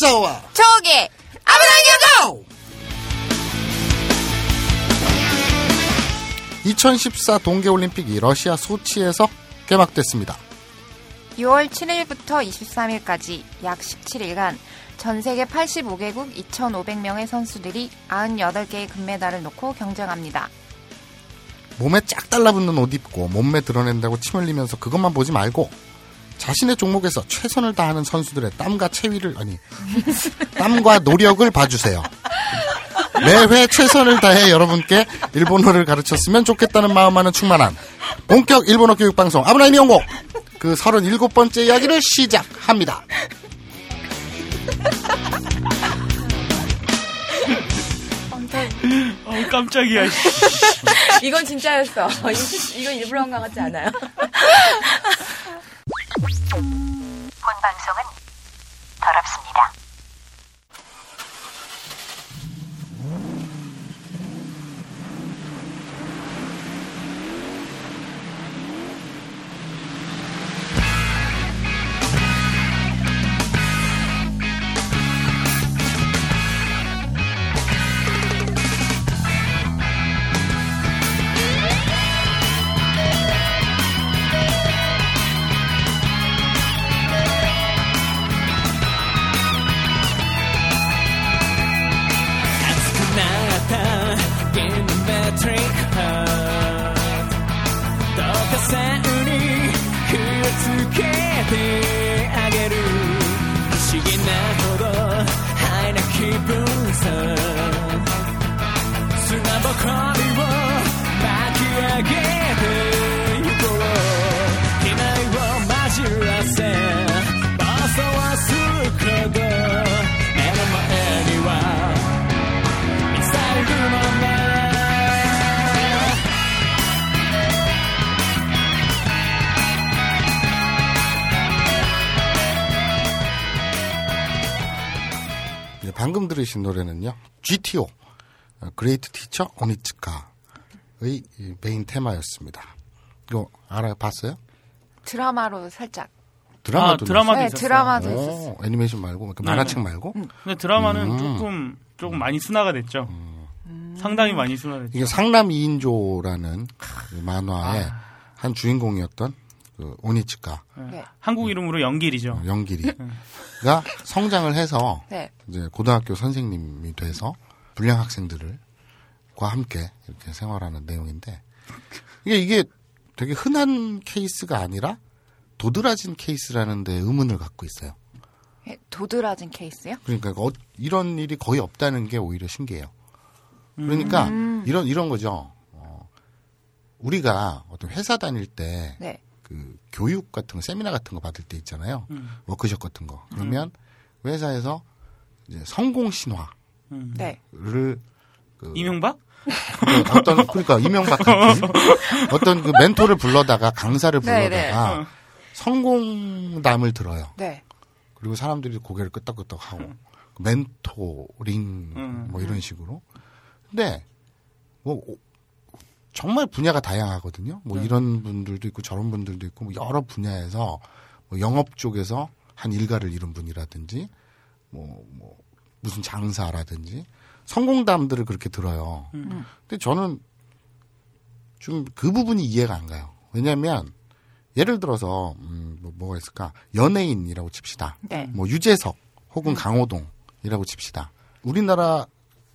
마사오와 저기 아브라냐고 2014 동계올림픽이 러시아 소치에서 개막됐습니다. 6월 7일부터 23일까지 약 17일간 전 세계 85개국 2,500명의 선수들이 98개의 금메달을 놓고 경쟁합니다. 몸에 쫙 달라붙는 옷 입고 몸매 드러낸다고 침 흘리면서 그것만 보지 말고 자신의 종목에서 최선을 다하는 선수들의 땀과 체위를 아니 땀과 노력을 봐주세요. 매회 최선을 다해 여러분께 일본어를 가르쳤으면 좋겠다는 마음만은 충만한 본격 일본어 교육 방송 아브라임 연고 그 37번째 이야기를 시작합니다. 어, 깜짝이야. 이건 진짜였어. 이건 일부러 한 것 같지 않아요? 본 방송은 더럽습니다. GTO Great Teacher 오니츠카의 메인 테마였습니다. 이거 알아요? 봤어요? 드라마로 살짝. 드라마도 아, 드라마도 네, 있었어요. 드라마도 오, 있었어요. 애니메이션 말고 그 네, 만화책 네. 말고 근데 드라마는 음. 조금 조금 많이 순화가 됐죠. 상당히 많이 순화됐죠. 이게 상남 2인조라는 그 만화의 한 주인공이었던 그 오니츠카 네. 한국 이름으로 영길이죠. 어, 영길이가 성장을 해서 네. 이제 고등학교 선생님이 돼서 불량 학생들과 함께 이렇게 생활하는 내용인데 이게 이게 되게 흔한 케이스가 아니라 도드라진 케이스라는 데 의문을 갖고 있어요. 예, 도드라진 케이스요? 그러니까 어- 이런 일이 거의 없다는 게 오히려 신기해요. 그러니까 음. 이런 이런 거죠. 어, 우리가 어떤 회사 다닐 때 네. 그 교육 같은 거 세미나 같은 거 받을 때 있잖아요. 음. 워크숍 같은 거. 그러면 회사에서 이제 성공 신화를 음. 네. 그 이명박? 그 어떤 그러니까 이명박 같은 어떤 그 멘토를 불러다가 강사를 네, 불러다가 네. 어. 성공담을 들어요. 네. 그리고 사람들이 고개를 끄덕끄덕 하고 멘토링 음. 뭐 이런 식으로. 근데 뭐 오- 정말 분야가 다양하거든요. 뭐 네. 이런 분들도 있고 저런 분들도 있고 뭐 여러 분야에서 뭐 영업 쪽에서 한 일가를 이룬 분이라든지 뭐, 뭐 무슨 장사라든지 성공담들을 그렇게 들어요. 음. 근데 저는 좀 그 부분이 이해가 안 가요. 왜냐하면 예를 들어서 음, 뭐, 뭐가 있을까 연예인이라고 칩시다. 네. 뭐 유재석 혹은 강호동이라고 칩시다. 우리나라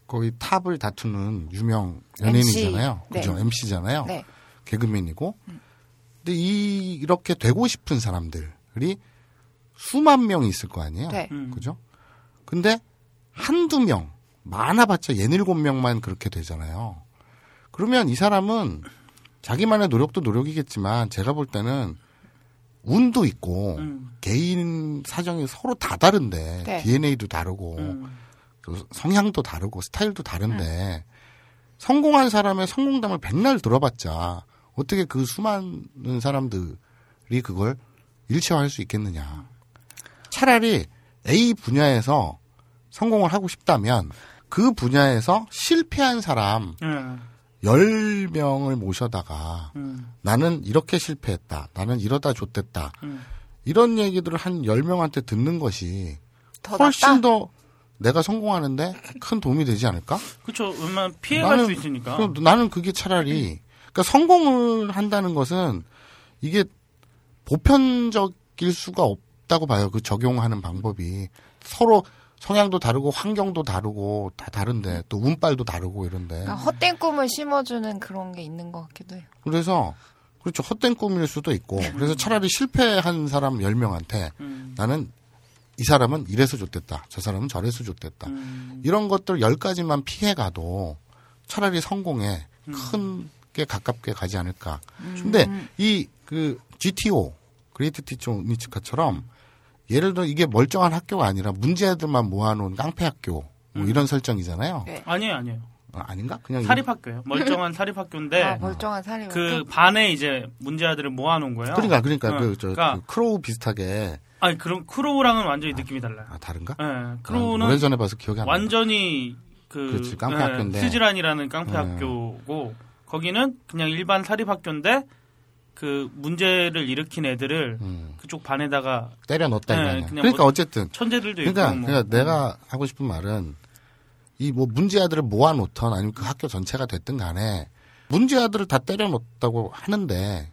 거의 탑을 다투는 유명 연예인이잖아요. MC. 네. 그죠? MC잖아요. 네. 개그맨이고. 근데 이 이렇게 되고 싶은 사람들이 수만 명이 있을 거 아니에요. 네. 음. 그죠? 근데 한두 명, 많아봤자 예닐곱 명만 그렇게 되잖아요. 그러면 이 사람은 자기만의 노력도 노력이겠지만 제가 볼 때는 운도 있고 음. 개인 사정이 서로 다 다른데 네. DNA도 다르고 음. 또 성향도 다르고 스타일도 다른데 성공한 사람의 성공담을 백날 들어봤자 어떻게 그 수많은 사람들이 그걸 일체화할 수 있겠느냐. 차라리 A 분야에서 성공을 하고 싶다면 그 분야에서 실패한 사람 음. 10명을 모셔다가 음. 나는 이렇게 실패했다. 나는 이러다 좆됐다. 음. 이런 얘기들을 한 10명한테 듣는 것이 더 훨씬 낫다? 더 내가 성공하는데 큰 도움이 되지 않을까? 그쵸. 웬만 피해갈 수 있으니까. 그럼 나는 그게 차라리 그러니까 성공을 한다는 것은 이게 보편적일 수가 없다고 봐요. 그 적용하는 방법이 서로 성향도 다르고 환경도 다르고 다 다른데 또 운빨도 다르고 이런데 그러니까 헛된 꿈을 심어주는 그런 게 있는 것 같기도 해요. 그래서 그렇죠 헛된 꿈일 수도 있고 그래서 차라리 실패한 사람 10명한테 음. 나는 이 사람은 이래서 좆됐다 저 사람은 저래서 좆됐다 음. 이런 것들 10가지만 피해가도 차라리 성공에 음. 큰게 가깝게 가지 않을까 근데 이 그 GTO Great Teacher 오니츠카처럼 예를 들어 이게 멀쩡한 학교가 아니라 문제들만 모아놓은 깡패 학교 뭐 음. 이런 설정이잖아요 네. 아니에요, 아니에요. 어, 아닌가 그냥 이- 사립학교예요. 멀쩡한 사립학교인데 아, 멀쩡한 사람이 그 반에 이제 문제아들을 모아놓은 거예요. 그러니까 그러니까 어, 그, 저, 그러니까 그 Crow 비슷하게 아니 그럼 Crow랑은 완전히 느낌이 달라요. 아 다른가? 예, 아, Crow는 오래전에 봐서 기억이 안 나. 완전히 그 그렇지, 깡패 예, 학교인데. 스즈란이라는 깡패 네. 학교고 거기는 그냥 일반 사립학교인데 그 문제를 일으킨 애들을 음, 그쪽 반에다가 때려 넣었다 네, 이거 그러니까 뭐 어쨌든 천재들도 그러니까, 있고 뭐. 그러니까 내가 하고 싶은 말은 이 뭐 문제아들을 모아 놓던 아니면 그 학교 전체가 됐든 간에 문제 아들을 다 때려 넣었다고 하는데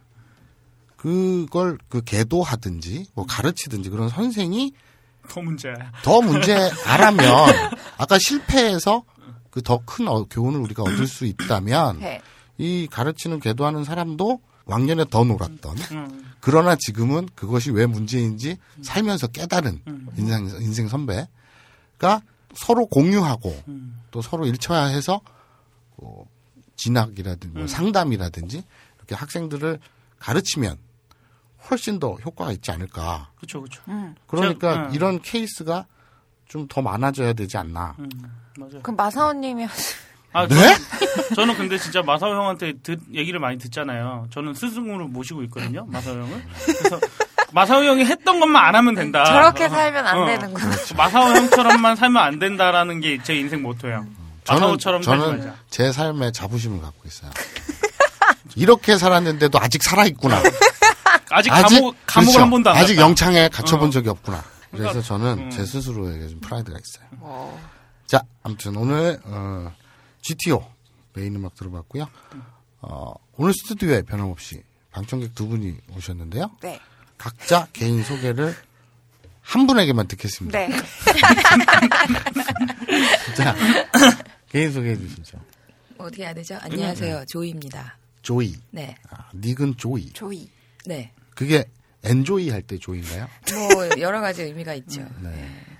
그걸 그 계도하든지 뭐 가르치든지 그런 선생이 더 문제야. 더 문제 알아면 아까 실패해서 그 더 큰 교훈을 우리가 얻을 수 있다면 네. 이 가르치는 계도하는 사람도 왕년에 더 놀았던 음, 그러나 지금은 그것이 왜 문제인지 살면서 깨달은 음. 인생, 인생 선배가 서로 공유하고 음. 또 서로 일처해서 어, 진학이라든지 뭐 음. 상담이라든지 이렇게 학생들을 가르치면 훨씬 더 효과가 있지 않을까. 그쵸 그쵸. 음. 그러니까 제가- 음. 이런 케이스가 좀 더 많아져야 되지 않나. 음, 맞아요. 그럼 마사오님이 아, 네? 저는, 저는 근데 진짜 마사오 형한테 듣, 얘기를 많이 듣잖아요. 저는 스승으로 모시고 있거든요, 마사오 형을. 그래서 마사오 형이 했던 것만 안 하면 된다. 저렇게 어, 살면 안 어. 되는구나. 마사오 형처럼만 살면 안 된다라는 게 제 인생 모토예요. 저는 저는. 제 삶에 자부심을 갖고 있어요. 이렇게 살았는데도 아직 살아 있구나. 아직 감옥, 감옥을 그렇죠. 한 번도 안 아직 갔다. 영창에 갇혀본 어. 적이 없구나. 그래서 그러니까, 저는 음. 제 스스로에게 좀 프라이드가 있어요. 어. 자, 아무튼 오늘 어, GTO 메인 음악 들어봤고요. 어, 오늘 스튜디오에 변함없이 방청객 두 분이 오셨는데요. 네. 각자 개인 소개를 한 분에게만 듣겠습니다. 네. 자, 개인 소개해 주시죠. 어떻게 해야 되죠? 안녕하세요. 조이입니다. 조이. 네. 아, 닉은 조이. 조이. 네. 그게 엔조이 할 때 조이인가요? 뭐, 여러 가지 의미가 있죠. 네.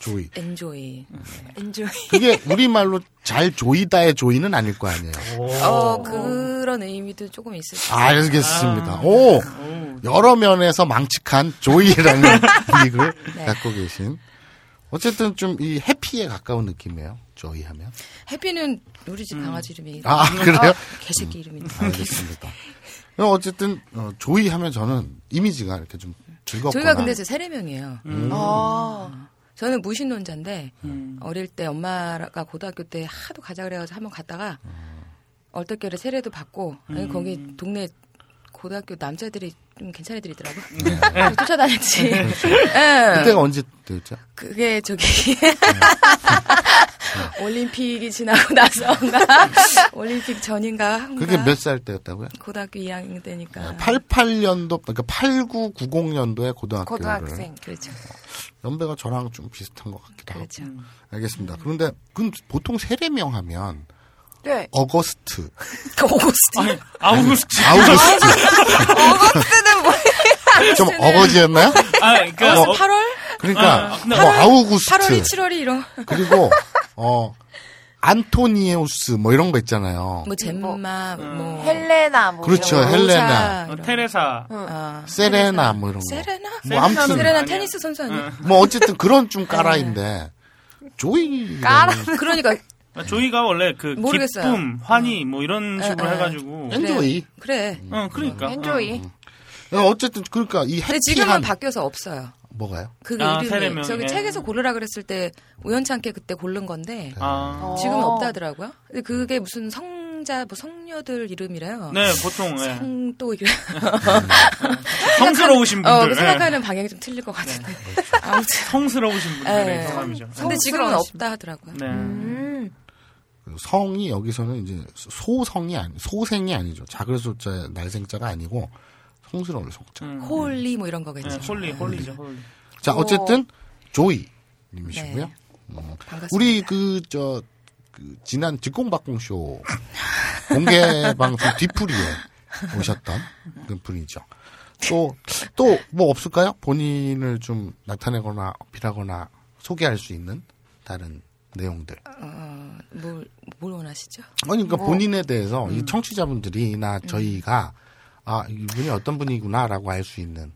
조이. 엔조이. 엔조이. 그게 우리말로 잘 조이다의 조이는 아닐 거 아니에요. 어, 그런 의미도 조금 있을 수 있어요. 알겠습니다. 오! 오, 여러 면에서 망측한 조이라는 닉을 네. 갖고 계신. 어쨌든 좀 이 해피에 가까운 느낌이에요. 조이 하면. 해피는 우리 집 강아지 이름이. 아, 그래요? 개새끼 이름인데. 알겠습니다. 그럼 어쨌든 어, 조이 하면 저는 이미지가 이렇게 좀 즐겁거나 저희가 근데 제 세례명이에요. 음. 아. 저는 무신론자인데, 음. 어릴 때 엄마가 고등학교 때 하도 가자 그래가지고 한번 갔다가, 얼떨결에 세례도 받고, 아니, 음. 거기 동네 고등학교 남자들이 좀 애들이 있더라고. 네. 쫓아다녔지. 예. 그때가 언제 됐죠? 그게 저기 올림픽이 지나고 나서인가 올림픽 전인가 한가 그게 몇 살 때였다고요? 고등학교 2학년 때니까 88년도 그러니까 89, 90년도에 고등학교를 고등학생. 그렇죠 연배가 저랑 좀 비슷한 것 같기도 하고. 그렇죠 알겠습니다. 그런데 그 보통 세례명 하면 네. August, 오고스트 아니, 아우구스트. 아우구스트 August는 뭐야? 좀 어거지였나요? 아, 그러니까 어, 어, 8월 그러니까 아, 뭐 아우구스트 8월이 7월이 이런 그리고 어 안토니우스 뭐 이런 거 있잖아요. 뭐 젬마 뭐 헬레나 뭐 그렇죠. 이런 거. 헬레나. 어, 테레사. 응. 아, 세레나 뭐 이런 거. 세레나 뭐 아무튼 세레나 아니야. 테니스 선수 아니야 뭐 어쨌든 그런 좀 까라인데 조이 까라? 그러니까 아, 조이가 원래 그 모르겠어요. 기쁨, 환희 뭐 이런 에, 식으로 에. 해가지고. 엔조이. 그래 어, 그러니까. 엔조이. 어 쨌든 그러니까 이 근데 지금은 해피한 바뀌어서 없어요 뭐가요? 그 아, 이름이. 저기 예. 책에서 고르라 그랬을 때 우연찮게 그때 고른 건데 아, 어. 지금은 없다더라고요. 근데 그게 무슨 성 성자 뭐 성녀들 이름이래요. 네, 보통 예. 성또 이래. 성스러우신 어, 분들. 그 예. 생각하는 방향이 좀 틀릴 것 같은데. 아무튼. 성스러우신 분들의 네. 성함이죠. 근데 지금은 없다 하더라고요. 네. 음. 그 성이 여기서는 이제 소성이 아니 소생이 아니죠. 작을 소자 날생자가 아니고 성스러울 성자. 음. Holy 뭐 이런 거겠죠. 네, holy, holy죠, holy. 자 어쨌든 조이 님이시고요. 네. 반갑습니다. 우리 그저 그 지난 직공박공 쇼 공개 방송 뒤풀이에 오셨던 그 분이죠. 또 또 뭐 없을까요? 본인을 좀 나타내거나 어필하거나 소개할 수 있는 다른 내용들. 어, 뭘, 뭘 원하시죠? 아니 그러니까 본인에 대해서 음. 이 청취자분들이나 저희가 아 이분이 어떤 분이구나라고 알 수 있는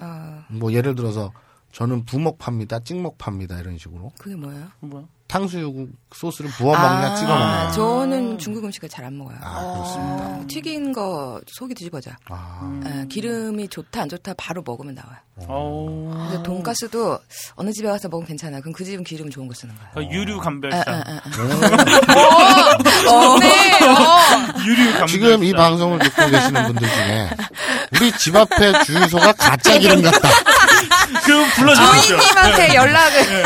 어, 뭐 예를 들어서 저는 부먹 팝니다, 찍먹 팝니다 이런 식으로 그게 뭐예요? 뭐야? 탕수육 소스를 부어 먹냐 찍어 먹냐. 저는 중국 음식을 잘 안 먹어요. 아 그렇습니다. 어, 튀긴 거 속이 뒤집어져. 아 예, 기름이 좋다 안 좋다 바로 먹으면 나와요. 어우. 근데 돈가스도 어느 집에 가서 먹으면 괜찮아요. 그럼 그 집은 기름 좋은 거 쓰는 거예요. 어, 유류 아, 감별사. 아, 아, 아. 네. 어. 유류 감별사. 지금 이 방송을 듣고 계시는 분들 중에 우리 집 앞에 주유소가 가짜 기름 같다. 그 불러주십시오. 조이님한테 연락을.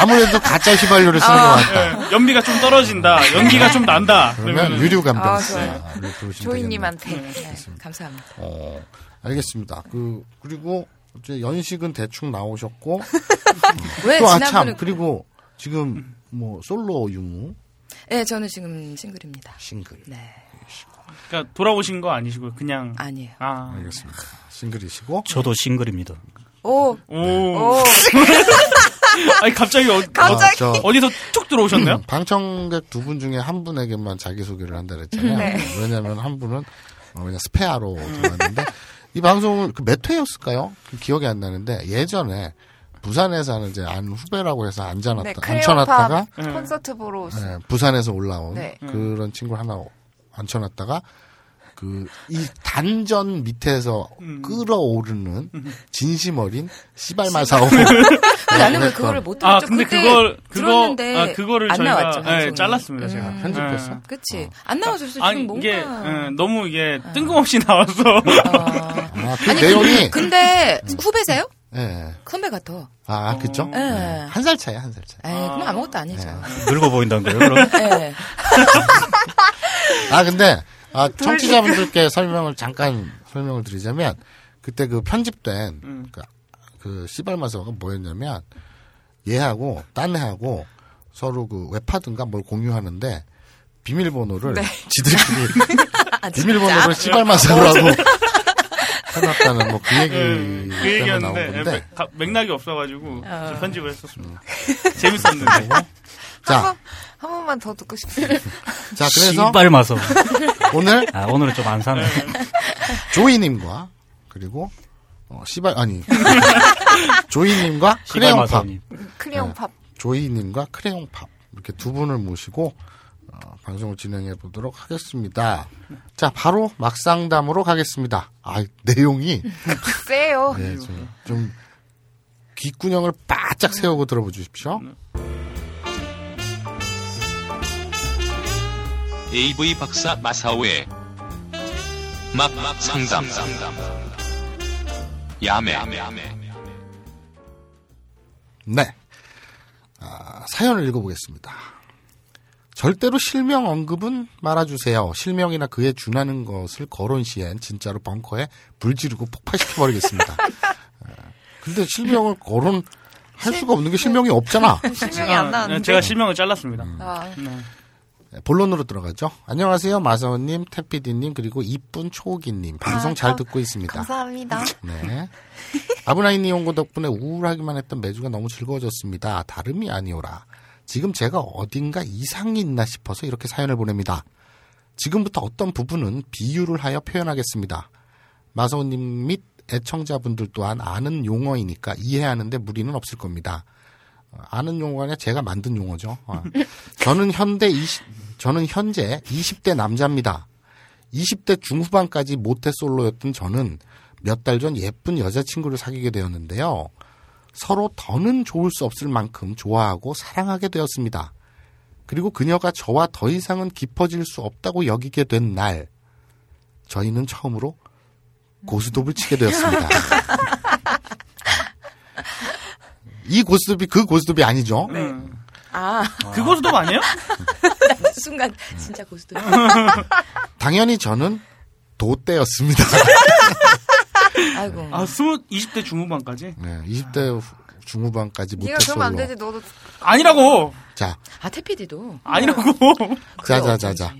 아무래도 가짜 휘발유를 쓰는 것 같다. 예, 연비가 좀 떨어진다. 연기가 좀 난다. 그러면 유류 아, 감별사. 좋아요. 조이님한테. 네, 감사합니다. 어, 알겠습니다. 그 그리고 이제 연식은 대충 나오셨고 왜또 아참 지난번에 그리고 지금 뭐 솔로 유무 네, 저는 지금 싱글입니다. 싱글 네, 그러니까 돌아오신 거 아니시고요. 그냥 아니에요. 아. 알겠습니다. 싱글이시고 저도 싱글입니다. 오. 오. 오. 아니 갑자기 어, 갑자기. 어, 저 어, 디서 툭 들어오셨나요? 방청객 두 분 중에 한 분에게만 자기 소개를 한다 그랬잖아요. 왜냐하면 한 분은 어, 그냥 스페아로 들어왔는데 이 방송을 그몇 회였을까요? 그 기억이 안 나는데 예전에 부산에서 하는 이제 안 후배라고 해서 앉아놨다 네, 앉혀놨다가 콘서트 보러. 예, 부산에서 올라온 네. 그런 친구 하나 앉혀놨다가 그 이 단전 밑에서 끌어오르는 진심 어린 씨발마사오 근데 나는 왜 그거를 못아 들었죠? 근데 그때 그걸 그거 들었는데 아 그거를 안 저희가 나왔죠. 예, 방송에. 잘랐습니다 제가 음. 편집했어? 예. 그치. 안 나와줬어. 지금 아니 뭔가. 이게 예, 너무 이게 뜬금없이 나와서 어. 아, 그 아니, 내용이 근데 후배세요? 예. 선배 같아. 아 그죠? 예. 한살 차이 한살 차이. 에이, 그럼 아무것도 아니죠. 늙어 보인다는 거예요, 그럼? 예. 아 근데 아, 청취자분들께 설명을 잠깐 설명을 드리자면 그때 그 편집된 음. 그, 그 씨발마사오가 뭐였냐면 얘하고 딴 애하고 서로 그 웹하든가 뭘 공유하는데 비밀번호를 지들끼리 아, 비밀번호를 씨발마사오라고 해놨다는 뭐 그 얘기 예, 그 때문에 나온 얘기였는데 예, 건데 맥락이 없어가지고 어. 저 편집을 했었습니다. 재밌었는데. 자, 한 번만 더 듣고 싶어요. 자 그래서 씨발 마서. 오늘 아, 오늘은 좀 안 사네. 조이님과 그리고 어, 씨발 아니 조이님과 크레용팝 마서님. 크레용 팝. 조이님과 크레용팝 이렇게 두 분을 모시고 어, 방송을 진행해 보도록 하겠습니다. 자 바로 막상담으로 가겠습니다. 아 내용이 세요. 네, 좀, 좀 귓구녕을 바짝 세우고 들어보 주십시오. AV 박사 마사오의 막막 상담 야매 네. 아, 사연을 읽어보겠습니다. 절대로 실명 언급은 말아주세요. 실명이나 그에 준하는 것을 거론 시엔 진짜로 벙커에 불 지르고 폭파시켜버리겠습니다. 아, 근데 실명을 거론할 수가 없는 게 실명이 없잖아. 실명이 안 아, 나왔는데. 제가 실명을 잘랐습니다. 아, 네. 네, 본론으로 들어가죠. 안녕하세요. 마사오님, 태피디님, 그리고 이쁜 초기님. 방송 아, 잘 감- 듣고 있습니다. 감사합니다. 네. 아브나이니 온고 덕분에 우울하기만 했던 매주가 너무 즐거워졌습니다. 다름이 아니오라. 지금 제가 어딘가 이상이 있나 싶어서 이렇게 사연을 보냅니다. 지금부터 어떤 부분은 비유를 하여 표현하겠습니다. 마사오님 및 애청자분들 또한 아는 용어이니까 이해하는데 무리는 없을 겁니다. 어, 아는 용어가 아니라 제가 만든 용어죠. 어. 저는 현대 20, 저는 현재 20대 남자입니다. 20대 중후반까지 모태솔로였던 저는 몇 달 전 예쁜 여자친구를 사귀게 되었는데요. 서로 더는 좋을 수 없을 만큼 좋아하고 사랑하게 되었습니다. 그리고 그녀가 저와 더 이상은 깊어질 수 없다고 여기게 된 날, 저희는 처음으로 고스톱을 치게 되었습니다. 이 고스톱이 그 고스톱이 아니죠. 음. 아, 그곳도 아니에요? 순간 진짜 고스톱. 당연히 저는 도때였습니다. 아이고. 아, 스무, 20대 중후반까지? 네, 20대 후- 중후반까지 네가 그러면 안. 되지. 너도 아니라고! 자, 아, 태피디도. 아니라고! 자, 자, 자, 자.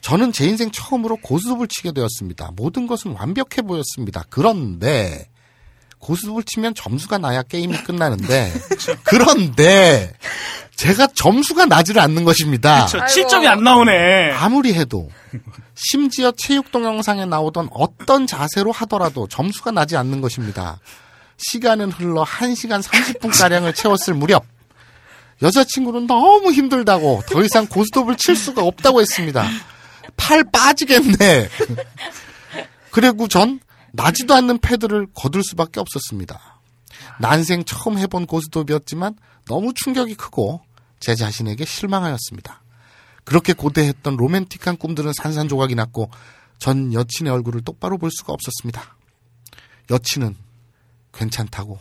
저는 제 인생 처음으로 고스톱을 치게 되었습니다. 모든 것은 완벽해 보였습니다. 그런데 고스톱을 치면 점수가 나야 게임이 끝나는데 그런데 제가 점수가 나지를 않는 것입니다. 저 7점이 안 나오네. 아무리 해도 심지어 체육 동영상에 나오던 어떤 자세로 하더라도 점수가 나지 않는 것입니다. 시간은 흘러 1시간 30분 가량을 채웠을 무렵 여자친구는 너무 힘들다고 더 이상 고스톱을 칠 수가 없다고 했습니다. 팔 빠지겠네. 그리고 전 나지도 않는 패드를 거둘 수밖에 없었습니다. 난생 처음 해본 고스톱이었지만 너무 충격이 크고 제 자신에게 실망하였습니다. 그렇게 고대했던 로맨틱한 꿈들은 산산조각이 났고 전 여친의 얼굴을 똑바로 볼 수가 없었습니다. 여친은 괜찮다고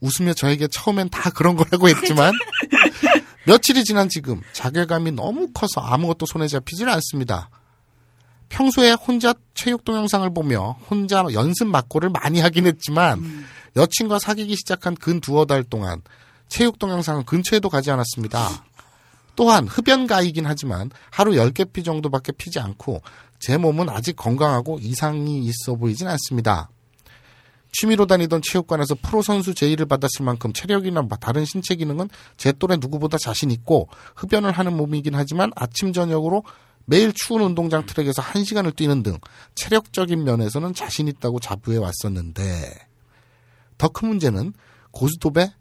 웃으며 저에게 처음엔 다 그런 거라고 했지만 며칠이 지난 지금 자괴감이 너무 커서 아무것도 손에 잡히질 않습니다. 평소에 혼자 체육 동영상을 보며 혼자 연습 막고를 많이 하긴 했지만 여친과 사귀기 시작한 근 두어 달 동안 체육 동영상은 근처에도 가지 않았습니다. 또한 흡연가이긴 하지만 하루 10개 피 정도밖에 피지 않고 제 몸은 아직 건강하고 이상이 있어 보이진 않습니다. 취미로 다니던 체육관에서 프로 선수 제의를 받았을 만큼 체력이나 뭐 다른 신체 기능은 제 또래 누구보다 자신 있고 흡연을 하는 몸이긴 하지만 아침 저녁으로 매일 추운 운동장 트랙에서 1시간을 뛰는 등 체력적인 면에서는 자신 있다고 자부해 왔었는데 더 큰 문제는 고스톱에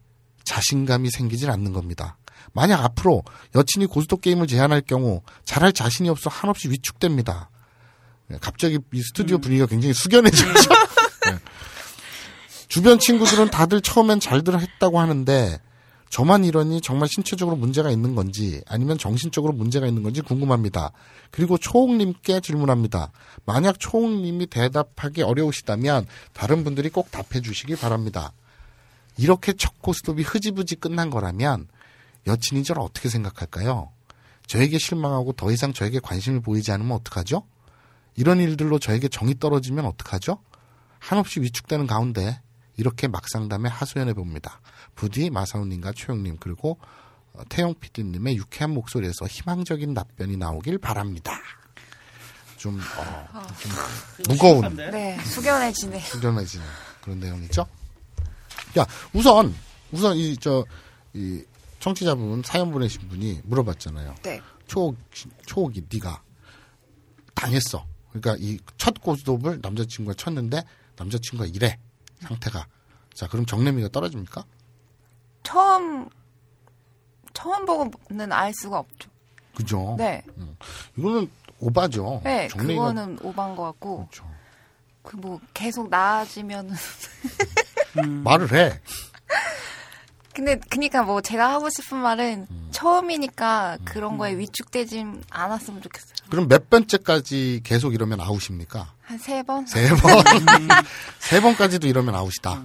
자신감이 생기질 않는 겁니다. 만약 앞으로 여친이 고스톱 게임을 제안할 경우 잘할 자신이 없어 한없이 위축됩니다. 네, 갑자기 이 스튜디오 분위기가 굉장히 숙연해졌죠. 네. 주변 친구들은 다들 처음엔 잘들 했다고 하는데 저만 이러니 정말 신체적으로 문제가 있는 건지 아니면 정신적으로 문제가 있는 건지 궁금합니다. 그리고 초옥님께 질문합니다. 만약 초옥님이 대답하기 어려우시다면 다른 분들이 꼭 답해 주시기 바랍니다. 이렇게 첫 고스톱이 흐지부지 끝난 거라면 여친이 저를 어떻게 생각할까요? 저에게 실망하고 더 이상 저에게 관심을 보이지 않으면 어떡하죠? 이런 일들로 저에게 정이 떨어지면 어떡하죠? 한없이 위축되는 가운데 이렇게 막상담에 하소연해 봅니다. 부디 마사오님과 최영님 그리고 어, 태용 PD님의 유쾌한 목소리에서 희망적인 답변이 나오길 바랍니다. 좀, 어, 좀 무거운 네 숙연해지네. 숙연해지는 그런 내용이죠. 야, 우선, 우선 이, 저, 이, 청취자분, 사연 보내신 분이 물어봤잖아요. 네. 초옥, 초옥이 네가 당했어. 그러니까 이 첫 고스톱을 남자친구가 쳤는데 남자친구가 이래. 상태가. 자, 그럼 정내미가 떨어집니까? 처음 처음 보고는 알 수가 없죠. 그죠? 네. 이거는 오바죠. 네, 정내미가- 그거는 오반 것 같고 그렇죠. 그 뭐 계속 나아지면은 말을 해. 근데 그니까 뭐 제가 하고 싶은 말은 음. 처음이니까 그런 거에 위축되진 않았으면 좋겠어요. 그럼 몇 번째까지 계속 이러면 아웃입니까? 한 세 번? 세 번. 세 번까지도 이러면 아웃이다.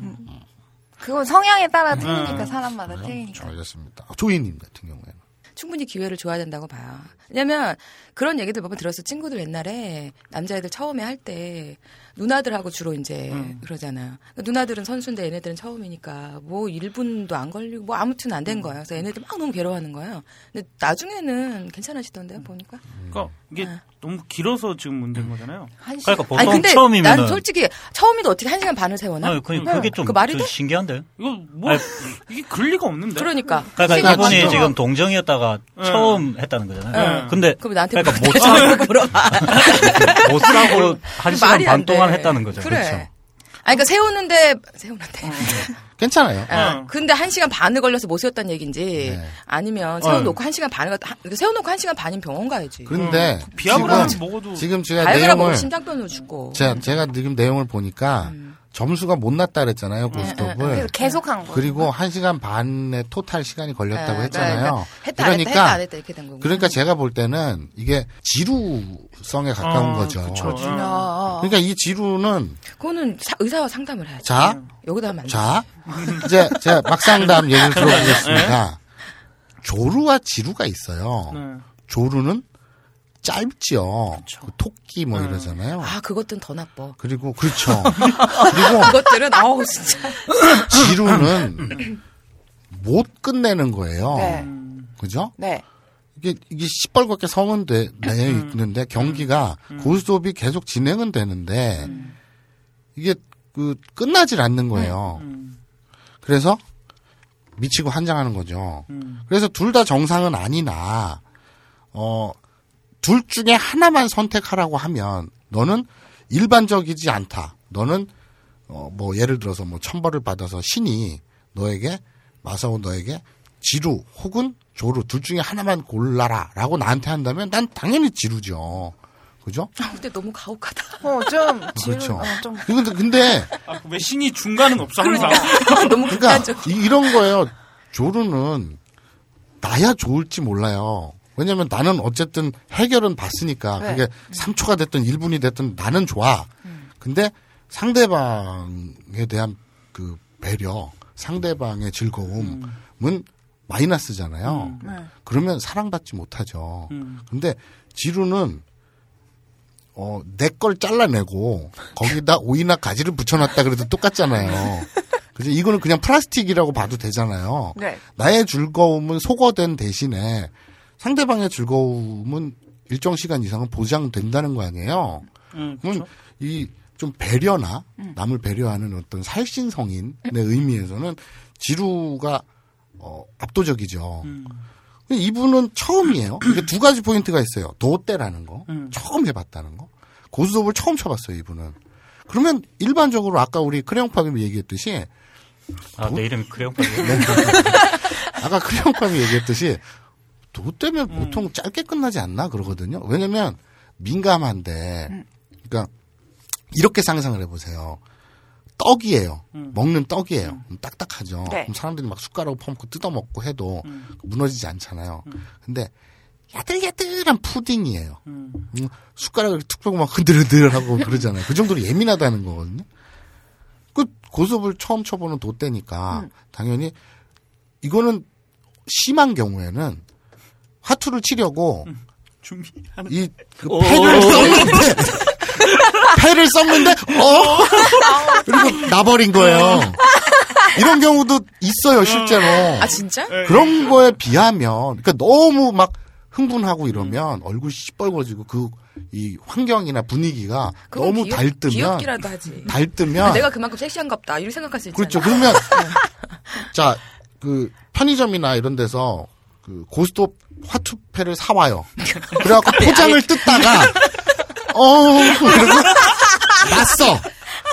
그건 성향에 따라 틀리니까 사람마다 자, 틀리니까. 알겠습니다. 조이님 같은 경우에는. 충분히 기회를 줘야 된다고 봐요. 왜냐면 그런 얘기들 몇 번 들었어. 친구들 옛날에 남자애들 처음에 할 때 누나들하고 주로 이제 그러잖아요. 그러니까 누나들은 선수인데 얘네들은 처음이니까 뭐 1분도 안 걸리고 뭐 아무튼 안 된 거예요. 그래서 얘네들 막 너무 괴로워하는 거예요. 근데 나중에는 괜찮아지던데요, 보니까. 그러니까 이게 아. 너무 길어서 지금 문제인 거잖아요. 한 시간. 그러니까 보통 아니 근데 처음이면은 난 솔직히 처음인데 어떻게 한 시간 반을 세워나? 아니, 그, 그게 좀, 그 말이 좀 돼? 신기한데. 이거 뭐 아니, 이게 그럴 리가 없는데. 그러니까. 그러니까 시간 이분이 지금- 지금 동정이었다가 응. 처음 했다는 거잖아요. 응. 근데 그럼 나한테 그러니까 못 물어봐. 물어봐. 못 사고 한 시간 반 동안 돼. 했다는 거죠. 그래. 그렇죠. 아니 그러니까 세우는데 세우는데. 괜찮아요. 어. 근데 한 시간 반을 걸려서 못 세웠다는 얘기인지 네. 아니면 세워놓고 한 시간 반을 한- 세워놓고 한 시간 반이면 병원 가야지. 그런데 비약을 하면 지금, 먹어도 지금 제가 내용을 심장병으로 죽고. 제가, 제가 지금 내용을 보니까 점수가 못 났다 그랬잖아요 네, 고스톱을. 그래서 계속 한 거. 그리고 한 시간 반의 토탈 시간이 걸렸다고 네, 했잖아요. 그러니까 했다 안 했다, 했다 이렇게 된 거고. 그러니까 제가 볼 때는 이게 지루성에 가까운 어, 거죠. 그쵸. 야. 그러니까 이 지루는 그거는 사- 의사와 상담을 해야지. 자, 여기다 하면. 자, 이제 제가 막상담 얘기를 들어보겠습니다. 조루와 지루가 있어요. 네. 조루는 짧죠. 그 토끼 뭐 이러잖아요. 아, 그것들은 더 나빠. 그리고 그렇죠. 그리고 그것들은 아우 진짜. 지루는 못 끝내는 거예요. 네. 그죠? 네. 이게 이게 시뻘겋게 서면 돼, 내 있는데 경기가 고스톱이 계속 진행은 되는데 이게 그 끝나질 않는 거예요. 그래서 미치고 한장하는 거죠. 그래서 둘 다 정상은 아니나 어 둘 중에 하나만 선택하라고 하면 너는 일반적이지 않다. 너는 어 뭐 예를 들어서 뭐 천벌을 받아서 신이 너에게 마사오 너에게 지루 혹은 조루 둘 중에 하나만 골라라라고 나한테 한다면 난 당연히 지루죠. 그죠? 아, 근데 너무 가혹하다. 어, 좀, 지루, 그렇죠. 어, 좀. 근데 근데 아, 왜 신이 중간은 없어 항상. 너무 그러니까 극단적. 이- 이런 거예요. 조루는 나야 좋을지 몰라요. 왜냐면 나는 어쨌든 해결은 봤으니까 네. 그게 3초가 됐든 1분이 됐든 나는 좋아. 근데 상대방에 대한 그 배려, 상대방의 즐거움은 마이너스잖아요. 네. 그러면 사랑받지 못하죠. 음. 근데 지루는 어, 내 걸 잘라내고 거기다 오이나 가지를 붙여놨다 그래도 똑같잖아요. 그죠? 이거는 그냥 플라스틱이라고 봐도 되잖아요. 네. 나의 즐거움은 소거된 대신에 상대방의 즐거움은 일정 시간 이상은 보장된다는 거 아니에요. 음, 그러면 그렇죠. 이좀 배려나 남을 배려하는 어떤 살신 성인의 의미에서는 지루가 어, 압도적이죠. 음. 근데 이분은 처음이에요. 이게 두 가지 포인트가 있어요. 童貞라는 거, 음. 처음 해봤다는 거. 고스톱을 처음 쳐봤어요, 이분은. 그러면 일반적으로 아까 우리 크레용팝이 얘기했듯이 아, 내 이름이 크레용팝이에요? 아까 크레용팝이 얘기했듯이 童貞면 보통 짧게 끝나지 않나 그러거든요. 왜냐면 민감한데, 그러니까 이렇게 상상을 해보세요. 떡이에요. 먹는 떡이에요. 그럼 딱딱하죠. 네. 그럼 사람들이 막 숟가락으로 퍼먹고 뜯어먹고 해도 무너지지 않잖아요. 근데 야들야들한 푸딩이에요. 음. 음, 숟가락을 툭 빼고 막 흔들흔들하고 그러잖아요. 그 정도로 예민하다는 거거든요. 그 고습을 처음 쳐보는 도대니까 당연히 이거는 심한 경우에는 화투를 치려고 준비하는. 이 그 패를 썼는데 패를 썼는데 어 그리고 나버린 거예요. 이런 경우도 있어요 실제로. 아 진짜? 네. 그런 거에 비하면 그러니까 너무 막 흥분하고 이러면 얼굴이 시뻘거지고 그 이 환경이나 분위기가 너무 귀엽- 달뜨면 귀엽기라도 하지. 달뜨면 아, 내가 그만큼 섹시한갑다. 이렇게 생각할 수 있잖아. 그렇죠. 그러면 자 그 편의점이나 이런 데서 그 고스톱 화투패를 사와요. 그래갖고 포장을 뜯다가 어 그리고 났어.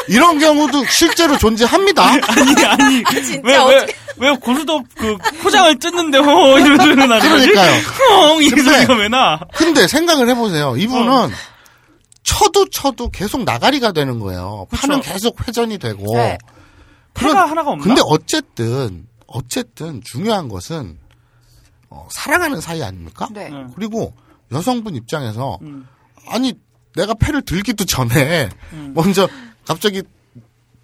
이런 경우도 실제로 존재합니다. 아니 아니 진짜 왜왜왜 어떻게- 고수도 그 포장을 뜯는데 어 이런 나는 거지? 그러니까요. 엉 이런 근데- 소리가 왜 나? 근데 생각을 해보세요. 이분은 어. 쳐도 쳐도 계속 나가리가 되는 거예요. 판은 그쵸. 계속 회전이 되고. 네. 패가 하나가 없나? 근데 어쨌든 어쨌든 중요한 것은 어, 사랑하는 사이 아닙니까? 네. 응. 그리고 여성분 입장에서 음. 아니 내가 패를 들기도 전에 음. 먼저 갑자기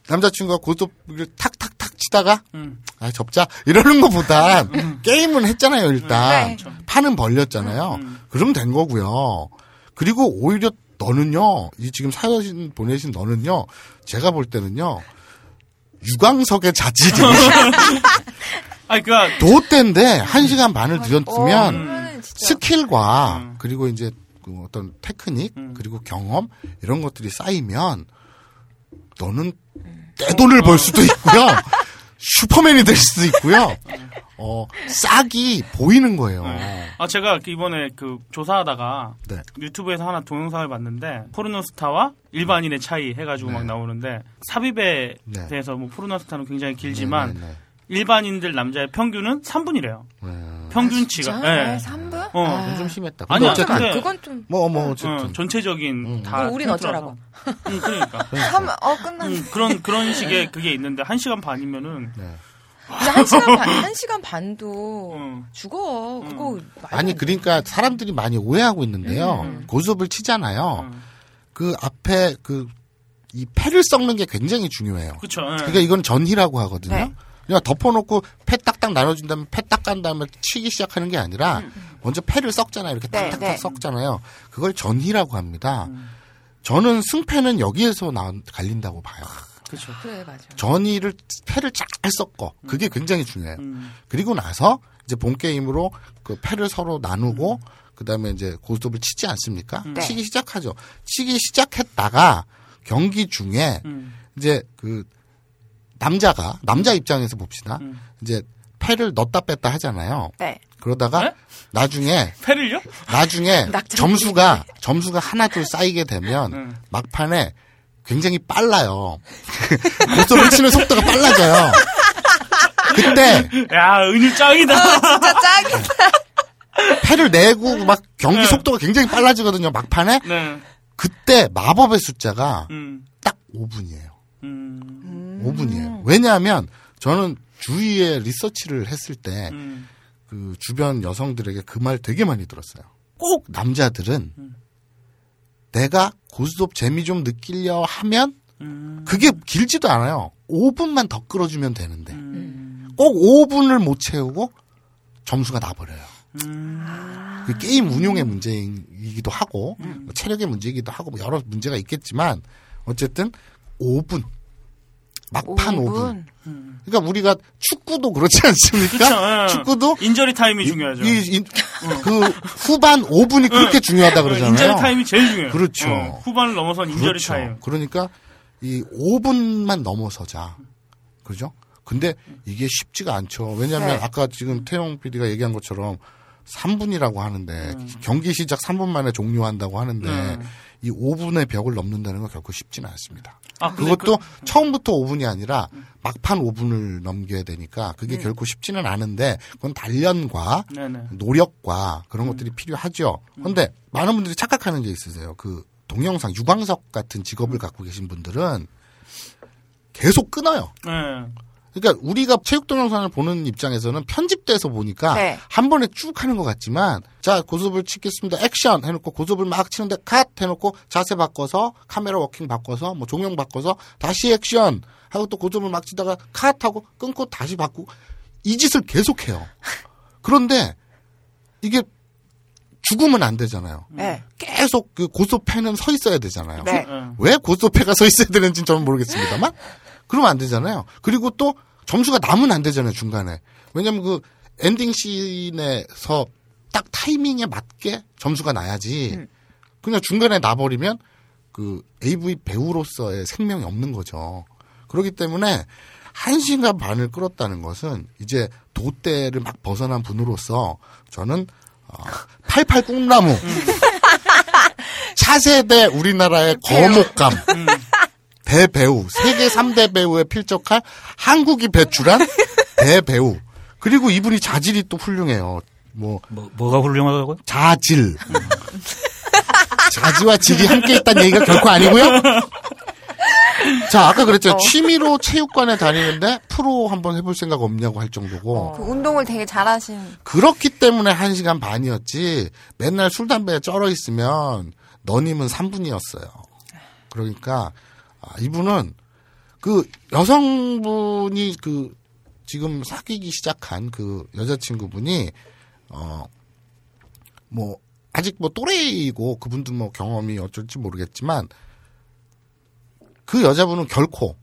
남자친구가 고스톱을 탁탁탁 치다가 음. 아 접자 이러는 것보다 게임은 했잖아요 일단 네. 판은 벌렸잖아요 음. 그러면 된 거고요 그리고 오히려 너는요 이 지금 사연 보내신 너는요 제가 볼 때는요 유광석의 자질이 아니 그니까 도대인데 한 시간 반을 들였으면 그러면은 진짜. 스킬과 음. 그리고 이제 그 어떤 테크닉 음. 그리고 경험 이런 것들이 쌓이면 너는 떼돈을 벌 수도 있고요 슈퍼맨이 될 수도 있고요 어 싹이 보이는 거예요 아 제가 이번에 그 조사하다가 네. 유튜브에서 하나 동영상을 봤는데 포르노스타와 일반인의 차이 해가지고 네. 막 나오는데 삽입에 네. 대해서 뭐 포르노스타는 굉장히 길지만 네, 네, 일반인들 남자의 평균은 3분이래요. 네. 평균치가. 진짜? 예. 네, 3분? 어. 아. 그건 좀 심했다. 아니야, 어쨌든 근데- 그건 좀 뭐 뭐 어쨌든 어, 전체적인 음. 다. 우린. 어쩌라고? 응, 그러니까. 삼, 어, 끝났네. 음, 그런 그런 식의 그게 있는데 한 시간 반이면은 네. 근데 한 시간 반, 한 시간 반도 음. 죽어. 그거 아니. 그러니까 사람들이 많이 오해하고 있는데요. 음. 고수업을 치잖아요. 음. 그 앞에 그 이 패를 썩는 게 굉장히 중요해요. 그쵸. 예. 그러니까 이건 전희라고 하거든요. 네. 그냥 덮어놓고 패 딱딱 나눠준 다음에 패 딱 간 다음에 치기 시작하는 게 아니라 먼저 패를 썩잖아요. 이렇게 네, 딱딱딱 네. 썩잖아요. 그걸 전희라고 합니다. 음. 저는 승패는 여기에서 나 갈린다고 봐요. 그쵸. 그래 맞아. 전희를 패를 잘 섞어. 그게 굉장히 중요해요. 음. 그리고 나서 이제 본 게임으로 그 패를 서로 나누고 그다음에 이제 고스톱을 치지 않습니까? 음. 네. 치기 시작하죠. 치기 시작했다가 경기 중에 음. 이제 그 남자가 남자 입장에서 봅시다. 음. 이제 패를 넣었다 뺐다 하잖아요. 네. 그러다가 네? 나중에 패를요? 나중에 점수가 점수가 하나 둘 쌓이게 되면 음. 막판에 굉장히 빨라요. 고스톱을 치는 속도가 빨라져요. 그때 야, 은유 짱이다. 진짜 짱이다. 패를 내고 막 경기 네. 속도가 굉장히 빨라지거든요. 막판에 네. 그때 마법의 숫자가 음. 딱 5분이에요. 음. 5분이에요. 왜냐하면 저는 주위에 리서치를 했을 때 음. 그 주변 여성들에게 그 말 되게 많이 들었어요. 꼭 남자들은 음. 내가 고스톱 재미 좀 느끼려 하면 음. 그게 길지도 않아요. 5분만 더 끌어주면 되는데 음. 꼭 5분을 못 채우고 점수가 나버려요. 음. 그 게임 운용의 문제이기도 하고 뭐 체력의 문제이기도 하고 뭐 여러 문제가 있겠지만 어쨌든 5분 막판 5분. 그러니까 우리가 축구도 그렇지 않습니까? 그쵸, 예. 축구도 인저리 타임이 중요하죠. 이, 이- 그 후반 5분이 그렇게 중요하다 그러잖아요. 인저리 타임이 제일 중요해요. 그렇죠. 어, 후반을 넘어선 인저리 그렇죠. 타임. 그러니까 이 5분만 넘어서자. 그죠? 근데 이게 쉽지가 않죠. 왜냐하면 네. 아까 지금 태용 PD가 얘기한 것처럼 3분이라고 하는데 경기 시작 3분 만에 종료한다고 하는데 음. 이 5분의 벽을 넘는다는 건 결코 쉽지는 않습니다. 아, 그것도 처음부터 5분이 아니라 막판 5분을 넘겨야 되니까 그게 결코 쉽지는 않은데 그건 단련과 그, 네네. 노력과 그런 것들이 필요하죠. 그런데 많은 분들이 착각하는 게 있으세요. 그 동영상 유광석 같은 직업을 갖고 계신 분들은 계속 끊어요. 네. 그러니까 우리가 체육 동영상을 보는 입장에서는 편집돼서 보니까 네. 한 번에 쭉 하는 것 같지만 자 고스톱을 치겠습니다 액션 해놓고 고스톱을 막 치는데 컷 해놓고 자세 바꿔서 카메라 walking 바꿔서 뭐 조명 바꿔서 다시 액션 하고 또 고스톱을 막 치다가 컷 하고 끊고 다시 바꾸고 이 짓을 계속해요. 그런데 이게 죽으면 안 되잖아요. 네. 계속 그 고스톱패는 서 있어야 되잖아요. 네. 네. 왜 고스톱패가 서 있어야 되는지는 저는 모르겠습니다만 그러면 안 되잖아요. 그리고 또 점수가 남으면 안 되잖아요 중간에. 왜냐면 그 ending scene에서 딱 타이밍에 맞게 점수가 나야지. 그냥 중간에 나버리면 그 AV 배우로서의 생명이 없는 거죠. 그렇기 때문에 한 시간 반을 끌었다는 것은 이제 童貞를 막 벗어난 분으로서 저는 어, 88 꿈나무 차세대 우리나라의 거목감 대배우 세계 3대 배우에 필적할 한국이 배출한 대배우 그리고 이분이 자질이 또 훌륭해요. 뭐 뭐, 뭐가 훌륭하다고요? 자질 자지와 질이 함께 있다는 얘기가 결코 아니고요. 자 아까 그랬죠 취미로 체육관에 다니는데 프로 한번 해볼 생각 없냐고 할 정도고 그 운동을 되게 잘하신. 그렇기 때문에 1시간 반이었지 맨날 술 담배에 쩔어 있으면 너님은 3분이었어요. 그러니까 아, 이분은 그 여성분이 그 지금 사귀기 시작한 그 여자친구분이 어 뭐 아직 뭐 또래이고 그분도 뭐 경험이 어쩔지 모르겠지만 그 여자분은 결코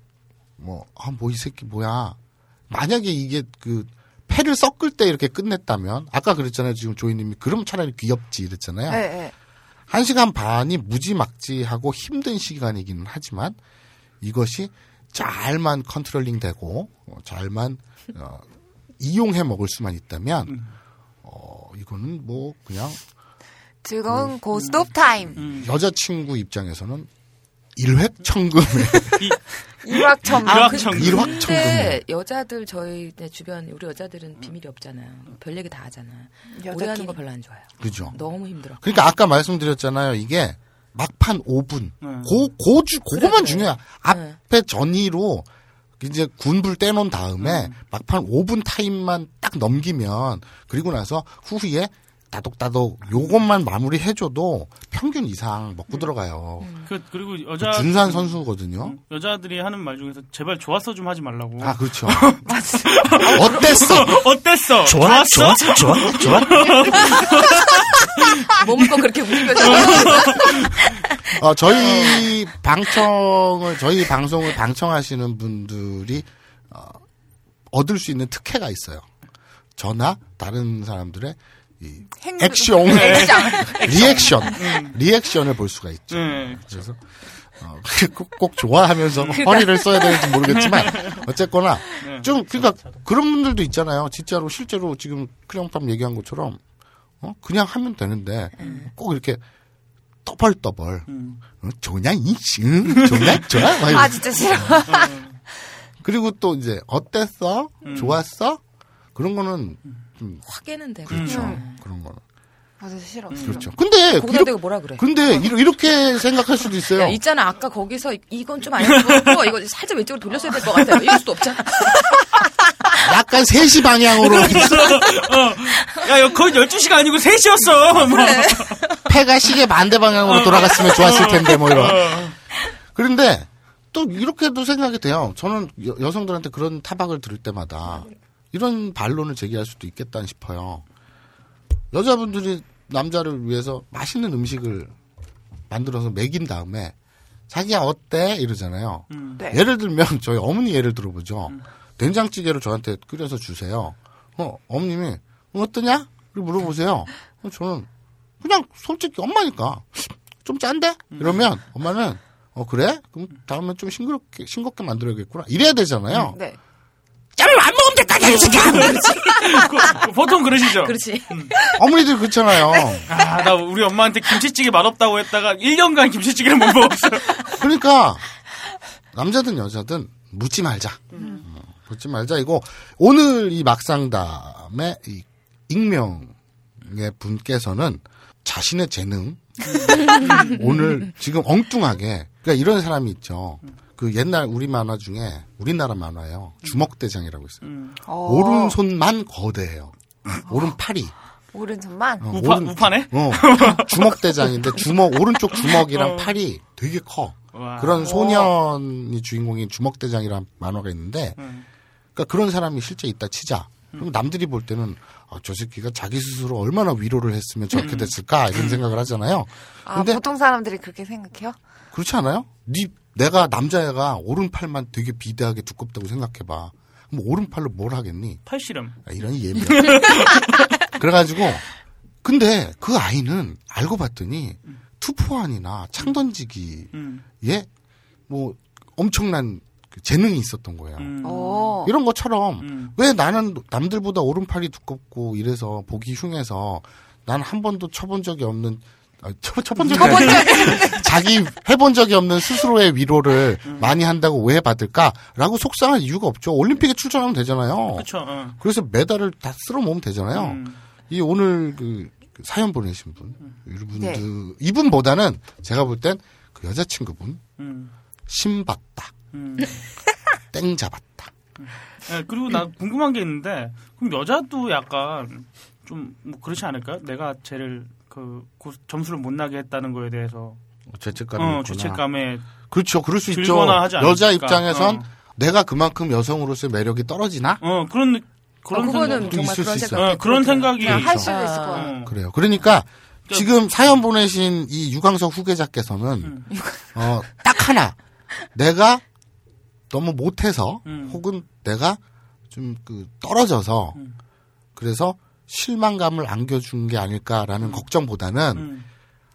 뭐 아 뭐 이 새끼 뭐야. 만약에 이게 그 패를 섞을 때 이렇게 끝냈다면 아까 그랬잖아요. 지금 조이님이 그럼 차라리 귀엽지 이랬잖아요. 네, 네. 한 시간 반이 무지막지하고 힘든 시간이기는 하지만 이것이 잘만 controlling 되고 어, 잘만 어, 이용해 먹을 수만 있다면 어 이거는 뭐 그냥 즐거운 고스톱 타임. 음. 여자친구 입장에서는 일획천금의 일확천. 일확천. 그, 일확천금. 근데 여자들 저희 내 주변 우리 여자들은 비밀이 없잖아요. 별 얘기 다 하잖아. 오래 하는. 거 별로 안 좋아요. 그죠. 너무 힘들어. 그러니까 아까 말씀드렸잖아요. 이게 막판 5분. 네. 고, 고주, 그거만 그래. 중요해. 앞에 전이로 이제 군불 떼놓은 다음에 막판 5분 타임만 딱 넘기면 그리고 나서 후에 따독따독 요것만 마무리 해줘도 평균 이상 먹고 들어가요. 그 그리고 여자 준수한 선수거든요. 여자들이 하는 말 중에서 제발 좋았어 좀 하지 말라고. 아, 그렇죠. 어땠어? 어땠어? 좋아, 좋았어? 좋아, 좋아, 좋아. 꼭 그렇게 움직여서 어, 저희 방청을, 저희 방송을 방청하시는 분들이, 어, 얻을 수 있는 특혜가 있어요. 저나 다른 사람들의 이 행동- 액션, 리액션, 리액션을 볼 수가 있죠. 네. 그래서, 어, 꼭, 꼭 좋아하면서 허리를 써야 되는지 모르겠지만, 어쨌거나, 좀, 그러니까 그런 분들도 있잖아요. 진짜로, 실제로 지금 크령팜 얘기한 것처럼, 어, 그냥 하면 되는데, 꼭 이렇게 떠벌떠벌, 음. 어, 좋냐, 이씨, 응, 좋냐, 좋아? 막 아. 진짜 싫어. 그리고 또 이제, 어땠어? 좋았어? 그런 거는, 확 깨는 데. 그렇죠. 음. 그런 거는. 맞아 싫어. 그렇죠. 근데, 거기다 이렇게, 대고 뭐라 그래? 근데, 이러- 이렇게 생각할 수도 있어요. 야, 있잖아. 아까 거기서 이건 좀 아니고 이거 살짝 왼쪽으로 돌렸어야 될 것 같아요. 이럴 수도 없잖아. 약간 3시 방향으로 야, 여- 거의 12시가 아니고 3시였어. 뭐. 패가 시계 반대 방향으로 돌아갔으면 좋았을 텐데 뭐 이런. 그런데 또 이렇게도 생각이 돼요. 저는 여, 성들한테 그런 타박을 들을 때마다 이런 반론을 제기할 수도 있겠다 싶어요. 여자분들이 남자를 위해서 맛있는 음식을 만들어서 먹인 다음에 자기야 어때 이러잖아요. 네. 예를 들면 저희 어머니 예를 들어보죠. 된장찌개를 저한테 끓여서 주세요. 어 어머님이 어떠냐? 물어보세요. 어, 저는 그냥 솔직히 엄마니까 좀 짠데? 이러면 엄마는 어 그래? 그럼 다음에 좀 싱그럽게 싱겁게 만들어야겠구나. 이래야 되잖아요. 네. 짬을 안 먹으면 됐다 개새끼야. 보통 그러시죠? 그렇지. 어머니들 그렇잖아요. 아, 나 우리 엄마한테 김치찌개 맛없다고 했다가 1년간 김치찌개를 못 먹었어요. 그러니까 남자든 여자든 묻지 말자. 음, 묻지 말자 이고 오늘 이 막상담의 이 익명의 분께서는 자신의 재능 오늘 지금 엉뚱하게 그러니까 이런 사람이 있죠. 그 옛날 우리 만화 중에 우리나라 만화예요. 주먹대장이라고 있어요. 어, 오른손만 거대해요. 오른팔이. 오른손만. 어, 우파, 오른- 우파네? 어, 주먹대장인데 주먹 오른쪽 주먹이랑 팔이 되게 커. 와. 그런 소년이 주인공인 주먹대장이라는 만화가 있는데, 음. 그러니까 그런 사람이 실제 있다 치자. 그럼 남들이 볼 때는 아, 저 새끼가 자기 스스로 얼마나 위로를 했으면 저렇게 됐을까 이런 생각을 하잖아요. 아 근데 보통 사람들이 그렇게 생각해요? 그렇지 않아요? 네 내가 남자애가 오른팔만 되게 비대하게 두껍다고 생각해봐. 그럼 오른팔로 뭘 하겠니? 팔씨름. 아, 이런 예명. 그래가지고 근데 그 아이는 알고 봤더니 투포환이나 창 던지기에 음. 뭐 엄청난 그 재능이 있었던 거예요. 음. 어. 이런 것처럼 음. 왜 나는 남들보다 오른팔이 두껍고 이래서 보기 흉해서 난 한 번도 쳐본 적이 없는 아, 쳐, 쳐본 적이 아니라 자기 해본 적이 없는 스스로의 위로를 음. 많이 한다고 오해 받을까라고 속상할 이유가 없죠. 올림픽에 출전하면 되잖아요. 그쵸, 어. 그래서 메달을 다 쓸어 모으면 되잖아요. 음. 이 오늘 그, 그 사연 보내신 분, 이분들 네. 이분보다는 제가 볼 땐 그 여자친구분 음. 신봤다, 음. 땡 잡았다. 예, 그리고 나 궁금한 게 있는데, 그럼 여자도 약간 좀, 뭐 그렇지 않을까요? 내가 쟤를 그, 고- 점수를 못 나게 했다는 거에 대해서. 죄책감이 어, 있구나. 죄책감에. 그렇죠. 그럴 수 있죠. 여자 입장에선 어. 내가 그만큼 여성으로서의 매력이 떨어지나? 어, 그런, 어, 그런 그거는 생각. 정말 있을 그런 수 생각. 있어요. 어, 그런 생각이. 그냥 할 그렇죠. 수도 있을 것 아. 어. 그래요. 그러니까 지금 사연 보내신 이 유광석 후계자께서는 음. 어, 딱 하나 내가 너무 못해서 음. 혹은 내가 좀 그 떨어져서 음. 그래서 실망감을 안겨준 게 아닐까라는 걱정보다는 음.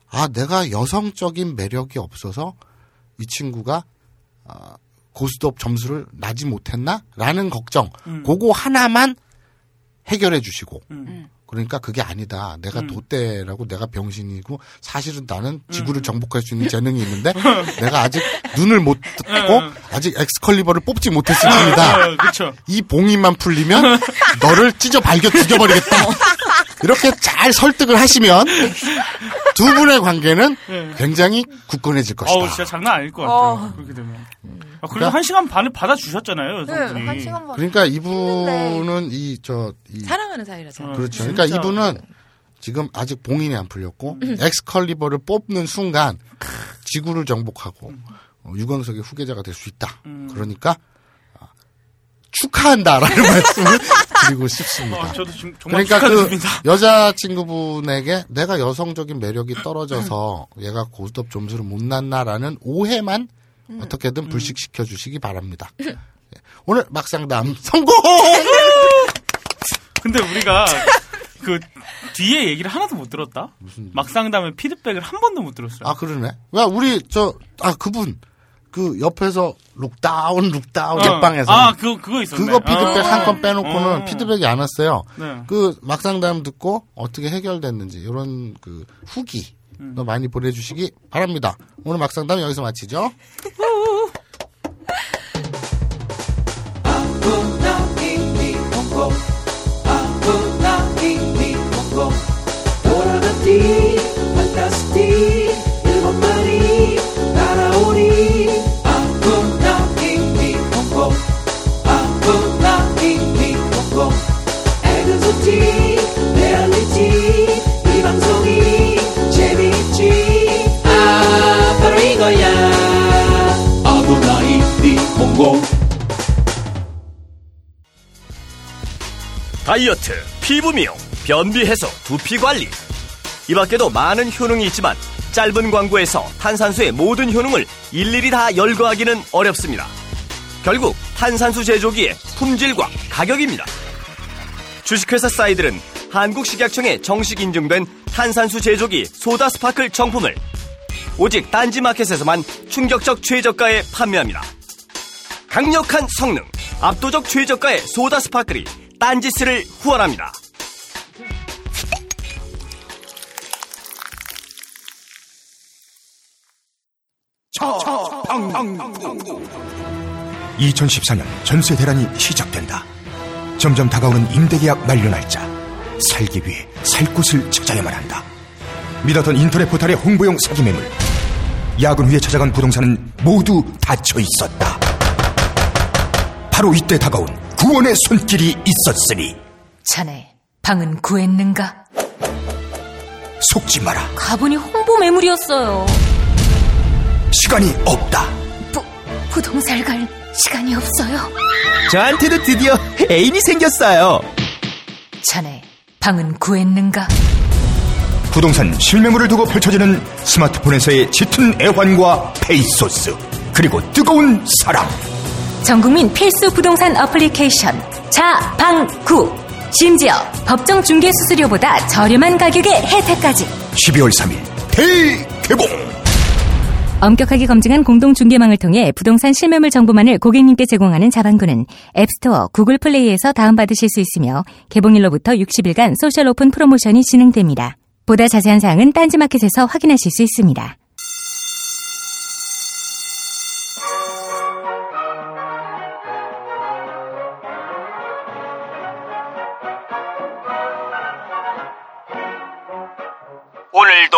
아 내가 여성적인 매력이 없어서 이 친구가 아, 고스톱 점수를 나지 못했나라는 걱정 음. 그거 하나만 해결해 주시고 음. 그러니까 그게 아니다. 내가 음. 도대라고 내가 병신이고 사실은 나는 지구를 정복할 수 있는 재능이 있는데 내가 아직 눈을 못 뜨고 음. 아직 엑스컬리버를 뽑지 못했을 뿐이다. 어. 이 봉이만 풀리면 너를 찢어 발겨 죽여버리겠다. 이렇게 잘 설득을 하시면 두 분의 관계는 굉장히 굳건해질 것이다. 네. 어우, 진짜 장난 아닐 것 같아요. 어. 그렇게 되면. 아, 그래도 그러니까- 한 시간 반을 받아주셨잖아요, 네. 한 시간 반. 그러니까 이분은 이 저 이, 사랑하는 사이라서. 어, 그렇죠. 진짜. 그러니까 이분은 지금 아직 봉인이 안 풀렸고 엑스컬리버를 뽑는 순간 지구를 정복하고 어, 유광석의 후계자가 될 수 있다. 그러니까 아, 축하한다라는 말씀을 드리고 싶습니다. 어, 저도 지금 정말 그러니까 그 축하드립니다. 여자 친구분에게 내가 여성적인 매력이 떨어져서 얘가 고스톱 점수를 못 났나라는 오해만 어떻게든 불식시켜 주시기 바랍니다. 예. 오늘 막상담 성공! 근데 우리가 그 뒤에 얘기를 하나도 못 들었다? 막상담의 피드백을 한 번도 못 들었어요. 아 그러네. 야 우리 저 아 그분 그 옆에서 look down look down 어. 옆방에서 아, 그거, 그거 있었네. 그거 피드백 어. 한건 빼놓고는 어. 피드백이 안 왔어요. 네. 그 막상담 듣고 어떻게 해결됐는지 이런 그 후기 음. 도 많이 보내주시기 바랍니다. 오늘 막상담 여기서 마치죠. 다이어트, 피부 미용, 변비 해소, 두피 관리. 이 밖에도 많은 효능이 있지만 짧은 광고에서 탄산수의 모든 효능을 일일이 다 열거하기는 어렵습니다. 결국 탄산수 제조기의 품질과 가격입니다. 주식회사 사이들은 한국식약청에 정식 인증된 탄산수 제조기 소다 스파클 정품을 오직 딴지마켓에서만 충격적 최저가에 판매합니다. 강력한 성능, 압도적 최저가의 소다 스파클이 딴지스를 후원합니다. 2014년 전세 대란이 시작된다. 점점 다가오는 임대계약 만료 날짜. 살기 위해 살 곳을 찾아야만 한다. 믿었던 인터넷 포털의 홍보용 사기 매물. 야근 후에 찾아간 부동산은 모두 닫혀 있었다. 바로 이때 다가온 구원의 손길이 있었으니 자네, 방은 구했는가? 속지 마라. 가보니 홍보 매물이었어요. 시간이 없다. 부, 부동산 갈 시간이 없어요. 저한테도 드디어 애인이 생겼어요. 자네, 방은 구했는가? 부동산 실매물을 두고 펼쳐지는 스마트폰에서의 짙은 애환과 페이소스 그리고 뜨거운 사랑 전국민 필수 부동산 어플리케이션 자방구 심지어 법정 중개 수수료보다 저렴한 가격의 혜택까지 12월 3일 대개봉 엄격하게 검증한 공동 중개망을 통해 부동산 실매물 정보만을 고객님께 제공하는 자방구는 앱스토어, 구글 플레이에서 다운받으실 수 있으며 개봉일로부터 60일간 social 오픈 프로모션이 진행됩니다. 보다 자세한 사항은 딴지마켓에서 확인하실 수 있습니다.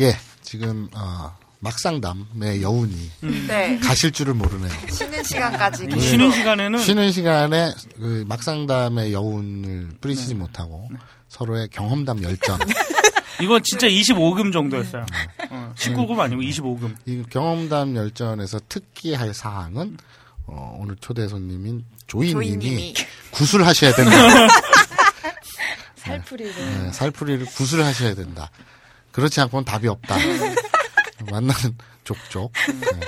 예, 지금 어, 막상담의 여운이 네. 가실 줄을 모르네요. 쉬는 시간까지. 이 쉬는 시간에는 쉬는 시간에 그 막상담의 여운을 뿌리치지 못하고 서로의 경험담 열전. 이건 진짜 25금 정도였어요. 어, 19금 아니고 25금. 이 경험담 열전에서 특기할 사항은 어, 오늘 초대 손님인 조이님이 조이님이. 구술하셔야 된다. 살풀이를. 네, 살풀이를 구술하셔야 된다. 그렇지 않고는 답이 없다. 만나는 족족. 네.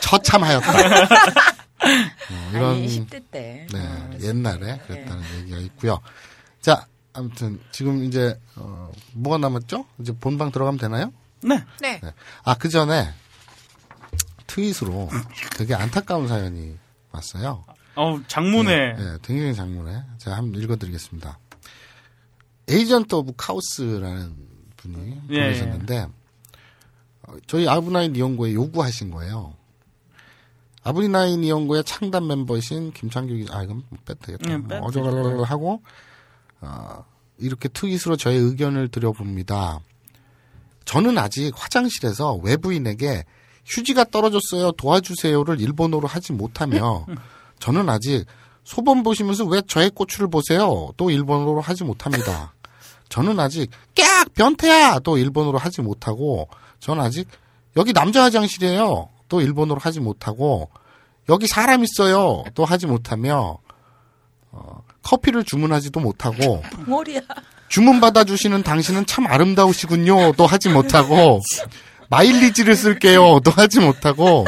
처참하였다. 어, 이런 아니, 10대 때. 네, 어, 옛날에 그랬다는 얘기가 있고요. 자, 아무튼 지금 이제 어, 뭐가 남았죠? 이제 본방 들어가면 되나요? 네. 네. 아, 그 전에 트윗으로 되게 안타까운 사연이 왔어요. 어 장문에 네, 네, 굉장히 장문에 제가 한번 읽어드리겠습니다. Agent of Chaos라는 분이 예, 보내셨는데 어, 저희 아부나이 니홍고에 요구하신 거예요. 아부나이 니홍고의 창단 멤버이신 김창규 기자, 아 이건 빼도 되겠다. 예, 어저저저 하고 어, 이렇게 트윗으로 저의 의견을 드려봅니다. 저는 아직 화장실에서 외부인에게 휴지가 떨어졌어요. 도와주세요를 일본어로 하지 못하며 저는 아직 소범 보시면서 왜 저의 고추를 보세요. 또 일본어로 하지 못합니다. 저는 아직 깍 변태야 또 일본어로 하지 못하고 저는 아직 여기 남자 화장실이에요. 또 일본어로 하지 못하고 여기 사람 있어요. 또 하지 못하며 어, 커피를 주문하지도 못하고 머리야. 주문 받아주시는 당신은 참 아름다우시군요. 또 하지 못하고 마일리지를 쓸게요. 또 하지 못하고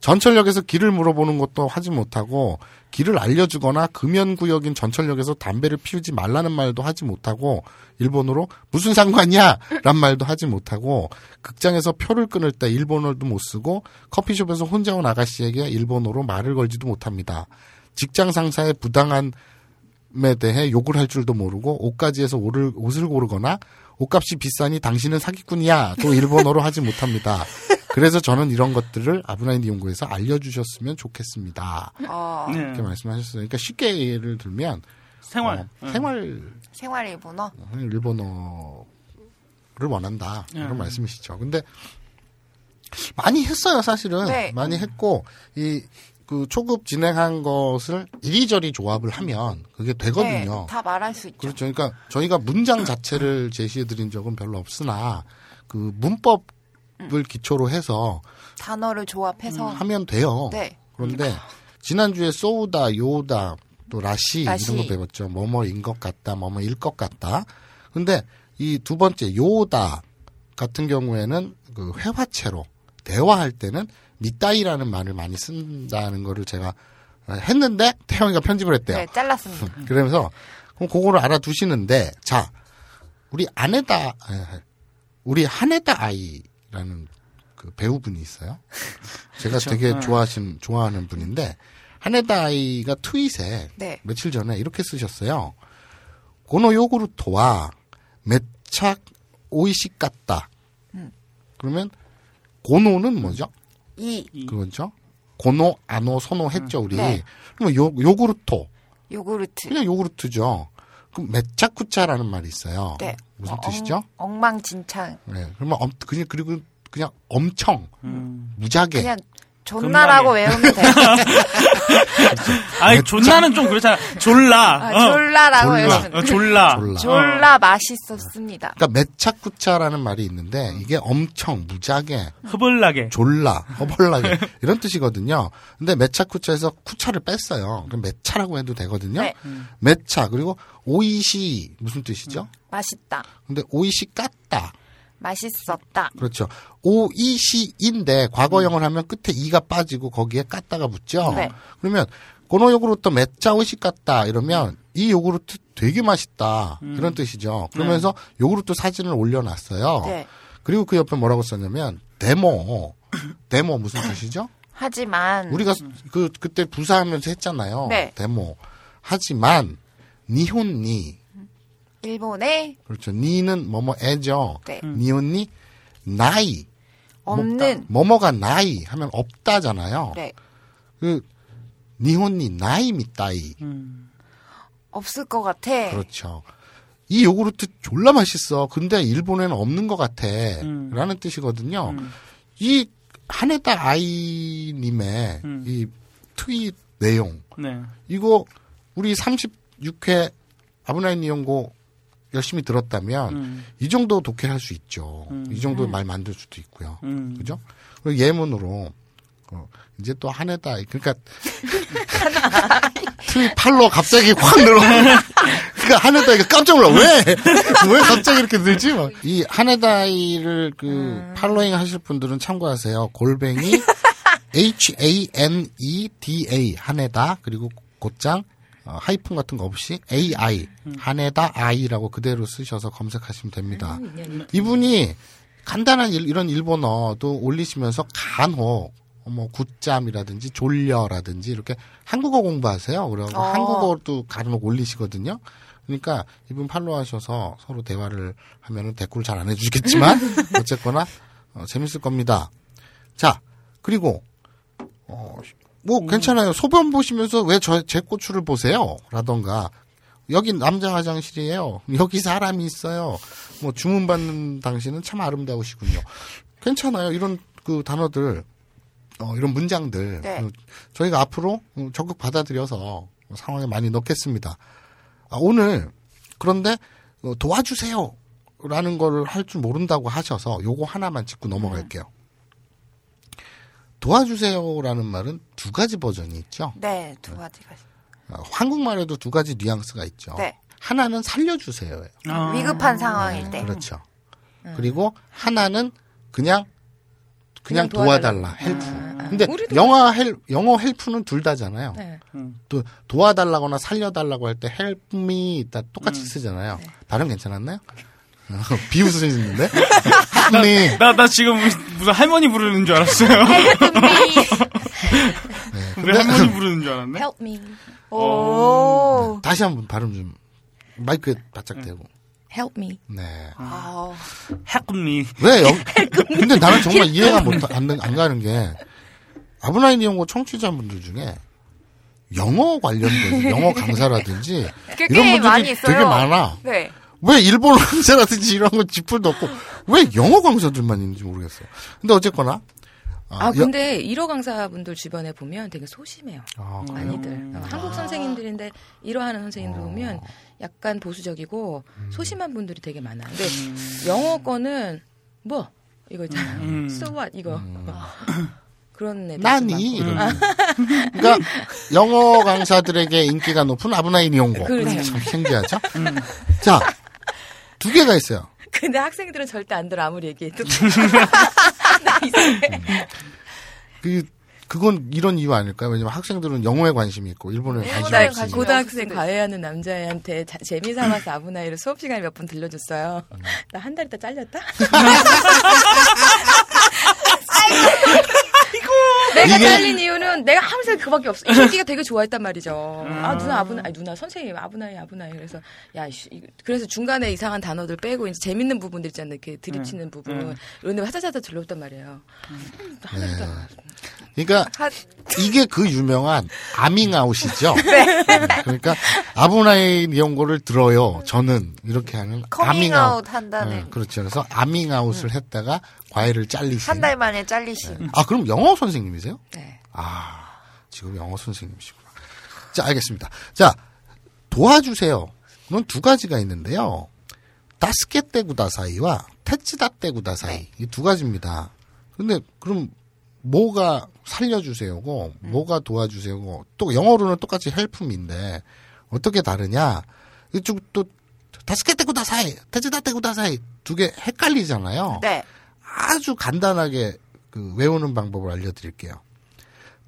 전철역에서 길을 물어보는 것도 하지 못하고 길을 알려주거나 금연구역인 전철역에서 담배를 피우지 말라는 말도 하지 못하고 일본어로 무슨 상관이야? 란 말도 하지 못하고 극장에서 표를 끊을 때 일본어도 못 쓰고 커피숍에서 혼자 온 아가씨에게 일본어로 말을 걸지도 못합니다. 직장 상사의 부당한 에 대해 욕을 할 줄도 모르고 옷가지에서 옷을, 옷을 고르거나 옷값이 비싸니 당신은 사기꾼이야 또 일본어로 하지 못합니다. 그래서 저는 이런 것들을 아브나인 연구에서 알려주셨으면 좋겠습니다. 어, 네. 이렇게 말씀하셨어요. 그러니까 쉽게 예를 들면 생활. 어, 응. 생활 생활 일본어. 일본어를 원한다 이런 음. 말씀이시죠. 근데 많이 했어요 사실은 네. 많이 했고 이 그 초급 진행한 것을 이리저리 조합을 하면 그게 되거든요. 네, 다 말할 수 있죠. 그렇죠. 그러니까 저희가 문장 자체를 제시해 드린 적은 별로 없으나 그 문법 을 기초로 해서 단어를 조합해서 하면 돼요. 네. 그런데 지난주에 쏘우다, 요다, 또 라시, 라시. 이런 거 배웠죠. 뭐뭐인 것 같다, 뭐뭐일 것 같다. 근데 이 두 번째 요다 같은 경우에는 그 회화체로 대화할 때는 니따이라는 말을 많이 쓴다는 거를 제가 했는데 태영이가 편집을 했대요. 네, 잘랐습니다. 그러면서 그럼 그거를 알아두시는데 자 우리 아네다 아, 우리 하네다 아이 라는 그 배우분이 있어요. 제가 그쵸. 되게 네. 좋아하신 좋아하는 분인데 하네다 아이가 트윗에 네. 며칠 전에 이렇게 쓰셨어요. 고노 요구르토와 매착 오이시 같다. 음. 그러면 고노는 뭐죠? 이 그거죠. 고노, 아노, 소노 했죠 우리. 네. 그러면 요 요구르토 요구르트. 그냥 요구르트죠. 그럼 메차쿠차라는 말이 있어요. 네. 무슨 어, 뜻이죠? 엉, 엉망진창. 네. 그러면 엄, 그냥 그리고 그냥 엄청 음. 무지하게 그냥 존나라고 외우면 돼요. 아니 존나는 좀 그렇잖아. 졸라. 아, 어. 졸라라고 졸라. 외우면 돼요. 어, 졸라. 졸라. 졸라 맛있었습니다. 그러니까 메차쿠차라는 말이 있는데 이게 엄청 무지하게 허벌나게. 졸라 허벌나게 이런 뜻이거든요. 근데 메차쿠차에서 쿠차를 뺐어요. 그럼 메차라고 해도 되거든요. 네. 메차 그리고 오이시 무슨 뜻이죠? 맛있다. 근데 오이시 깠다. 맛있었다. 그렇죠. 오이시인데 과거형을 하면 끝에 이가 빠지고 거기에 깠다가 붙죠. 네. 그러면 고노 요구르트 메짜 오이시 깠다 이러면 이 요구르트 되게 맛있다 이런 뜻이죠. 그러면서 요구르트 사진을 올려놨어요. 네. 그리고 그 옆에 뭐라고 썼냐면 데모 데모 무슨 뜻이죠? 하지만 우리가 그 그때 부사하면서 했잖아요. 네. 데모 하지만 니혼니 일본에 그렇죠. 니는 뭐뭐 애죠. 네. 니혼니 나이 없는 뭐뭐가 나이 하면 없다잖아요. 네. 그 니혼니 나이 미따이 음. 없을 것 같아. 그렇죠. 이 요구르트 졸라 맛있어. 근데 일본에는 없는 것 같아. 음. 라는 뜻이거든요. 음. 이 한에다 아이님의 음. 이 트윗 내용. 네. 이거 우리 36회 아브나인 이용고 열심히 들었다면 음. 이 정도 독해할 수 있죠. 음. 이 정도 음. 말 만들 수도 있고요. 음. 그죠? 그리고 예문으로 어, 이제 또 한에다 그러니까 트윗 팔로 갑자기 확 늘어. 그러니까 한에다이가 깜짝 놀라. 왜? 왜 갑자기 이렇게 늘지? 막. 이 한에다이를 그 팔로잉 하실 분들은 참고하세요. 골뱅이 H A N E D A 한에다 그리고 곧장 어, 하이픈 같은 거 없이 AI 한에다 I라고 그대로 쓰셔서 검색하시면 됩니다. 이분이 간단한 일- 이런 일본어도 올리시면서 간혹 뭐 굿잠이라든지 졸려라든지 이렇게 한국어 공부하세요. 그리고 어. 한국어도 간혹 올리시거든요. 그러니까 이분 팔로우하셔서 서로 대화를 하면은 댓글 잘 안 해주시겠지만 어쨌거나 어, 재밌을 겁니다. 자 그리고 어, 뭐 괜찮아요. 소변 보시면서 왜 저 제 고추를 보세요? 라던가 여기 남자 화장실이에요. 여기 사람이 있어요. 뭐 주문 받는 당신은 참 아름다우시군요. 괜찮아요. 이런 그 단어들 어, 이런 문장들 네. 어, 저희가 앞으로 어, 적극 받아들여서 상황에 많이 넣겠습니다. 아, 오늘 그런데 어, 도와주세요. 라는 걸 할 줄 모른다고 하셔서 요거 하나만 짚고 넘어갈게요. 도와주세요라는 말은 두 가지 버전이 있죠. 네, 두 가지가. 어, 한국말에도 두 가지 뉘앙스가 있죠. 네. 하나는 살려주세요예요. 아. 위급한 상황일 때. 그렇죠. 그리고 하나는 그냥 그냥, 그냥 도와달라. Help. 아, 근데 영어 hel- 영어 help는 둘 다잖아요. 네. 또 도와달라거나 살려달라고 할때 help me 다 똑같이 음. 쓰잖아요. 네. 발음 괜찮았나요? 어, 비웃으시는데? help me. 나, 나 지금 무슨 할머니 부르는 줄 알았어요. 우리 할머니 부르는 줄 알았네. Help me. 오. 다시 한번 발음 좀 마이크에 바짝 대고. Help me. 네. 아. 해군미. 왜 영? 근데 나는 정말 이해가 못 안 안 가는 게 아브나인 이용고 청취자분들 중에 영어 관련된 영어 강사라든지 꽤 이런 분들이 많이 있어요. 되게 많아. 네. 왜 일본어 강사라든지 이런 거 짚을도 없고 왜 영어 강사들만 있는지 모르겠어요. 근데 어쨌거나 아, 여- 근데 1호 강사분들 주변에 보면 되게 소심해요. 아, 그래요? 많이들. 어, 한국 선생님들인데 1호 하는 선생님들 보면 약간 보수적이고 소심한 분들이 되게 많아요. 근데 영어 거는 뭐 이거 있잖아요. 음. So what 이거. 그런 애들 나니 많고. 그러니까 영어 강사들에게 인기가 높은 아브나인 이용고 그렇죠. 참 신기하죠. 자 두 개가 있어요. 근데 학생들은 절대 안 들어 아무리 얘기해도. 나 이상해. 그 그건 이런 이유 아닐까요? 왜냐면 학생들은 영어에 관심이 있고 일본에 관심이 나 없으니까. 고등학생 과외하는 남자애한테 자- 재미 삼아서 아브나이를 수업 시간에 몇 번 들려줬어요. 음. 나한 달 있다 잘렸다. 내가 이게- 잘린 이유는 내가 항상 그밖에 없어. 이 새끼가 되게 좋아했단 말이죠. 아 누나 아브나, 아니 누나 선생님 아브나이 아브나이 그래서 야 이씨, 이거- 그래서 중간에 이상한 단어들 빼고 이제 재밌는 부분들 있잖아요. 이렇게 드립치는 부분 음. 이런 데 화자자자 들려왔단 말이에요. 한달 있다. 그러니까 이게 그 유명한 아밍아웃이죠. 네. 그러니까 아부나이 니홍고를 들어요. 저는 이렇게 하는 커밍아웃 한다는. 네, 그렇죠. 그래서 아밍아웃을 했다가 과외를 잘리신. 한달 만에 잘리신. 아 그럼 영어 선생님이세요? 네. 아 지금 영어 선생님이시구나. 자 알겠습니다. 자 도와주세요. 는 두 가지가 있는데요. 다스케 떼구다 사이와 테츠다 떼구다 사이 이두 가지입니다. 근데 그럼 뭐가 살려주세요고 뭐가 도와주세요고 또 영어로는 똑같이 help me인데 어떻게 다르냐? 이쪽 또 다스케 떼구다 사이, 테츠다 떼구다 사이 두 개 헷갈리잖아요. 네. 아주 간단하게 그 외우는 방법을 알려드릴게요.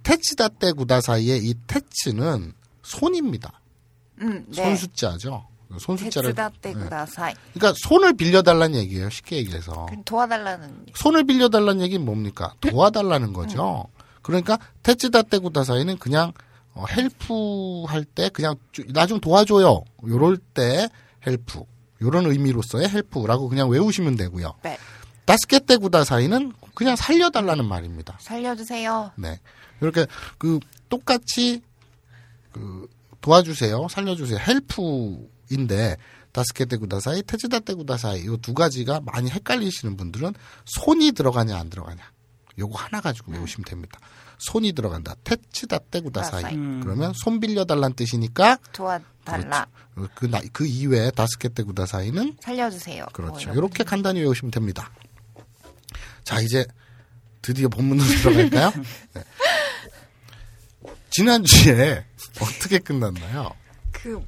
테츠다 떼 구다 사이의 이 테츠는 손입니다. 음, 네. 손 숫자죠. 손 숫자를. 대츠다 떼구다 사이. 그러니까 손을 빌려달라는 얘기예요. 쉽게 얘기해서. 도와달라는. 손을 빌려달라는 얘기는 뭡니까? 도와달라는 거죠. 그러니까 테츠다 떼 구다 사이는 그냥 어, help 할 때 그냥 나 좀 도와줘요. 요럴 때 help. 요런 의미로서의 help라고 그냥 외우시면 되고요. 네. 다스케 떼 구다 사이는 그냥 살려달라는 말입니다. 살려주세요. 네. 이렇게 그 똑같이 그 도와주세요, 살려주세요, 헬프인데 다스케테 구다사이, 테츠다테 구다사이 이 두 가지가 많이 헷갈리시는 분들은 손이 들어가냐 안 들어가냐 요거 하나 가지고 외우시면 됩니다. 손이 들어간다. 테츠다테 구다사이. 음. 그러면 손 빌려달라는 뜻이니까 도와달라. 그, 나- 그 이외에 다스케테 구다사이는 살려주세요. 뭐 그렇죠. 이런 이렇게 간단히 외우시면 됩니다. 자, 이제 드디어 본문으로 들어갈까요? 네. 지난주에 어떻게 끝났나요? 그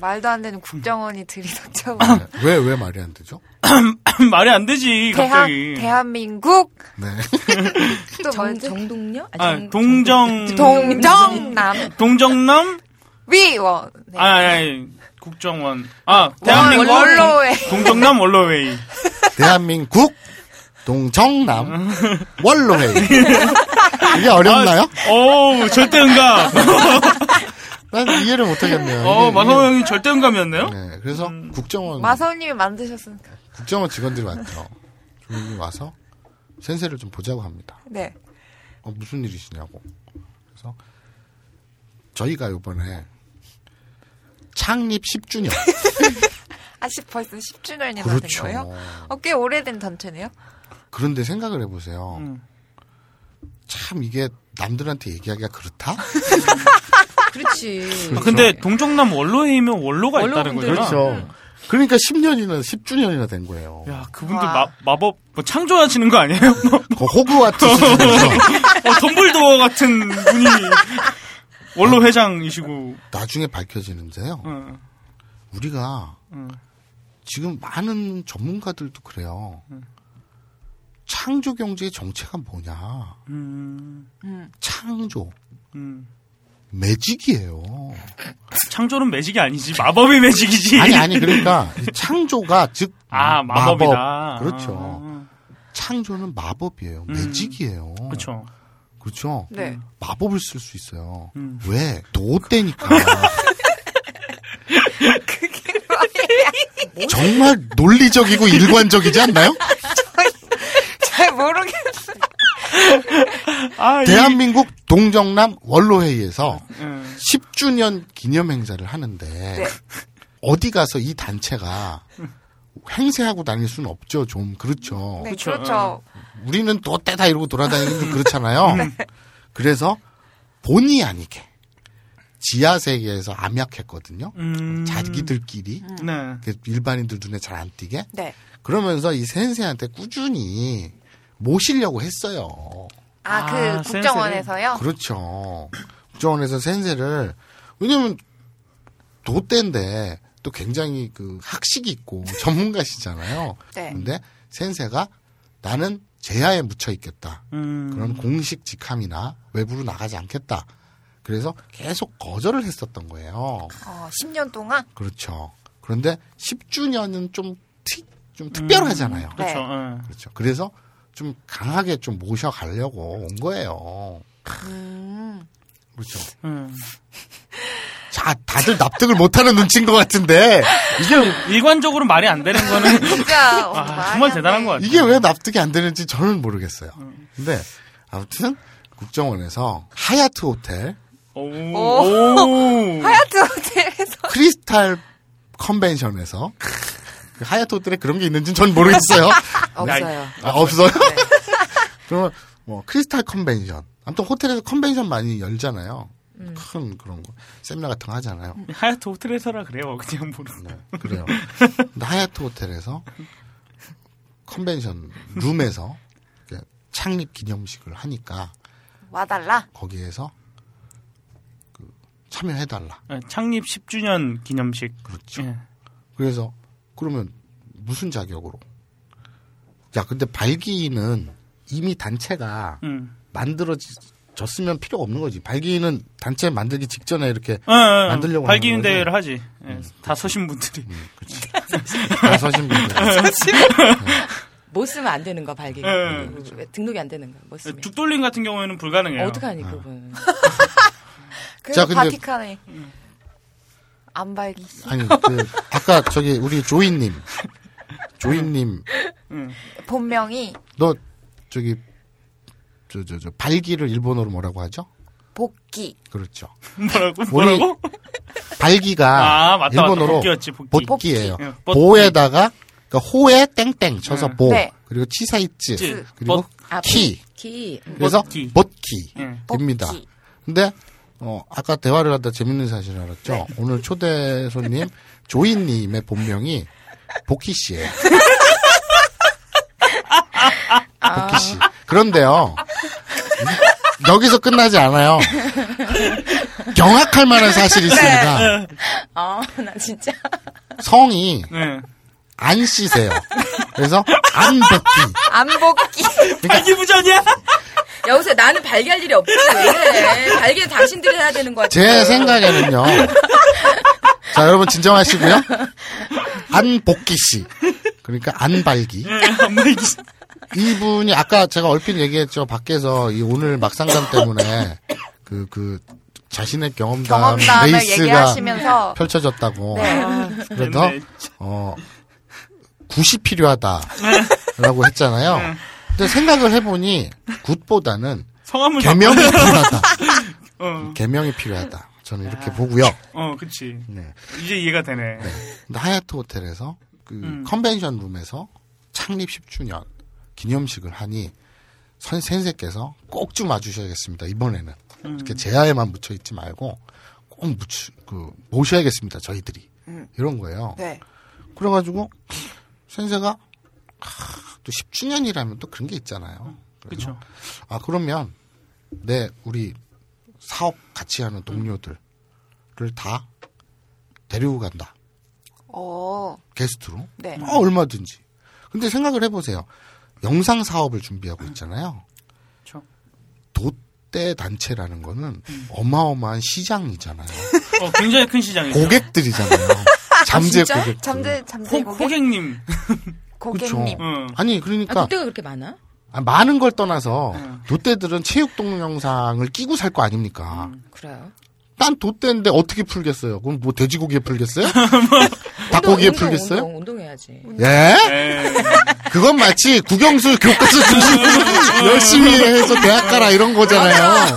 말도 안 되는 국정원이 들이닥쳐. 네. 왜, 왜 말이 안 되죠? 말이 안 되지 대한 갑자기. 대한 민국 네. 또 정? 정동녀? 아, 정- 동정 동정남 동정남? 위원. 네. 아니, 아니 국정원. 아 대한민국 원로회. 동정남 원로회의. 대한민국 동정남 원로회의. 이게 어렵나요? 오 절대 응답. 난 이해를 못하겠네요. 어 마성호 형이 절대 응감이었네요. 네, 그래서 국정원 마사오님이 만드셨으니까. 국정원 직원들이 왔죠. 조용히 와서 센세를 좀 보자고 합니다. 네. 어, 무슨 일이시냐고. 그래서 저희가 이번에 창립 10주년. 아직 벌써 10주년이나 그렇죠. 된 거예요? 어, 꽤 오래된 단체네요. 그런데 생각을 해보세요. 음. 참 이게 남들한테 얘기하기가 그렇다? 그렇지. 아, 근데 동정남 원로회의면 원로가 있다는. 거잖아. 그렇죠. 그러니까 10년이나 10주년이나 된 거예요. 야 그분들 마, 마법 뭐 창조하시는 거 아니에요? 그 호그와트 어, 덤블도어 같은 분이 원로 회장이시고. 나중에 밝혀지는데요. 응. 우리가 응. 지금 많은 전문가들도 그래요. 창조 경제의 정체가 뭐냐? 음, 창조, 음. 매직이에요. 창조는 매직이 아니지 마법의 매직이지. 아니 아니 그러니까 이 창조가 즉 아 마법이다. 마법. 그렇죠. 아, 창조는 마법이에요. 매직이에요. 그렇죠. 그렇죠. 네. 마법을 쓸 수 있어요. 음. 왜? 도 때니까. 정말 논리적이고 일관적이지 않나요? 잘 모르겠어요. 아, 이- 대한민국 동정남 원로회의에서 음. 10주년 기념 행사를 하는데 네. 어디 가서 이 단체가 행세하고 다닐 수는 없죠. 좀 그렇죠. 네. 그렇죠. 우리는 또 때다 이러고 돌아다니는 좀 그렇잖아요. 그래서 본의 아니게 지하 세계에서 암약했거든요. 음. 자기들끼리 네. 그 일반인들 눈에 잘 안 띄게. 네. 그러면서 이 센세한테 꾸준히 모시려고 했어요. 아, 그 아, 국정원에서요? 그렇죠. 국정원에서 센세를 왜냐면 도대인데 또 굉장히 그 학식 있고 전문가시잖아요. 네. 근데 센세가 나는 제야에 묻혀 있겠다. 음. 그런 공식 직함이나 외부로 나가지 않겠다. 그래서 계속 거절을 했었던 거예요. 어, 10년 동안? 그렇죠. 그런데 10주년은 좀, 특, 좀 특별하잖아요. 네. 그렇죠. 예. 그렇죠. 그래서 좀 강하게 좀 모셔가려고 온 거예요. 음. 그렇죠. 음. 자, 다들 납득을 못하는 눈치인 것 같은데 이게 일관적으로 말이 안 되는 거는 진짜. 어, 아, 정말 안 대단한 돼. 것 같아요. 이게 왜 납득이 안 되는지 저는 모르겠어요. 근데 아무튼 국정원에서 하얏트 호텔, 오. 오. 오. 하얏트 호텔에서. 크리스탈 컨벤션에서 그 하얏트 호텔에 그런 게 있는지는 전 모르겠어요. 없어요. 아, 없어요? 그러면 뭐 크리스탈 컨벤션. 아무튼 호텔에서 컨벤션 많이 열잖아요. 큰 그런 거 세미나 같은 거 하잖아요. 하얏트 호텔에서라 그래요. 그냥 모르. 네, 그래요. 근데 하얏트 호텔에서 컨벤션 룸에서 창립 기념식을 하니까 와달라? 거기에서 그 참여해달라. 예, 창립 10주년 기념식. 그렇죠. 예. 그래서 그러면 무슨 자격으로? 야, 근데 발기는 이미 단체가 음. 만들어졌으면 필요가 없는 거지. 발기는 단체 만들기 직전에 이렇게 예, 예, 만들려고 발기인 하는 거지. 대회를 하지. 예, 다 서신 분들이. 그렇지. 다 서신 분들. 못 쓰면 안 되는 거 발기. 예, 왜 등록이 안 되는 거. 못 쓰면. 죽돌림 같은 경우에는 불가능해요. 어떡하니 그분. 그래서 자, 근데- 바티칸에. 안 발기. 아니, 그, 아까 저기 우리 조이님. 조이님, 본명이 너 저기, 저, 저, 저, 발기를 일본어로 뭐라고 하죠? 복귀. 그렇죠. 뭐라고? 뭐라고? 발기가 아, 맞다, 일본어로 맞다. 복귀. 응, 복귀. 보에다가 그러니까 호에 땡땡 쳐서 응. 보 네. 그리고 치사이츠 찌. 그리고 봇. 아, 키 키. 그래서. 봇기입니다. 응. 근데 어 아까 대화를 하다 재밌는 사실을 알았죠. 네. 오늘 초대 손님 조이님의 본명이 복희 씨예요. 복희 씨. 그런데요. 여기서 끝나지 않아요. 경악할 만한 사실이 있습니다. 네. 어, 나 진짜. 성이 네. 안 씨세요. 그래서 안복기. 안복기. 발기부전이야? 여기서 나는 발기할 일이 없지. 발기는 당신들이 해야 되는 거 같아. 제 생각에는요. 자, 여러분 진정하시고요. 안복기 씨. 그러니까 안발기. 이분이 아까 제가 얼핏 얘기했죠. 밖에서 이 오늘 막상담 때문에 그, 그, 자신의 경험담 경험담을 레이스가 얘기하시면서 펼쳐졌다고. 네. 그래서, 어, 굿이 필요하다라고 했잖아요. 근데 생각을 해보니 굿보다는 성함을 개명이. 필요하다. 어. 개명이 필요하다. 저는 이렇게 보고요. 어, 그치. 네. 이제 이해가 되네. 근데 하얏트 호텔에서 그 음. 컨벤션 룸에서 창립 10주년 기념식을 하니 선 선생께서 꼭 좀 와주셔야겠습니다. 이번에는 음. 이렇게 제하에만 묻혀 있지 말고 꼭 묻히, 그 모셔야겠습니다. 저희들이 음. 이런 거예요. 네. 그래가지고 센세가 아, 또 10주년이라면 또 그런 게 있잖아요. 그쵸. 아 그러면 네 우리 사업 같이 하는 동료들을 다 데리고 간다. 어. 게스트로. 네. 어, 얼마든지. 근데 생각을 해보세요. 영상 사업을 준비하고 있잖아요. 그쵸. 돛대 단체라는 거는 어마어마한 시장이잖아요. 어, 굉장히 큰 시장이죠. 고객들이잖아요. 잠재 진짜? 고객들. 잠재 잠재 호, 고객 호객님. 고객님. 응. 아니 아, 그러니까 롯데가 그렇게 많아? 아, 많은 걸 떠나서 돛대들은 체육 동영상을 끼고 살 거 아닙니까? 그래요. 난 돛대인데 어떻게 풀겠어요? 그럼 뭐 돼지고기에 풀겠어요? 닭고기에 운동, 풀겠어요? 운동, 운동 해야지. 예? 네. 그건 마치 국영수 교과서 중심으로 열심히 해서 대학 가라 이런 거잖아요.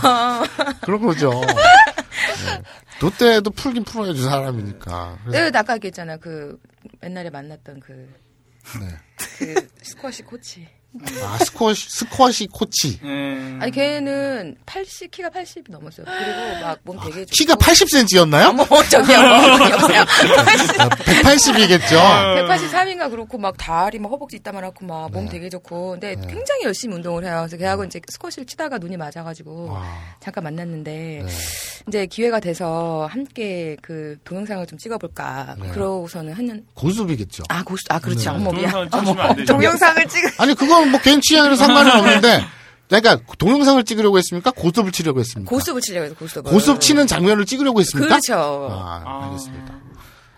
그런 거죠. 네. 롯데도 풀긴 풀어야지 사람이니까. 그래서 내가 아까 얘기했잖아. 그 옛날에 만났던 그, 네. 그 스쿼시 코치. 아 스쿼시 스쿼시 코치. 네. 아니 걔는 80 키가 80이 넘었어요. 그리고 막 몸 되게 좋고. 키가 80cm였나요? 어머 저기요. 여보세요. 180이겠죠. 183인가 그렇고 막 다리 막 허벅지 있다만 하고 막 몸 되게 좋고 근데 굉장히 열심히 운동을 해요. 그래서 걔하고 이제 스쿼시를 치다가 눈이 맞아가지고 잠깐 만났는데 이제 기회가 돼서 함께 그 동영상을 좀 찍어볼까 네. 그러고서는 했는 고수비겠죠. 아 고수 아 그렇죠. 네. 어머 미안. 되죠. 동영상을 찍 아니 그건 뭐 개인 취향에는 상관은 없는데. 그러니까 동영상을 찍으려고 했습니까? 고습을 치려고 했습니까? 고습을 치려고 해서 고습을. 고습 치는 장면을 찍으려고 했습니까? 그렇죠. 아, 알겠습니다.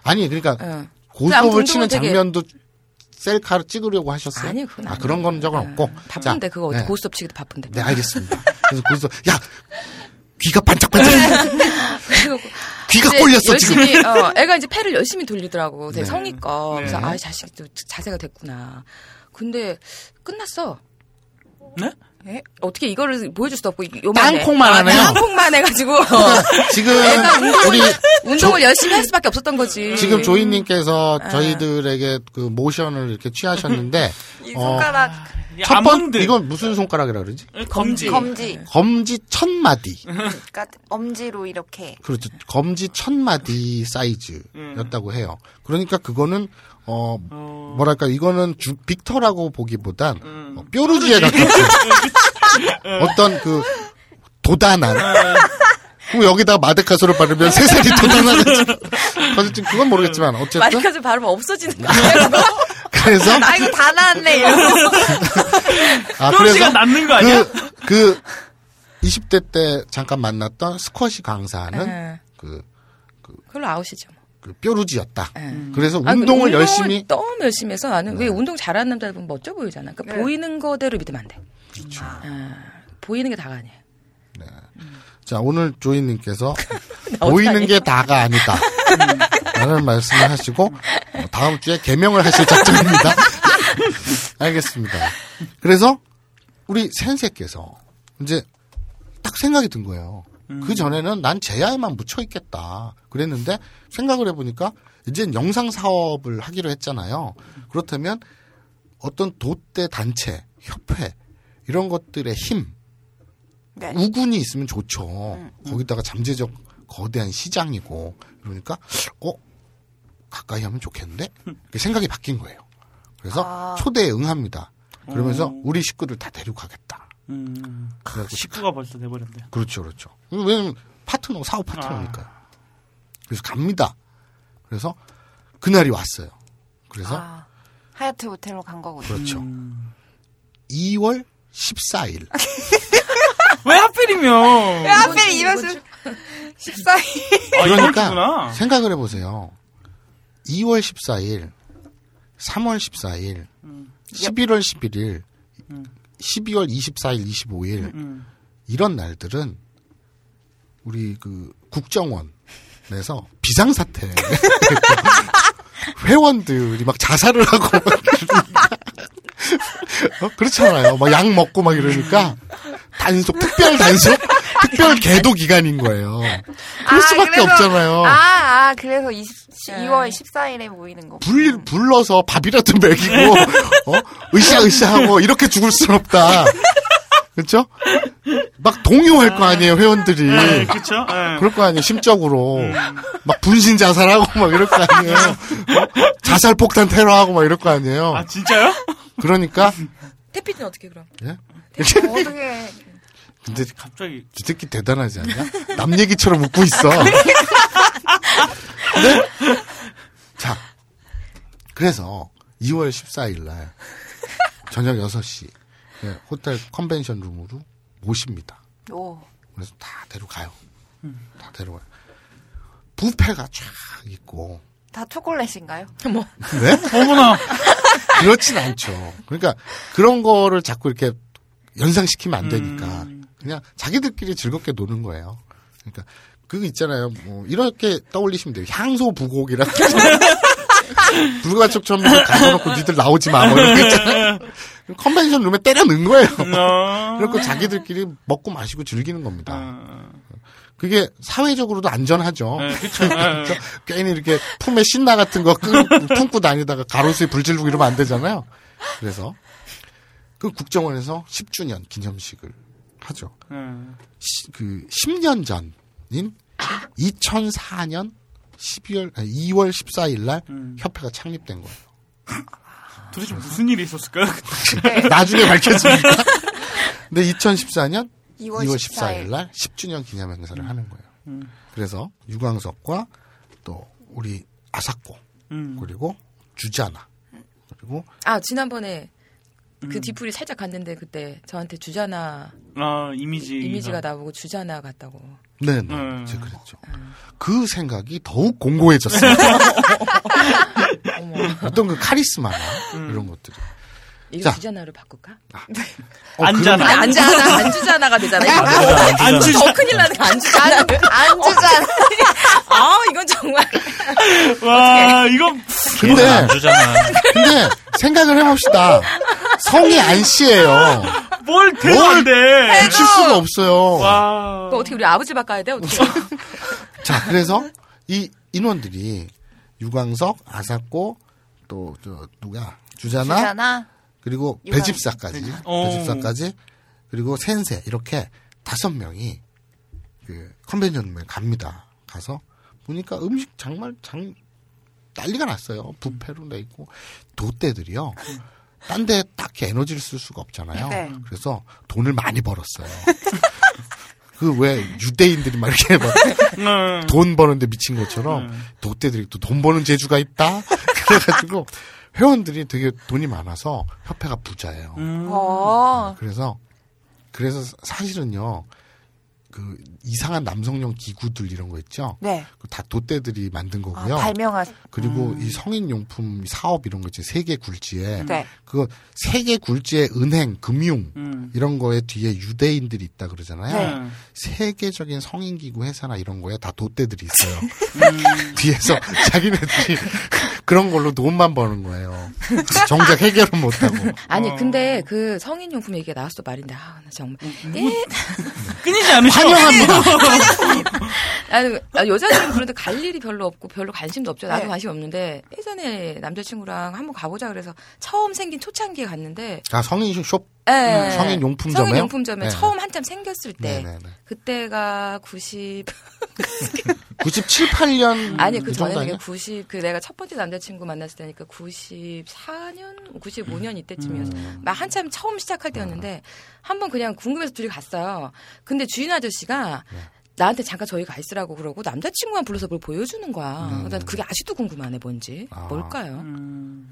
아니 그러니까 응. 고습을 아무튼 치는 되게- 장면도 셀카로 찍으려고 하셨어요? 아니 그건 아, 아니에요. 그런 건 적은 응. 없고. 바쁜데 자, 그거 네. 고스톱 치기도 바쁜데. 네, 알겠습니다. 그래서 고습 야 귀가 반짝반짝. 귀가 꼴렸어 열심히, 지금. 어, 애가 이제 패를 열심히 돌리더라고. 되게 네. 성의껏. 그래서 네. 아, 이 자식이 또 자세가 됐구나. 근데 끝났어. 네? 에? 어떻게 이거를 보여줄 수도 없고 이- 요만해. 땅콩만 하네요. 아, 땅콩만 해가지고 지금 애가 운동을, 우리 운동을 열심히 할 수밖에 없었던 거지. 지금 조이님께서 아. 저희들에게 그 모션을 이렇게 취하셨는데 이 어, 손가락 첫 번. 이건 무슨 손가락이라 그러지? 검지. 검지. 검지 첫 마디. 그러니까 엄지로 이렇게 그렇죠. 검지 첫 마디 사이즈였다고 해요. 그러니까 그거는 어 뭐랄까 이거는 주, 빅터라고 보기보단 어, 뾰루지에 가깝죠. 어떤 그 도단한. 그리고 여기다가 마데카소를 바르면 세 살이 도단하겠지. 그래서 그건 모르겠지만 어쨌든 마이크까지 바르면 없어지는 거 아니야? 그거? 그래서 나 이거 다 나왔네 이러고 아 뾰루지가 남는 거 아니야? 그, 그 20대 때 잠깐 만났던 스쿼시 강사는 네. 그, 그걸로 아웃이죠. 그 뾰루지였다. 네. 그래서 아, 그 운동을 운동을 열심히 네. 너무 열심히 해서 나는 왜 운동 잘하는 남자들 보면 멋져 보이잖아. 그러니까 보이는 거대로 믿으면 안 돼. 그렇죠. 아, 보이는 게 다가 아니야. 자, 오늘 조이님께서 나 보이는? 게 다가 아니다. 라는 말씀을 하시고, 어, 다음 주에 개명을 하실 작정입니다. 알겠습니다. 그래서, 우리 센세께서, 이제, 딱 생각이 든 거예요. 그 전에는 난 제야에만 묻혀 있겠다. 그랬는데 생각을 해보니까 이제 영상 사업을 하기로 했잖아요. 그렇다면 어떤 도대 단체, 협회 이런 것들의 힘, 네. 우군이 있으면 좋죠. 거기다가 잠재적 거대한 시장이고 그러니까 어 가까이 하면 좋겠는데 그 생각이 바뀐 거예요. 그래서 아. 초대에 응합니다. 그러면서 오. 우리 식구들 다 데려가겠다. 음. 그래가지고 식구가 벌써 돼버렸네. 그렇죠, 그렇죠. 왜냐면 파트너, 사업 파트너니까요. 그래서 갑니다. 그래서 그날이 왔어요. 그래서 아, 하얏트 호텔로 간 거군요. 그렇죠. 2월 14일. 왜 하필이면? 왜 하필 이것을 14일. 그러니까 생각을 해보세요. 2월 14일, 3월 14일, 11월 11일, 12월 24일, 25일 음. 이런 날들은 우리 그 국정원에서 비상사태 회원들이 막 자살을 하고. 어? 그렇잖아요. 막 약 먹고 막 이러니까 단속 특별 단속 특별 계도 기간인 거예요. 그럴 수밖에 그래서- 없잖아요. 아, 아, 그래서 20, 2월 14일에 모이는 거. 불 불러서 밥이라도 먹이고 어? 으쌰으쌰하고 이렇게 죽을 순 없다. 그렇죠? 막 동요할 거 아니에요 회원들이. 네, 그쵸? 네. 그럴 거 아니에요 심적으로 막 분신 자살하고 막 이럴 거 아니에요. 어? 자살 폭탄 테러하고 막 이럴 거 아니에요. 아 진짜요? 그러니까 태피는 어떻게 그럼? 예? 어, 어떻게. 근데 갑자기 이 새끼 대단하지 않냐? 남 얘기처럼 웃고 있어. 근데 자 그래서 2월 14일 날 저녁 6시 예, 호텔 컨벤션 룸으로 모십니다. 오. 그래서 다 데려가요. 다 데려가요. 부페가 쫙 있고 다 초콜릿인가요? 뭐. 네? 어머나. 그렇진 않죠. 그러니까 그런 거를 자꾸 이렇게 연상시키면 안 되니까 그냥 자기들끼리 즐겁게 노는 거예요. 그러니까 그거 있잖아요. 뭐 이렇게 떠올리시면 돼요. 향소 부곡이라 불가촉처럼 가둬놓고 니들 나오지 마. 뭐 이런 거 있잖아요. 컨벤션 룸에 때려 넣은 거예요. 그래갖고 자기들끼리 먹고 마시고 즐기는 겁니다. 그게 사회적으로도 안전하죠. 네. 그렇죠? 괜히 이렇게 품에 신나 같은 거 끄- 품고 다니다가 가로수에 불 지르고 이러면 안 되잖아요. 그래서 그 국정원에서 10주년 기념식을 하죠. 음. 시- 그 10년 전인 2004년 12월 아니, 2월 14일 날 음. 협회가 창립된 거예요. 도대체 무슨 일이 있었을까요? 나중에 밝혀집니다. 근데 2014년 2월 2월 14일 14일 날 10주년 기념 행사를 하는 거예요. 음. 그래서 유광석과 또 우리 아사코 음. 그리고 주자나 그리고 아 지난번에 음. 그 뒤풀이 살짝 갔는데 그때 저한테 주자나 아 이미지 이미지가 나보고 주자나 같다고. 네 네 음. 제가 그랬죠. 그 생각이 더욱 공고해졌어요. 어떤 그 카리스마나 이런 것들이. 이거 자. 주자나로 바꿀까? 어, 안잖아. 그럼- 안 주자나 안 주자나가 되잖아. 이거. 안 주자. 더 큰일 나는 거 안 주자나. 안 주잖아. 아 이건 정말. 와 이거 근데 안 주잖아. 근데 생각을 해봅시다. 성이 안 씨예요. 뭘 돼. 붙일 수가 없어요. 와. 또 어떻게 우리 아버지 바꿔야 돼? 어떻게? 자, 그래서 이 인원들이 유광석, 아사코, 또, 저, 누가, 주자나, 주잖아. 그리고 유광- 배집사까지, 어. 배집사까지, 그리고 센세, 이렇게 다섯 명이 그 컨벤션룸에 갑니다. 가서 보니까 음식 정말 장, 난리가 났어요. 부페로 내 있고, 도떼들이요. 딴 데 딱히 에너지를 쓸 수가 없잖아요. 네. 그래서 돈을 많이 벌었어요. 그 왜 유대인들이 막 이렇게 막 음. 돈 버는데 미친 것처럼 도떼들이 또 돈 버는 재주가 있다. 그래가지고 회원들이 되게 돈이 많아서 협회가 부자예요. 음. 어. 그래서 그래서 사실은요 그 이상한 남성용 기구들 이런 거 있죠. 네. 그다 도떼들이 만든 아, 거고요. 발명한. 그리고 이 성인 용품 사업 이런 거 있지 세계 굴지에 네. 그거 세계 굴지의 은행 금융 음. 이런 거에 뒤에 유대인들이 있다 그러잖아요. 네. 세계적인 성인 기구 회사나 이런 거에 다 도떼들이 있어요. 음. 뒤에서 자기네들이 그런 걸로 돈만 버는 거예요. 정작 해결은 못하고. 아니 근데 그 성인 용품 얘기가 나왔어 말인데 아, 나 정말 예, 끊이지 않으셔. 환영합니다. 아니, 아, 여자들은 그런데 갈 일이 별로 없고 별로 관심도 없죠. 나도 네. 관심 없는데 예전에 남자친구랑 한번 가보자 그래서 처음 생긴 초창기에 갔는데 아, 성인 쇼, 예. 성인 용품점에. 성인 용품점에 네. 처음 한참 생겼을 때 네네네. 그때가 90 97, 8년. 아니 그 전에는 아니야? 90 그 내가 첫 번째 남자친구 만났을 때니까 94년 95년 이때쯤이어서 음. 막 한참 처음 시작할 때였는데 한번 그냥 궁금해서 둘이 갔어요. 근데 주인 아저씨가 네. 나한테 잠깐 저희 가 있으라고 그러고 남자친구만 불러서 뭘 보여주는 거야. 음. 난 그게 아직도 궁금하네 뭔지 아. 뭘까요?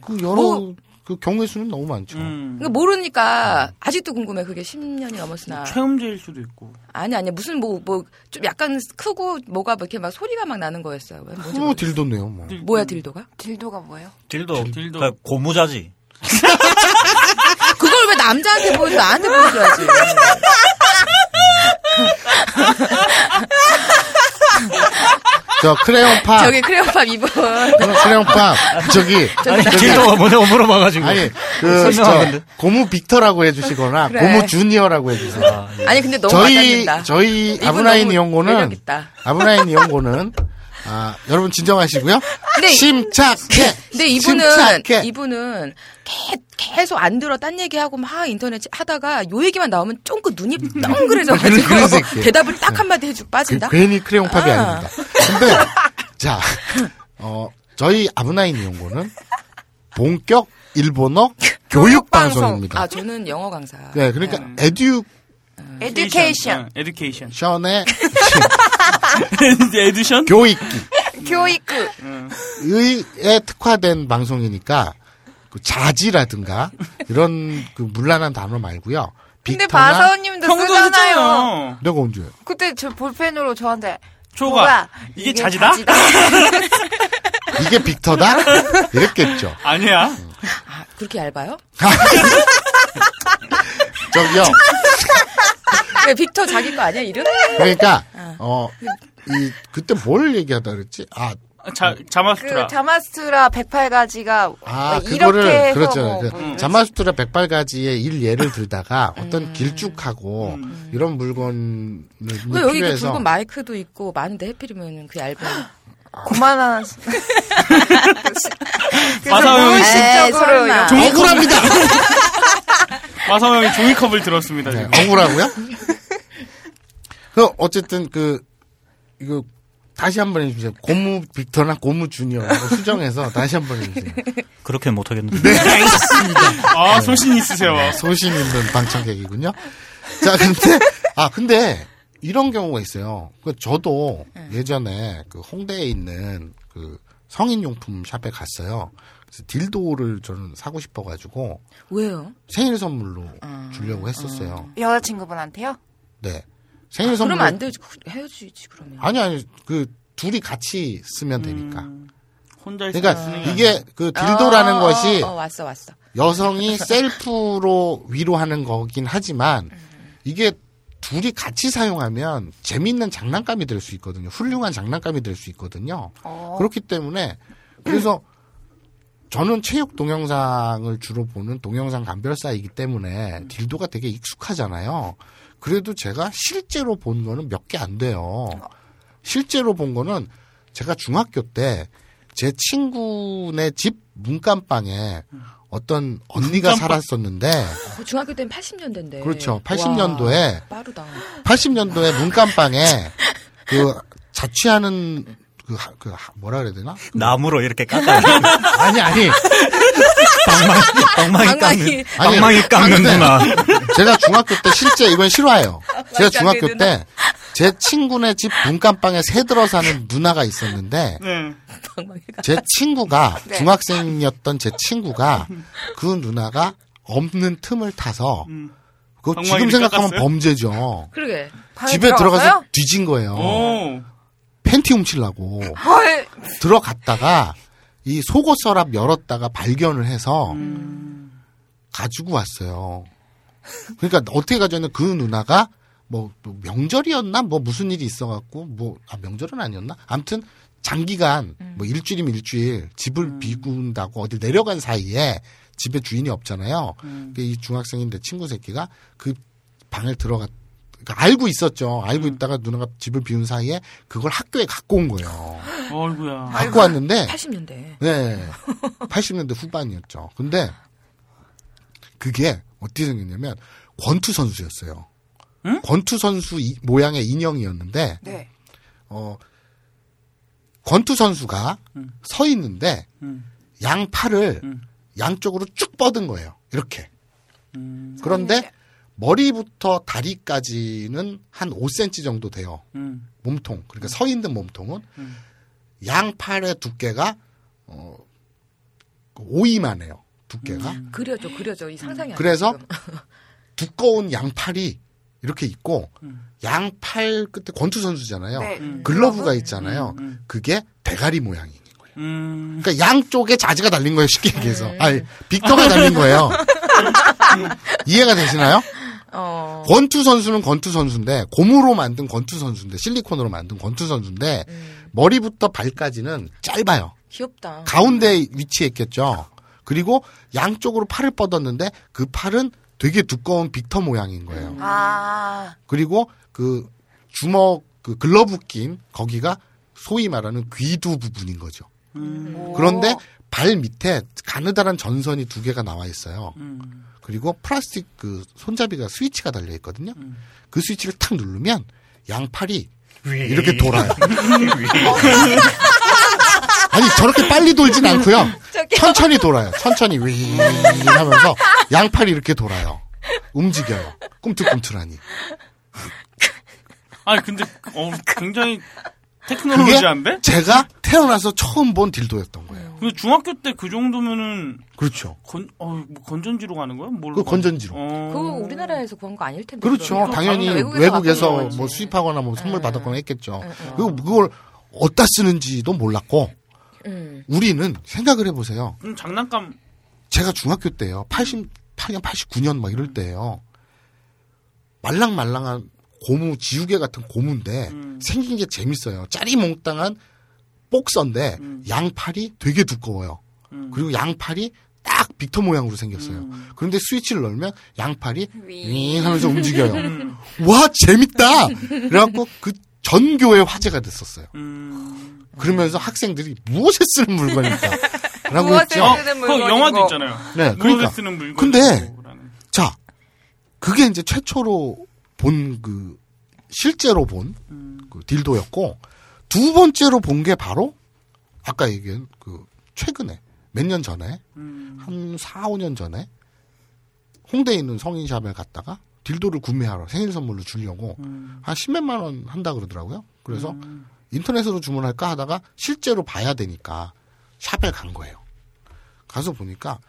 그 여러, 뭐- 그 경우의 수는 너무 많죠. 그러니까 모르니까 아직도 궁금해. 그게 10년이 넘었으나. 최음제일 수도 있고. 아니 아니 무슨 뭐 뭐 좀 약간 크고 뭐가 뭐 이렇게 막 소리가 막 나는 거였어요. 뭐 딜도네요, 뭐. 뭐야 딜도가? 딜도가 뭐예요? 딜도, 그러니까 고무자지. 그걸 왜 남자한테 보여줘 나한테 보여줘야지. 저 크레용팝. 저기 크레용팝 이분. 크레용팝. 저기. 저기- 뭐냐고 물어봐가지고. 아니, 그. 저, 고무 빅터라고 해주시거나, 그래. 고무 주니어라고 해주세요. 아니 근데 너무 저희, 와닿는다. 저희 이용고는, 매력있다. 아브나인 이용고는, 아, 여러분 진정하시고요. 근데 이- 침착해. 근데 이분은 침착해. 이분은 개- 계속 안 들어 딴 얘기하고 막 인터넷 하다가 요 얘기만 나오면 쫑긋 눈이 덩그래져가지고. 대답을 딱 한마디 해주고 그, 빠진다. 괜히 크레용팝이 아. 아. 닙니다 근데, 자, 어, 저희 아브나인 이용고는 본격 일본어 교육 방송입니다. 아 저는 영어 강사. 네, 그러니까 에듀 에듀케이션. 에듀케이션. 션의 에듀션? 교육기. 교육구. 의에 특화된 방송이니까 그 자지라든가 이런 그 문란한 단어 말고요. 근데 형도 쓰잖아요. 했잖아요. 내가 언제? 그때 저 볼펜으로 저한테 초가. 뭐야, 이게 자지다? 이게 빅터다? 이랬겠죠. 아니야. 아, 그렇게 얇아요? 저기요. 왜 빅터 자기 거 아니야 이름? 그러니까 어 이 그때 뭘 얘기하다 그랬지? 아, 자, 그 자마스트라. 자마스트라 108가지가 아 이렇게 그거를 해서 그렇죠. 뭐, 그뭐 자마수트라 백발가지의 일 예를 들다가 음. 어떤 길쭉하고 이런 물건을 왜 여기 그 필요해서 붉은 마이크도 있고 많은데 해필이면 그 얇은. 고만한 마사오 형이 에이, 무의식적으로 설마. 이런- 억울합니다. 마사오 형이 종이컵을 들었습니다. 네. 억울하고요. 그 어쨌든 그 이거 다시 한 번 해주세요. 고무 빅터나 고무 주니어라고 수정해서 다시 한 번 해주세요. 그렇게는 못하겠는데. 네, 알겠습니다. 아, 소신 있으세요. 소신 있는 방청객이군요. 자, 근데 아 근데 이런 경우가 있어요. 그 저도 예전에 그 홍대에 있는 그 성인용품 샵에 갔어요. 그래서 딜도를 저는 사고 싶어가지고 왜요? 생일 선물로 주려고 했었어요. 여자친구분한테요? 네. 생일 선물. 그러면 안 되지. 헤어지지 그러면. 아니 아니 그 둘이 같이 쓰면 되니까. 혼자 있으면 그러니까 이게 그 딜도라는 어, 것이 어, 어, 왔어 왔어. 여성이 셀프로 위로하는 거긴 하지만 이게 둘이 같이 사용하면 재밌는 장난감이 될 수 있거든요. 훌륭한 장난감이 될 수 있거든요. 어. 그렇기 때문에 그래서 저는 체육 동영상을 주로 보는 동영상 감별사이기 때문에 딜도가 되게 익숙하잖아요. 그래도 제가 실제로 본 거는 몇 개 안 돼요. 실제로 본 거는 제가 중학교 때 제 친구네 집 문간방에 어떤 언니가 문간방? 살았었는데 어, 중학교 때는 80년대인데. 그렇죠. 80년도에 빠르다. 80년도에 문간방에 그 자취하는 그, 하- 그 하- 뭐라 그래야 되나? 나무로 이렇게 깎아요. 아니 아니 방망이, 방망이 깎는, 방망이. 방망이 깎는 근데 누나. 제가 중학교 때 실제 이건 실화예요. 제가 맞아, 중학교 그. 때제 친구네 집 문간방에 새들어 사는 누나가 있었는데 네. 제 친구가 네. 중학생이었던 제 친구가 그 누나가 없는 틈을 타서 음. 그거 지금 생각하면 깎았어요? 범죄죠. 그러게. 집에 들어가서 들어갔어요? 뒤진 거예요. 오. 팬티 훔치려고 헐. 들어갔다가 이 속옷 서랍 열었다가 발견을 해서 가지고 왔어요. 그러니까 어떻게 가져왔냐면 그 누나가 뭐, 뭐 명절이었나 뭐 무슨 일이 있어갖고 뭐 아, 명절은 아니었나 아무튼 장기간 뭐 일주일이면 일주일 집을 비군다고 어디 내려간 사이에 집에 주인이 없잖아요. 그이 중학생인 내 친구 새끼가 그 방을 들어갔 알고 있었죠. 알고 있다가 누나가 집을 비운 사이에 그걸 학교에 갖고 온 거예요. 어이구야. 갖고 왔는데 80년대. 네. 80년대 후반이었죠. 근데 그게 어떻게 생겼냐면 권투 선수였어요. 권투 선수 이- 모양의 인형이었는데 네. 어 권투 선수가 서 있는데 양 팔을 양쪽으로 쭉 뻗은 거예요. 이렇게. 그런데 머리부터 다리까지는 한 5cm 정도 돼요. 음. 몸통. 그러니까 서 있는 몸통은 양 팔의 두께가 어 5이만 해요. 두께가. 그려줘, 그려줘. 이 상상이 안 돼, 그래서. 두꺼운 양팔이 이렇게 있고 양팔 끝에 권투 선수잖아요. 네. 음. 글러브가 있잖아요. 그게 대가리 모양이. 음. 그러니까 양쪽에 자지가 달린 거예요. 쉽게 얘기해서. 아니 빅터가 달린 거예요. 이해가 되시나요? 어. 권투 선수는 권투 선수인데 고무로 만든 권투 선수인데 실리콘으로 만든 권투 선수인데 머리부터 발까지는 짧아요. 귀엽다. 가운데 위치해 있겠죠. 그리고 양쪽으로 팔을 뻗었는데 그 팔은 되게 두꺼운 빅터 모양인 거예요. 아. 그리고 그 주먹 그 글러브 낀 거기가 소위 말하는 귀두 부분인 거죠. 그런데 발 밑에 가느다란 전선이 두 개가 나와 있어요. 그리고 플라스틱 그 손잡이가 스위치가 달려 있거든요. 그 스위치를 탁 누르면 양팔이 이렇게 돌아요. 아니 저렇게 빨리 돌진 않고요. 천천히 돌아요. 천천히 윙 하면서 양팔이 이렇게 돌아요. 움직여요. 꿈틀꿈틀하니. 아니 근데 어 굉장히 그게 테크놀로지한데? 제가 태어나서 처음 본 딜도였던 거예요. 근데 중학교 때 그 정도면은 그렇죠. 건, 어, 뭐 건전지로 가는 거야? 뭘로 그 가? 건전지로. 어. 그거 우리나라에서 구한 거 아닐 텐데. 그렇죠. 그러면. 당연히 외국에서 외국에서 뭐 거지. 수입하거나 뭐 선물 받았거나 했겠죠. 응, 응. 그리고 그걸 어디다 쓰는지도 몰랐고 음. 우리는 생각을 해보세요. 그럼 장난감 제가 중학교 때요. 88년, 89년 막 이럴 때예요. 말랑말랑한 고무, 지우개 같은 고무인데 생긴 게 재밌어요. 짜리몽땅한 복서인데 양팔이 되게 두꺼워요. 그리고 양팔이 딱 빅터 모양으로 생겼어요. 그런데 스위치를 넣으면 양팔이 윙 하면서 움직여요. 와 재밌다. 그래갖고 그 전교의 화제가 됐었어요. 그러면서 학생들이 무엇에 쓰는 물건일까? 라고 했죠. 쓰는 그 영화도 있잖아요. 네, 무엇에 그러니까. 쓰는 물건. 근데 자, 그게 이제 최초로 본 그 실제로 본그 딜도였고 두 번째로 본 게 바로 아까 얘기한 그 최근에 몇 년 전에 한 4, 5년 전에 홍대에 있는 성인샵에 갔다가 딜도를 구매하러 생일 선물로 주려고 한 10몇만 원 한다 그러더라고요. 그래서 인터넷으로 주문할까 하다가 실제로 봐야 되니까 샵에 간 거예요. 가서 보니까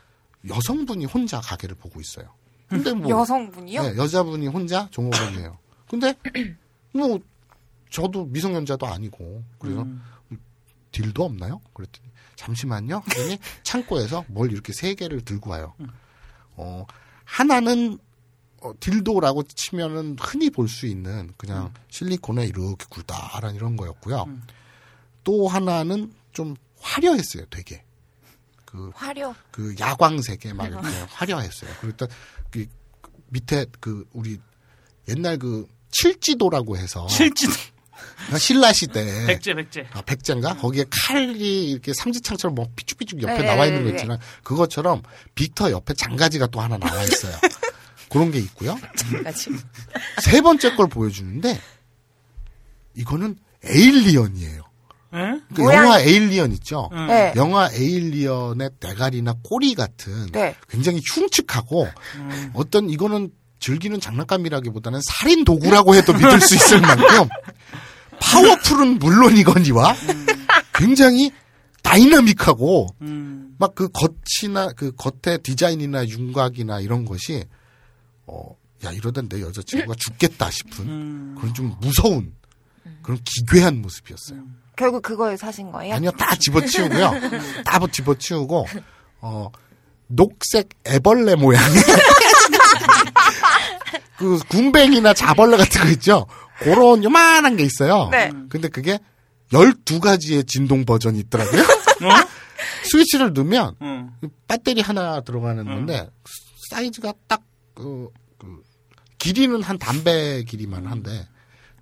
여성분이 혼자 가게를 보고 있어요. 근데 뭐 여성분이요? 네, 여자분이 혼자 종업원이에요. 근데 뭐 저도 미성년자도 아니고 그래서 딜도 없나요? 그랬더니 잠시만요. 그랬더니 창고에서 뭘 이렇게 세 개를 들고 와요. 어 하나는 어, 딜도라고 치면은 흔히 볼 수 있는 그냥 실리콘에 이렇게 굴다란 이런 거였고요. 또 하나는 좀 화려했어요, 되게. 그 화려. 그 야광색에 막 이렇게 화려했어요. 그랬다 그 밑에 그 우리 옛날 그 칠지도라고 해서 칠지도. 신라 시대 백제 백제. 아, 백제인가? 거기에 칼이 이렇게 삼지창처럼 뭐 삐죽삐죽 옆에 네, 나와 있는 거 네, 있잖아. 그것처럼 빅터 옆에 장가지가 또 하나 나와 있어요. 그런 게 있고요. 장가지. 세 번째 걸 보여주는데 이거는 에일리언이에요. 예? 그 영화 에일리언 있죠? 네. 영화 에일리언의 대가리나 꼬리 같은 네. 굉장히 흉측하고 어떤 이거는 즐기는 장난감이라기보다는 살인 도구라고 해도 믿을 수 있을 만큼 powerful은 물론이거니와 굉장히 다이나믹하고 막그 겉이나 그 겉의 디자인이나 윤곽이나 이런 것이 어, 야 이러다 내 여자친구가 죽겠다 싶은 그런 좀 무서운 그런 기괴한 모습이었어요. 결국 그걸 사신 거예요? 아니요, 다 집어치우고요. 다 집어치우고, 어, 녹색 애벌레 모양의 그 군뱅이나 자벌레 같은 거 있죠? 그런 요만한 게 있어요. 네. 근데 그게 12가지의 진동 버전이 있더라고요. 스위치를 넣으면 배터리 하나 들어가는 건데 사이즈가 딱 그, 그 길이는 한 담배 길이만 한데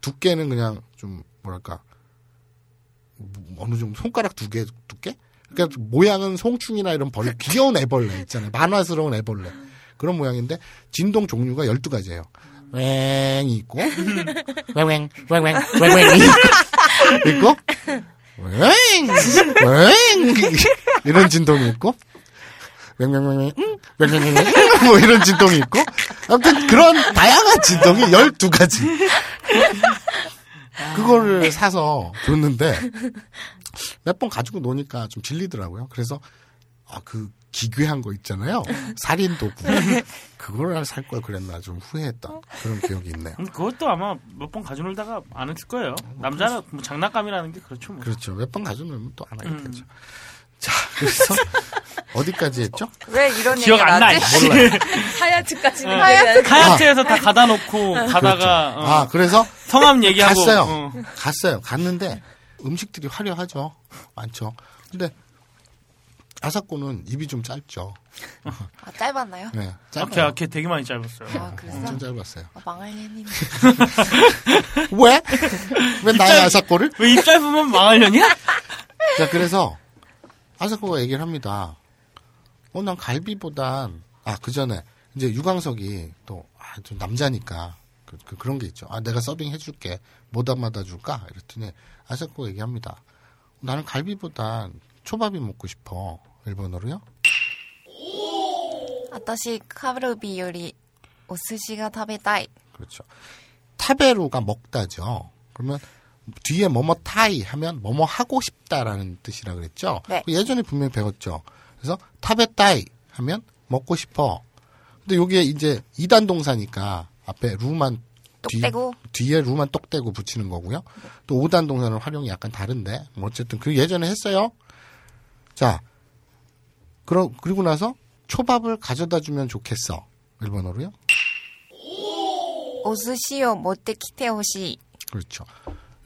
두께는 그냥 좀 뭐랄까 뭐 어느 정도 손가락 두 개 두께? 그러니까 모양은 송충이나 이런 벌레 귀여운 애벌레 있잖아요. 만화스러운 애벌레 그런 모양인데 진동 종류가 12가지예요. 웽이 있고 웽웽 웽웽 웽웽이 있고 웽웽 이런 진동이 있고 웽웽웽 뭐 이런 진동이 있고 아무튼 그런 다양한 진동이 12가지 그거를 사서 줬는데 몇 번 가지고 노니까 좀 질리더라고요. 그래서 아, 그 기괴한 거 있잖아요. 살인 도구. 그걸 살 걸 그랬나 좀 후회했던 그런 기억이 있네요. 음, 그것도 아마 몇 번 가져놀다가 안 했을 거예요. 남자는 뭐 장난감이라는 게 그렇죠. 뭐. 그렇죠. 몇 번 가져놓으면 또 안 하겠죠. 음. 자, 그래서 어디까지 했죠? 왜 이런 기억 안 나. 나지? 몰라요. 하얏트까지는 하얏트. 하얏트에서 다 가다 놓고 가다가 그렇죠. 어, 아, 그래서 성함 얘기하고 갔어요. 어. 갔어요. 갔는데 음식들이 화려하죠. 많죠. 근데 아사코는 입이 좀 짧죠. 아, 짧았나요? 네, 아, 짧아요. 걔, 걔 되게 많이 짧았어요. 아, 그랬어? 엄청 짧았어요. 아, 망할 햄이네. 왜? 왜 나의 아사코를? 왜 입 짧으면 망하려냐? 자, 그래서 아사코가 얘기를 합니다. 어, 난 갈비보단 아, 그 전에 이제 유광석이 또 아, 좀 남자니까 그, 런 게 있죠. 아, 내가 서빙 해줄게. 뭐 담아다 줄까? 이랬더니 아사코가 얘기합니다. 나는 갈비보단 초밥이 먹고 싶어. 일본어로요? あたしカルビよりお寿司が食べたい. 그렇죠. 食べる가 먹다죠. 그러면 뒤에 뭐뭐 たい 하면 뭐뭐 하고 싶다라는 뜻이라 그랬죠. 네. 그 예전에 분명히 배웠죠. 그래서 食べたい 하면 먹고 싶어. 근데 여기에 이제 이단 동사니까 앞에 루만 뒤, 뒤에 루만 똑대고 붙이는 거고요. 또 5단 동사는 활용이 약간 다른데 뭐 어쨌든 그 예전에 했어요. 자, 그러, 그리고 나서 초밥을 가져다 주면 좋겠어. 일본어로요. 오스시오 모테 키테오시. 그렇죠.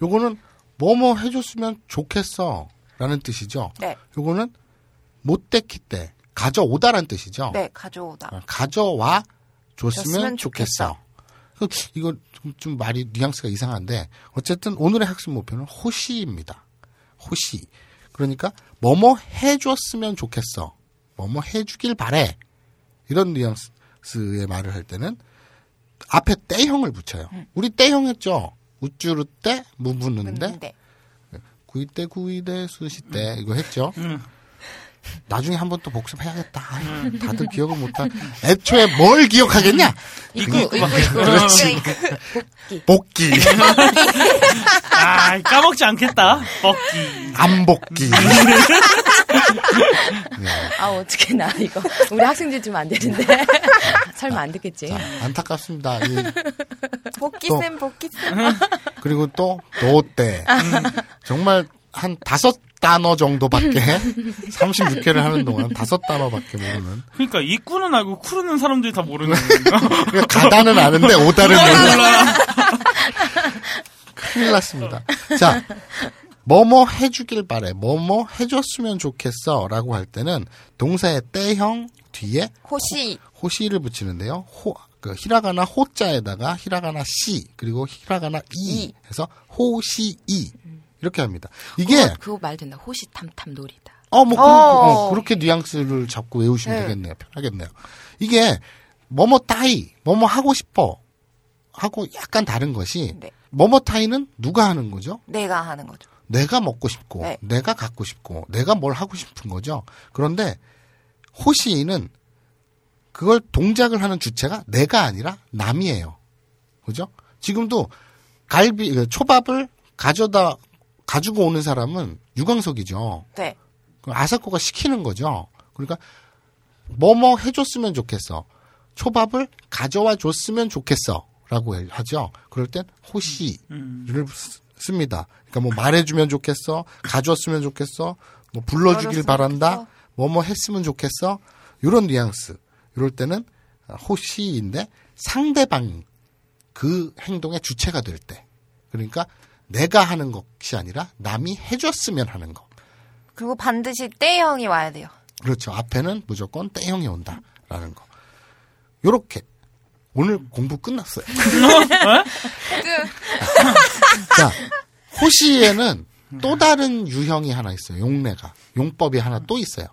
요거는 뭐뭐 해줬으면 좋겠어. 라는 뜻이죠. 네. 요거는 못데키때 가져오다란 뜻이죠. 네, 가져오다. 아, 가져와 줬으면 좋겠어. 좋겠어. 이거 좀 말이 뉘앙스가 이상한데 어쨌든 오늘의 학습 목표는 호시입니다. 호시. 그러니까 뭐뭐 해줬으면 좋겠어. 뭐뭐 해주길 바래. 이런 뉘앙스의 말을 할 때는 앞에 때형을 붙여요. 우리 때형 했죠. 우쭈르 때, 무부는데, 네. 구이 때, 구이 때, 수시 때 이거 했죠. 나중에 한 번 또 복습해야겠다. 아유, 다들 기억을 못한. 애초에 뭘 기억하겠냐? 이거, 이거, 이거. 그렇지. 복귀. 복귀. 아, 까먹지 않겠다. 먹기. 안 복귀. 아, 어떻게 나, 이거. 우리 학생들 좀안 되는데. 설마 안 듣겠지. 안타깝습니다. 이- 복귀쌤, 복귀쌤. 그리고 또 노때. 정말 한 다섯 단어 정도밖에 36회를 하는 동안 다섯 단어밖에 모르는. 그러니까 이꾸는 알고 쿠르는 사람들이 다 모르는 그러니까 가다는 아는데 오다를 몰라. 큰일 났습니다. 자, 뭐뭐 해주길 바래, 뭐뭐 해줬으면 좋겠어 라고 할 때는 동사의 때형 뒤에 호시. 호 시를 붙이는데요. 호, 그 히라가나 호자에다가 히라가나 시 그리고 히라가나 이 해서 호시이 이렇게 합니다. 이게 그거, 그거 말 된다. 호시탐탐 놀이다. 어, 뭐, 그, 어. 어, 그렇게 뉘앙스를 잡고 외우시면 네. 되겠네요. 편하겠네요. 이게, 뭐뭐 따이, 뭐뭐 하고 싶어, 하고 약간 다른 것이, 네. 뭐뭐 따이는 누가 하는 거죠? 내가 하는 거죠. 내가 먹고 싶고, 네. 내가 갖고 싶고, 내가 뭘 하고 싶은 거죠. 그런데, 호시는 그걸 동작을 하는 주체가 내가 아니라 남이에요. 그죠? 지금도 갈비, 그 초밥을 가져다, 가지고 오는 사람은 유광석이죠. 네. 그 아사코가 시키는 거죠. 그러니까 뭐뭐 해줬으면 좋겠어. 초밥을 가져와 줬으면 좋겠어 라고 하죠. 그럴 땐 호시를 쓰- 씁니다. 그러니까 뭐 말해주면 좋겠어, 가져왔으면 좋겠어, 뭐 불러주길 바란다, 좋겠어. 뭐뭐 했으면 좋겠어. 이런 뉘앙스. 이럴 때는 호시인데 상대방 그 행동의 주체가 될 때. 그러니까 내가 하는 것이 아니라 남이 해줬으면 하는 것. 그리고 반드시 때형이 와야 돼요. 그렇죠. 앞에는 무조건 때형이 온다라는 거. 요렇게 오늘 공부 끝났어요. 자, 호시에는 또 다른 유형이 하나 있어요. 용례가 용법이 하나 또 있어요.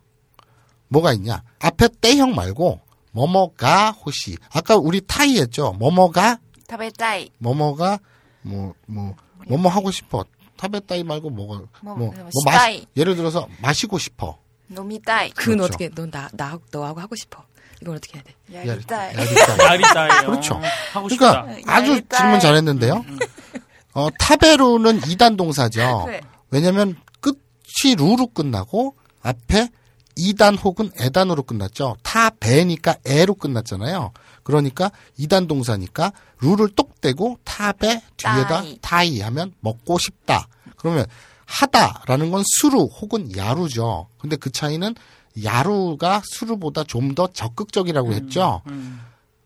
뭐가 있냐? 앞에 때형 말고 뭐뭐가 호시. 아까 우리 타이 했죠. 뭐뭐가 타베타이. 뭐뭐가 뭐 뭐 뭐뭐 하고 싶어. 타베따이 말고 뭐가 뭐, 뭐, 뭐, 뭐 마시, 예를 들어서 마시고 싶어. 노미따이. 그건 그렇죠. 어떻게 너나 나, 너하고 하고 싶어. 이건 어떻게 해야 돼? 야리따이. 야리따이. 그렇죠. 하고 그러니까 싶다. 그러니까 아주 질문 잘했는데요. 어, 타베루는 2단 동사죠. 그래. 왜냐면 끝이 루로 끝나고 앞에 2단 혹은 에단으로 끝났죠. 타베니까 에로 끝났잖아요. 그러니까 2단 동사니까 루를 똑 떼고 타베 뒤에다 따이. 타이 하면 먹고 싶다. 그러면 하다라는 건 수루 혹은 야루죠. 근데 그 차이는 야루가 수루보다 좀 더 적극적이라고 했죠. 음.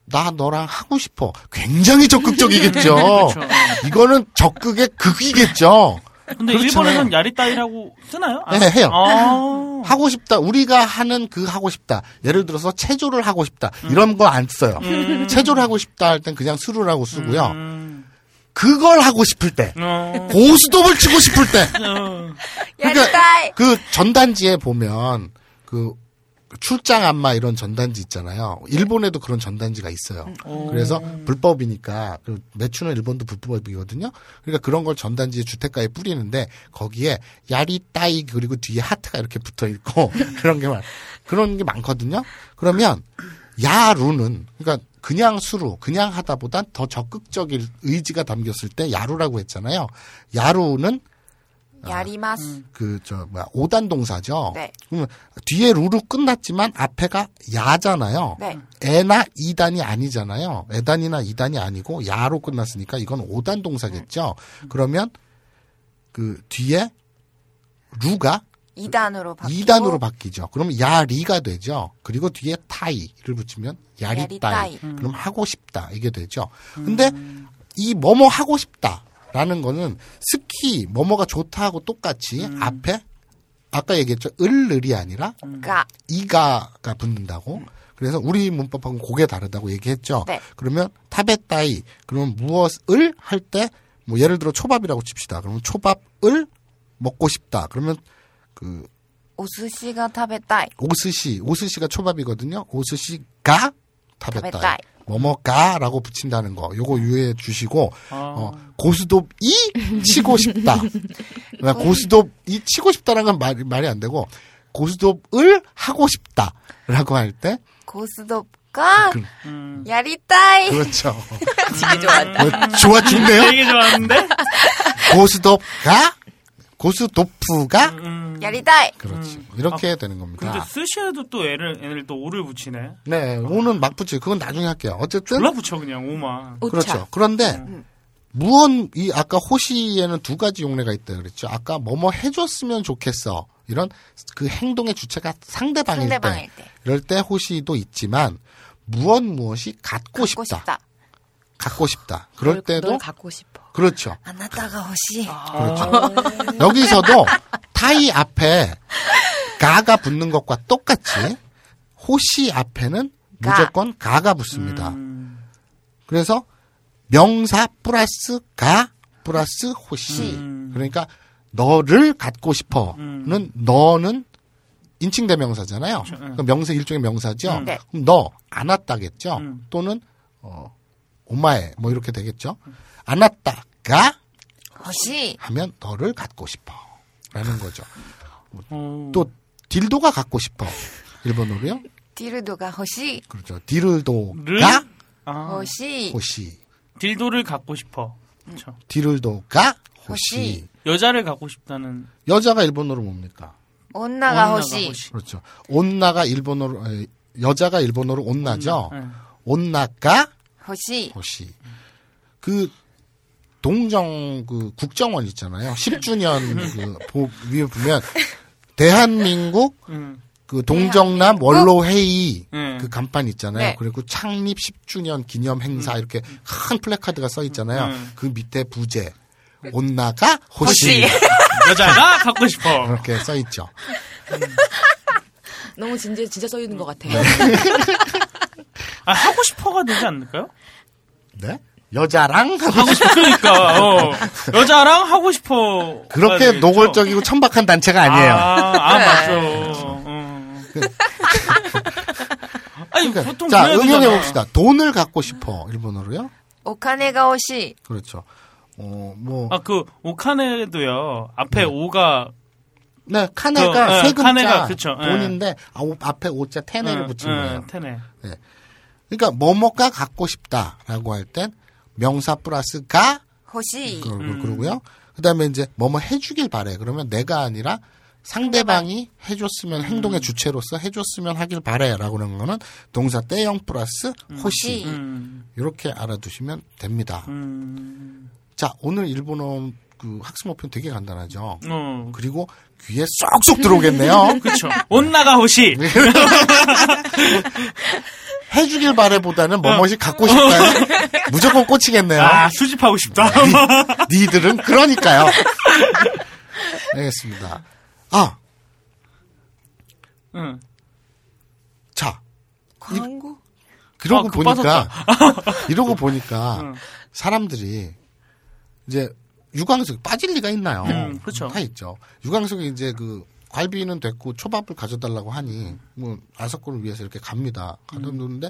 나 너랑 하고 싶어. 굉장히 적극적이겠죠. 그렇죠. 이거는 적극의 극이겠죠. 근데 그렇잖아요. 일본에선 야리따이라고 쓰나요? 네, 아. 네, 해요. 아. 하고 싶다. 우리가 하는 그 하고 싶다. 예를 들어서 체조를 하고 싶다. 이런 거 안 써요. 음. 체조를 하고 싶다 할 땐 그냥 수루라고 쓰고요. 음. 그걸 하고 싶을 때, 어. 고스톱을 치고 싶을 때, 어. 그러니까 야리따이. 그 전단지에 보면 그 출장 안마 이런 전단지 있잖아요. 일본에도 그런 전단지가 있어요. 그래서 불법이니까 그 매춘은 일본도 불법이거든요. 그러니까 그런 걸 전단지에 주택가에 뿌리는데 거기에 야리 따이 그리고 뒤에 하트가 이렇게 붙어 있고 그런 게 많, 그런 게 많거든요. 그러면 야루는 그러니까 그냥 수루 그냥 하다보단 더 적극적인 의지가 담겼을 때 야루라고 했잖아요. やる는 아, やります. 음. 그저 뭐야 오단 동사죠. 네. 그러면 뒤에 る로 끝났지만 앞에가 や잖아요. 네. え나 い단이 아니잖아요. え단이나 い단이 아니고 や로 끝났으니까 이건 오단 동사겠죠. 음. 그러면 그 뒤에 る가 い단으로 바뀌고 い단으로 바뀌죠. 그러면 やり가 되죠. 그리고 뒤에 たい를 붙이면 やりたい. やり 그럼 하고 싶다 이게 되죠. 음. 근데 음. 이 뭐뭐 하고 싶다 라는 거는 스키 뭐뭐가 좋다고 똑같이 음. 앞에 아까 얘기했죠. 을을이 아니라 가. 이가가 붙는다고. 음. 그래서 우리 문법하고 고게 다르다고 얘기했죠. 네. 그러면 타베따이 그러면 무엇을 할 때 뭐 예를 들어 초밥이라고 칩시다. 그러면 초밥을 먹고 싶다. 그러면 그 오스시가 타베따이. 오스시 오스시가 초밥이거든요. 오스시가 타베따이. 뭐뭐가라고 붙인다는 거 요거 유의해 주시고 아. 어, 고스톱이 치고 싶다. 그러니까 고스톱이 치고 싶다라는 건 말, 말이 안 되고 고스톱을 하고 싶다라고 할 때 고스톱 가 음. 음. 야리타이 그렇죠 되게 좋았다 좋아 죽네요 되게 좋았는데 고스톱가 고스톱프가 음. 음. 야리다이. 그렇지. 음. 이렇게 아, 되는 겁니다. 근데 스시에도 또 애를 애를 또 오를 붙이네. 네, 어. 오는 막 붙이. 그건 나중에 할게요. 어쨌든. 졸라 붙여 그냥 오만. 그렇죠. 그런데 음. 무언 이 아까 호시에는 두 가지 용례가 있다 그랬죠. 아까 뭐뭐 해줬으면 좋겠어. 이런 그 행동의 주체가 상대방일, 상대방일 때, 때, 이럴 때 호시도 있지만 무언 무엇이 갖고, 갖고 싶다. 싶다. 갖고 싶다. 아, 그럴 때도 갖고 싶어. 그렇죠. 안나다가 호시. 그렇죠. 아. 여기서도 타이 앞에 가가 붙는 것과 똑같이 호시 앞에는 가. 무조건 가가 붙습니다. 음. 그래서 명사 플러스 가 플러스 호시. 음. 그러니까 너를 갖고 싶어는 음. 너는 인칭 대명사잖아요. 그렇죠. 음. 명사 일종의 명사죠. 응. 네. 그럼 너 안았다겠죠. 응. 음. 또는 어 오마에 뭐 이렇게 되겠죠. 안았다가 호시 하면 너를 갖고 싶어. 라는 거죠. 어. 또 딜도가 갖고 싶어. 일본어로요? 딜도가 호시. 그렇죠. 딜도가 아. 허시. 허시. 딜도를 갖고 싶어. 그렇죠. 딜도가 호시. 여자를 갖고 싶다는 여자가 일본어로 뭡니까? 온나가 호시. 그렇죠. 온나가 일본어로 여자가 일본어로 온나죠. 음, 음. 온나가 허시. 허시. 그 동정 그 국정원 있잖아요. 10주년 그 보, 위에 보면 대한민국 음. 그 동정남 원로 회의 음. 그 간판 있잖아요. 네. 그리고 창립 10주년 기념 행사 이렇게 큰 플래카드가 써 있잖아요. 음. 그 밑에 부제 온나가 호시, 호시. 여자가 갖고 싶어. 이렇게 써 있죠. 너무 진짜 진짜 써 있는 것 같아. 아, 하고 싶어가 되지 않을까요? 네? 여자랑 하고 싶 그러니까 어. 여자랑 하고 싶어. 그렇게 노골적이고 천박한 단체가 아니에요. 아, 아 네. 맞죠. 어. 아니 그러니까 보통 자, 응용해. 봅시다. 돈을 갖고 싶어. 일본어로요? 오카네가 오시. 그렇죠. 어, 뭐 아 그 오카네도요. 앞에 오가 네, 카네가 그, 예, 세 글자 카네가 그쵸, 예. 돈인데 아, 오- 앞에 오자 테네를 응, 붙인 응, 거예요. 테네. 네. 그러니까 뭐뭐가 갖고 싶다라고 할 땐 명사 플러스 가 호시. 그, 음. 그러고요. 그다음에 이제 뭐뭐 해주길 바래. 그러면 내가 아니라 상대방이 해줬으면 행동의 주체로서 해줬으면 하길 바래라고 하는 거는 동사 때형 플러스 호시 음. 이렇게 알아두시면 됩니다. 음. 자 오늘 일본어 그 학습 목표 는 되게 간단하죠. 어. 그리고 귀에 쏙쏙 들어오겠네요. 그렇죠. 온나가 호시. 해주길 바래보다는 뭐뭐시 갖고 싶다요. 무조건 꽂히겠네요. 아 수집하고 싶다. 니, 들은 그러니까요. 알겠습니다. 아, 응. 자, 광고? 그러고 아, 그거 보니까 이러고 보니까 응. 사람들이 이제 유광석 빠질 리가 있나요? 음, 그렇죠. 다 있죠. 유광석이 이제 그 갈비는 됐고 초밥을 가져달라고 하니 뭐 아사코를 위해서 이렇게 갑니다. 음. 가져놓는데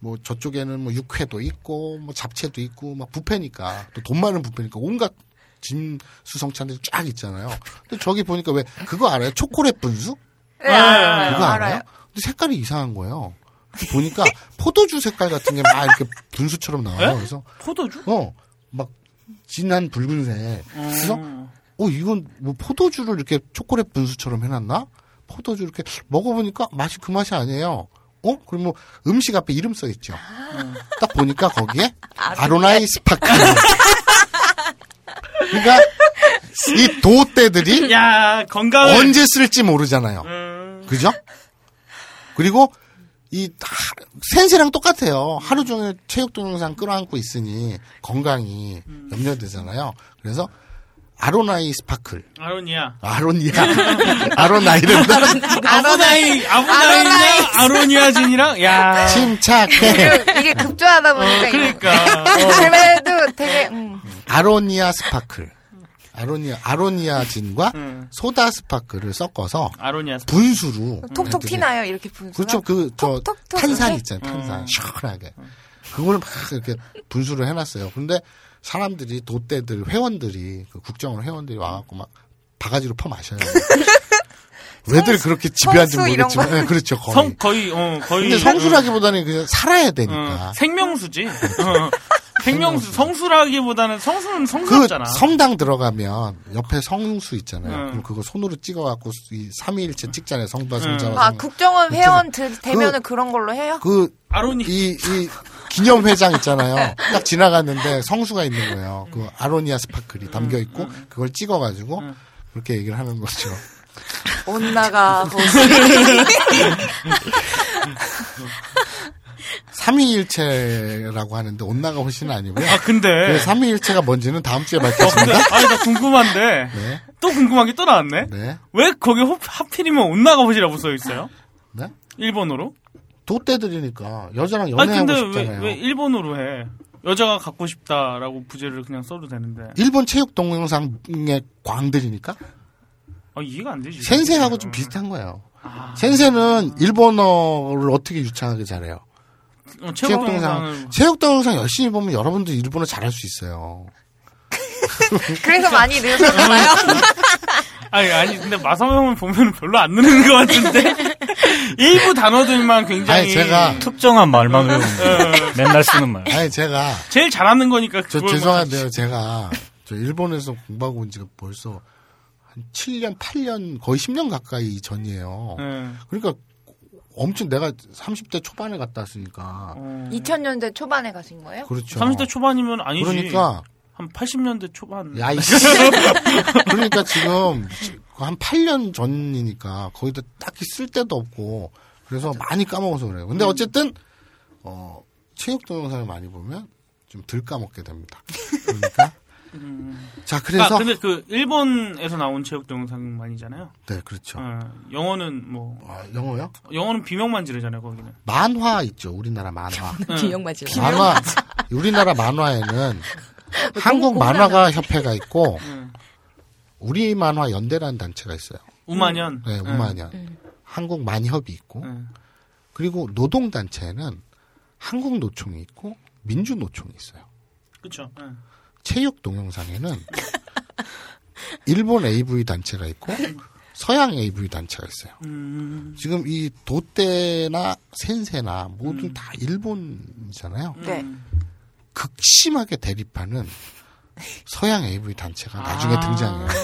뭐 저쪽에는 뭐 육회도 있고 뭐 잡채도 있고 막 뷔페니까 또 돈 많은 뷔페니까 온갖 짐 수성찬들이 쫙 있잖아요. 근데 저기 보니까 왜 그거 알아요? 초콜릿 분수? 네, 알아요. 그거 알아요? 알아요. 근데 색깔이 이상한 거예요. 보니까 포도주 색깔 같은 게 막 이렇게 분수처럼 나와요. 에? 그래서 포도주? 어, 막 진한 붉은색. 그래서 음. 어 이건 뭐 포도주를 이렇게 초콜릿 분수처럼 해놨나? 포도주 이렇게 먹어보니까 맛이 그 맛이 아니에요. 어? 그럼 뭐 음식 앞에 이름 써 있죠. 딱 보니까 거기에 아로니아 sparkle. 그러니까 이 도떼들이 야 건강을 언제 쓸지 모르잖아요. 음. 그죠? 그리고 이 하- 센세랑 똑같아요. 하루 종일 체육 동영상 끌어안고 있으니 건강이 염려되잖아요. 그래서 아로나이 스파클. 아로니아. 아로니아. 아로나이랜다. 아로나이 아로나이냐 아로니아 진이랑 야 침착해. 이게, 이게 급조하다 보니까. 그러니까 제 말도 되게, 음. 아로니아 sparkle. 아로니아, 아로니아 진과 음. 소다 sparkle을 섞어서 아로니아 분수로. 톡톡 튀나요, 이렇게 분수가? 그렇죠. 그, 저, 톡톡톡 탄산? 있잖아요. 탄산. 음. 시원하게. 그걸 막 이렇게 분수를 해놨어요. 근데 사람들이, 도떼들, 회원들이, 그 국정원 회원들이 와갖고 막 바가지로 퍼 마셔요. 왜들 그렇게 지배한지 이런 모르겠지만. 거? 네, 그렇죠. 거의. 성 거의 어 거의 근데 성수라기보다는 그냥 살아야 되니까. 어, 생명수지. 어, 생명수 성수라기보다는 성수는 그 성수잖아. 성당 들어가면 옆에 성수 있잖아요. 응. 그럼 그거 손으로 찍어갖고 이 삼위일체 찍잖아요. 성부와 응. 성자와 아, 성. 국정원 회원 들, 되면은 그, 런 걸로 해요? 그 아로니 이, 이 기념회장 있잖아요. 딱 지나갔는데 성수가 있는 거예요. 그 아로니아 스파클이 담겨 있고 그걸 찍어가지고 그렇게 얘기를 하는 거죠. 온나가 호시. 삼위일체라고 하는데 온나가 훨씬 아니고요. 아 근데 그 삼위일체가 뭔지는 다음 주에 밝혀집니다. 아니 나 궁금한데 네. 또 궁금한 게 또 나왔네. 네. 왜 거기 호- 하필이면 온나가보시라고 써 있어요? 네? 일본어로? 도떼들이니까 여자랑 아니 연애하고 근데 싶잖아요. 왜, 왜 일본어로 해? 여자가 갖고 싶다라고 부제를 그냥 써도 되는데. 일본 체육 동영상의 광들이니까 아 이해가 안 되지. 센세하고 좀 비슷한 거예요. 아. 센세는 일본어를 어떻게 유창하게 잘해요. 어, 체육 체육 동영상 동영상을 체육 동영상 열심히 보면 여러분들 일본어 잘할 수 있어요. 그래서 많이 늘으셨나요? 아니 아니 근데 마사오 형은 보면 별로 안 느는 것 같은데 일부 단어들만 굉장히 아니 제가 특정한 말만 외우는 거예요. 맨날 쓰는 말. 아니 제가 제일 잘하는 거니까 저 죄송한데요. 제가 저 일본에서 공부하고 온 지가 벌써 한 7년, 8년, 거의 10년 가까이 전이에요. 네. 그러니까 엄청 내가 30대 초반에 갔다 왔으니까. 어. 2000년대 초반에 가신 거예요? 그렇죠. 30대 초반이면 아니지. 그러니까 한 80년대 초반. 야, 이 그러니까 지금 한 8년 전이니까 거기다 딱히 쓸 데도 없고 그래서 많이 까먹어서 그래요. 근데 어쨌든 어 체육 동영상을 많이 보면 좀 덜 까먹게 됩니다. 그러니까 자, 그래서 아, 근데 그 일본에서 나온 체육 동영상만이잖아요. 네, 그렇죠. 어, 영어는 뭐 영어요? 영어는 비명만 지르잖아요, 거기는. 만화 있죠. 우리나라 만화. 비명만 지르. 만화 우리나라 만화에는 한국 만화가 협회가 있고 우리 만화 연대라는 단체가 있어요. 우만연. 네, 응. 우만연. 한국 만협이 있고 응. 그리고 노동 단체에는 한국 노총이 있고 민주 노총이 있어요. 그렇죠. 체육 동영상에는 일본 AV 단체가 있고 서양 AV 단체가 있어요. 음. 지금 이 도떼나 센세나 모두 다 일본이잖아요. 네. 극심하게 대립하는 서양 AV 단체가 나중에 아. 등장해요.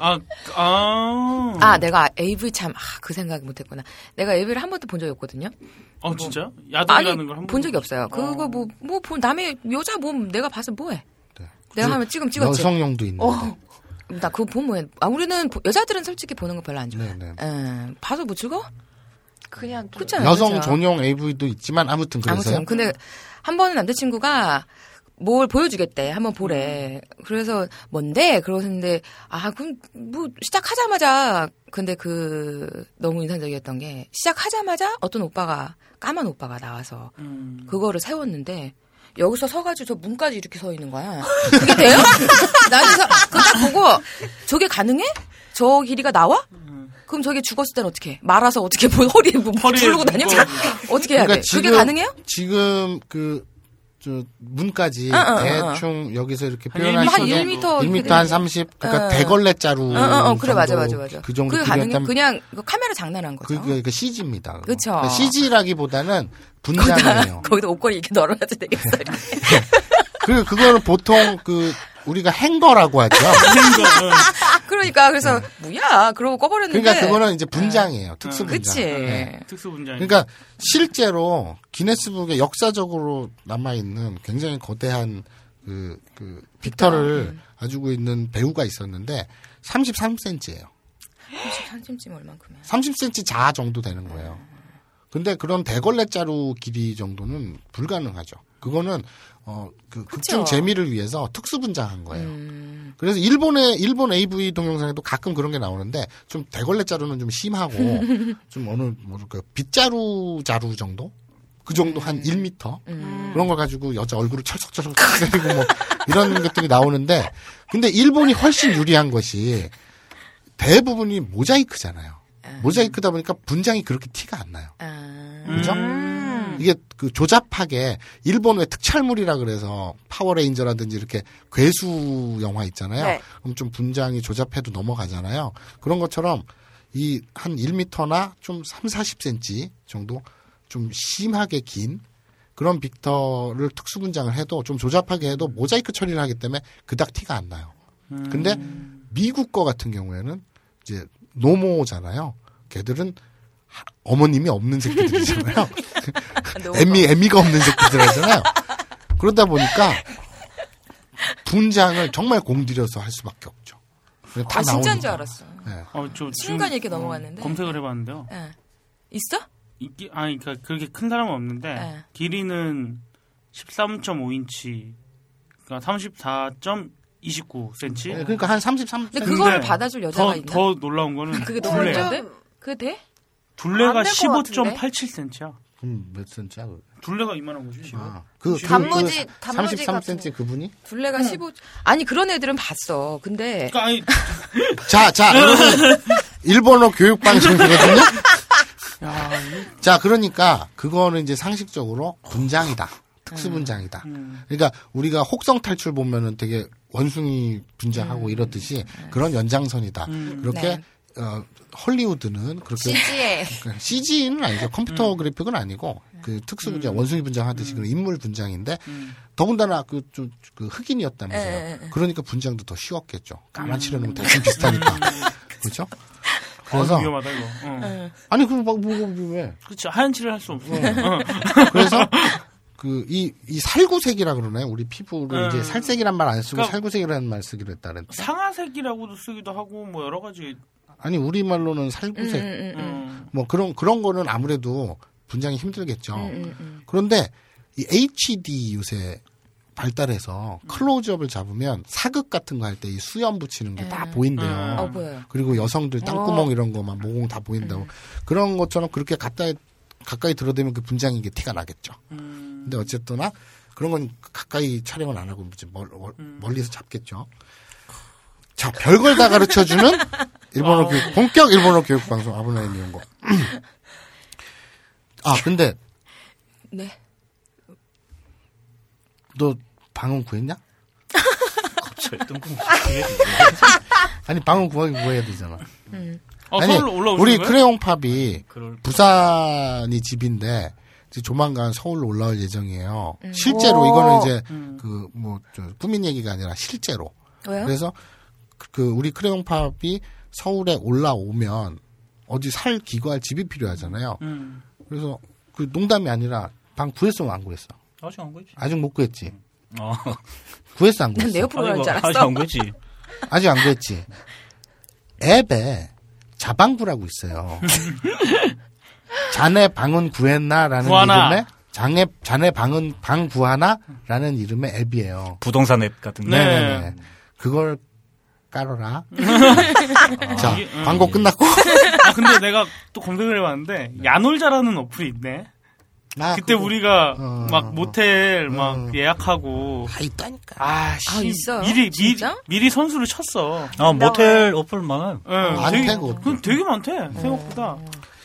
아, 아. 아, 내가 AV 참, 아, 그 생각 못 했구나. 내가 AV를 한 번도 본 적이 없거든요. 어, 진짜? 아니, 야동이라는 걸 한 본 적이 없어요. 그거 뭐, 뭐, 본 남의 여자 몸 내가 봐서 뭐해. 내가 하면 찍으면 찍었지. 여성용도 있는데. 어. 나 그거 보면. 아, 우리는 보- 여자들은 솔직히 보는 거 별로 안 좋아해. 네네. 예, 봐서 뭐 즐거워? 그냥 그렇잖아요. 여성 그렇죠. 전용 AV도 있지만 아무튼 그래서요. 아무튼 근데 한 번은 남자친구가 뭘 보여주겠대. 한번 보래. 그래서 뭔데? 그러는데 아 그럼 뭐 시작하자마자 근데 그 너무 인상적이었던 게 시작하자마자 어떤 오빠가 까만 오빠가 나와서 음. 그거를 세웠는데 여기서 서가지고 저 문까지 이렇게 서 있는 거야. 그게 돼요? 나는 그거 딱 보고 저게 가능해? 저 길이가 나와? 그럼 저게 죽었을 때는 어떻게? 해? 말아서 어떻게 뭐 허리에 뭐 허리에 두르고 다녀? 묶어. 어떻게 해야 돼? 그게 가능해요? 지금 그, 저, 문까지 어, 어, 어. 대충 여기서 이렇게 있는 한 1m 1m 한 30, 그러니까 어. 대걸레 자루. 어, 어, 어, 그래 맞아 맞아 맞아. 그 정도 그게 가능해? 그냥 그 카메라 장난한 거죠. 그, 그, 그 CG입니다. 그쵸. CG라기보다는 분장이에요. 거기다 옷걸이 이렇게 널어놔도 되겠어. 그, 그거는 보통 그, 우리가 행거라고 하죠. 그러니까 그래서 뭐야? 그러고 꺼버렸는데. 그러니까 그거는 이제 분장이에요. 특수 분장. 그치. 네. 특수 분장. 그러니까 실제로 기네스북에 역사적으로 남아 있는 굉장히 거대한 그, 그 빅터를 가지고 있는 배우가 있었는데 33cm예요. 33cm 얼만큼이야? 30cm 자 정도 되는 거예요. 근데 그런 대걸레 자루 길이 정도는 불가능하죠. 그거는 어 그 극중 재미를 위해서 특수 분장한 거예요. 음. 그래서 일본의 일본 AV 동영상에도 가끔 그런 게 나오는데 좀 대걸레 자루는 좀 심하고 좀 어느 뭐랄까 빗자루 자루 정도 그 정도 한 1m 그런 걸 가지고 여자 얼굴을 철썩철썩 때리고 뭐 이런 것들이 나오는데 근데 일본이 훨씬 유리한 것이 대부분이 모자이크잖아요. 모자이크다 보니까 분장이 그렇게 티가 안 나요. 그죠? 이게 그 조잡하게 일본 왜 특촬물이라 그래서 파워레인저라든지 이렇게 괴수 영화 있잖아요. 네. 그럼 좀 분장이 조잡해도 넘어가잖아요. 그런 것처럼 이 한 1m나 좀 3, 40cm 정도 좀 심하게 긴 그런 빅터를 특수 분장을 해도 좀 조잡하게 해도 모자이크 처리를 하기 때문에 그닥 티가 안 나요. 근데 미국 거 같은 경우에는 이제 노모잖아요. 걔들은 하- 어머님이 없는 새끼들이잖아요. 애미 애미가 없는 새끼들 하잖아요. 그러다 보니까 분장을 정말 공들여서 할 수밖에 없죠. 다 아, 진짜인. 줄 알았어. 네. 어, 저 순간 이렇게 넘어갔는데. 검색을 해봤는데요. 예. 있어? 이게 아니 그러니까 그렇게 큰 사람은 없는데 네. 길이는 13.5인치, 그러니까 34.29cm. 네, 그러니까 한 33. 근데 그거를 받아줄 여자가 더, 있나? 더 놀라운 거는 그게 너무? 그게 돼? 둘레가 안될것 같은데? 15.87cm야. 그럼 몇 cm야? 둘레가 이만한 거지. 아, 그, 그, 단무지- 그 단무지 33cm 그분이? 둘레가 15. 아니 그런 애들은 봤어. 근데 그러니까 아니 자, 자, 여러분. 일본어 교육 방송이거든요? 자, 그러니까, 그거는 이제 상식적으로 분장이다. 특수 분장이다. 그러니까, 우리가 혹성 탈출 보면은 되게 원숭이 분장하고 이렇듯이 그런 연장선이다. 그렇게, 네. 어, 헐리우드는 그렇게. CG에. CG는 아니죠. 컴퓨터 그래픽은 아니고, 그 특수 분장, 원숭이 분장하듯이 그런 인물 분장인데, 더군다나 그, 좀, 그 흑인이었다면서요. 예, 예, 예. 그러니까 분장도 더 쉬웠겠죠. 까만 칠해놓으면 대충 비슷하니까. 그렇죠? 그래서 그래서 위험하다 이거. 어. 아니 그럼 막 뭐가 왜? 그렇지 하얀 칠을 할 수 없어. 네. 어. 그래서 그이이 살구색이라 그러나요? 우리 피부를 음. 이제 살색이란 말 안 쓰고 그러니까 살구색이라는 말 쓰기로 했다는. 상아색이라고도 쓰기도 하고 뭐 여러 가지. 아니 우리 말로는 살구색. 음, 음, 음. 뭐 그런 그런 거는 아무래도 분장이 힘들겠죠. 음, 음, 음. 그런데 이 HD 요새 발달해서 클로즈업을 잡으면 사극 같은 거 할 때 이 수염 붙이는 게다 음. 보인대요. 음. 어, 보여요. 그리고 여성들 땅구멍 이런 거막 모공 다 보인다고. 그런 것처럼 그렇게 가까이 가까이 들이대면 그 분장인 게 티가 나겠죠. 근데 어쨌거나 그런 건 가까이 촬영을 안 하고 멀, 멀리서 잡겠죠. 자, 별걸 다 가르쳐 주는 일본어 wow. 교육 본격 일본어 교육 방송 아부나이 니홍고. 아, 근데 네. 너 방은 구했냐? 갑자기 뜬금 아니 방은 구하기 구해야 되잖아. 음. 어, 아니 우리 거예요? 크레용 팝이 그럴- 부산이 집인데 이제 조만간 서울로 올라올 예정이에요. 음. 실제로 오. 이거는 이제 음. 그뭐 꾸민 얘기가 아니라 실제로. 왜요? 그래서 그- 그 우리 크레용 팝이 서울에 올라오면 어디 살 기거할 집이 필요하잖아요. 음. 그래서 그 농담이 아니라 방 구했으면 안 구했어. 아직 안 구했지. 아직 못 구했지. 어. 구했어 안 구했어? 난내 옆으로 줄 아직 알았어. 안 구했지. 아직 안 구했지. 앱에 자방구라고 있어요. 자네 방은 구했나라는 구하나. 이름의 자네 자네 방은 방 구하나라는 이름의 앱이에요. 부동산 앱 같은 거. 네. 네네네. 그걸 깔아라. 자 이게, 음. 광고 끝났고. 아 근데 내가 또 검색을 해봤는데 야놀자라는 어플이 있네. 아, 그때 그거- 우리가 어, 막 모텔 막 어. 예약하고 다 있다니까. 아, 아, 씨, 있어요? 미리 미리 진짜? 미리 선수를 쳤어. 아, 모텔 어플 많아요. 예, 많대, 되게, 되게 많대 생각보다.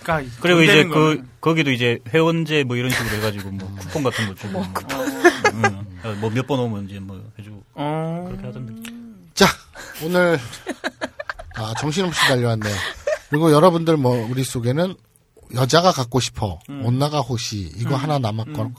그러니까 그리고 돈 이제 그, 거는. 거기도 이제 회원제 뭐 이런 식으로 해가지고 뭐 쿠폰 같은 거 주고. 뭐몇번 오면 이제 뭐 해주고. 어. 그렇게 하던데. 자 오늘 아, 정신없이 달려왔네요. 그리고 여러분들 뭐 우리 속에는 여자가 갖고 싶어 음. 온나가 호시 이거 하나 남았거나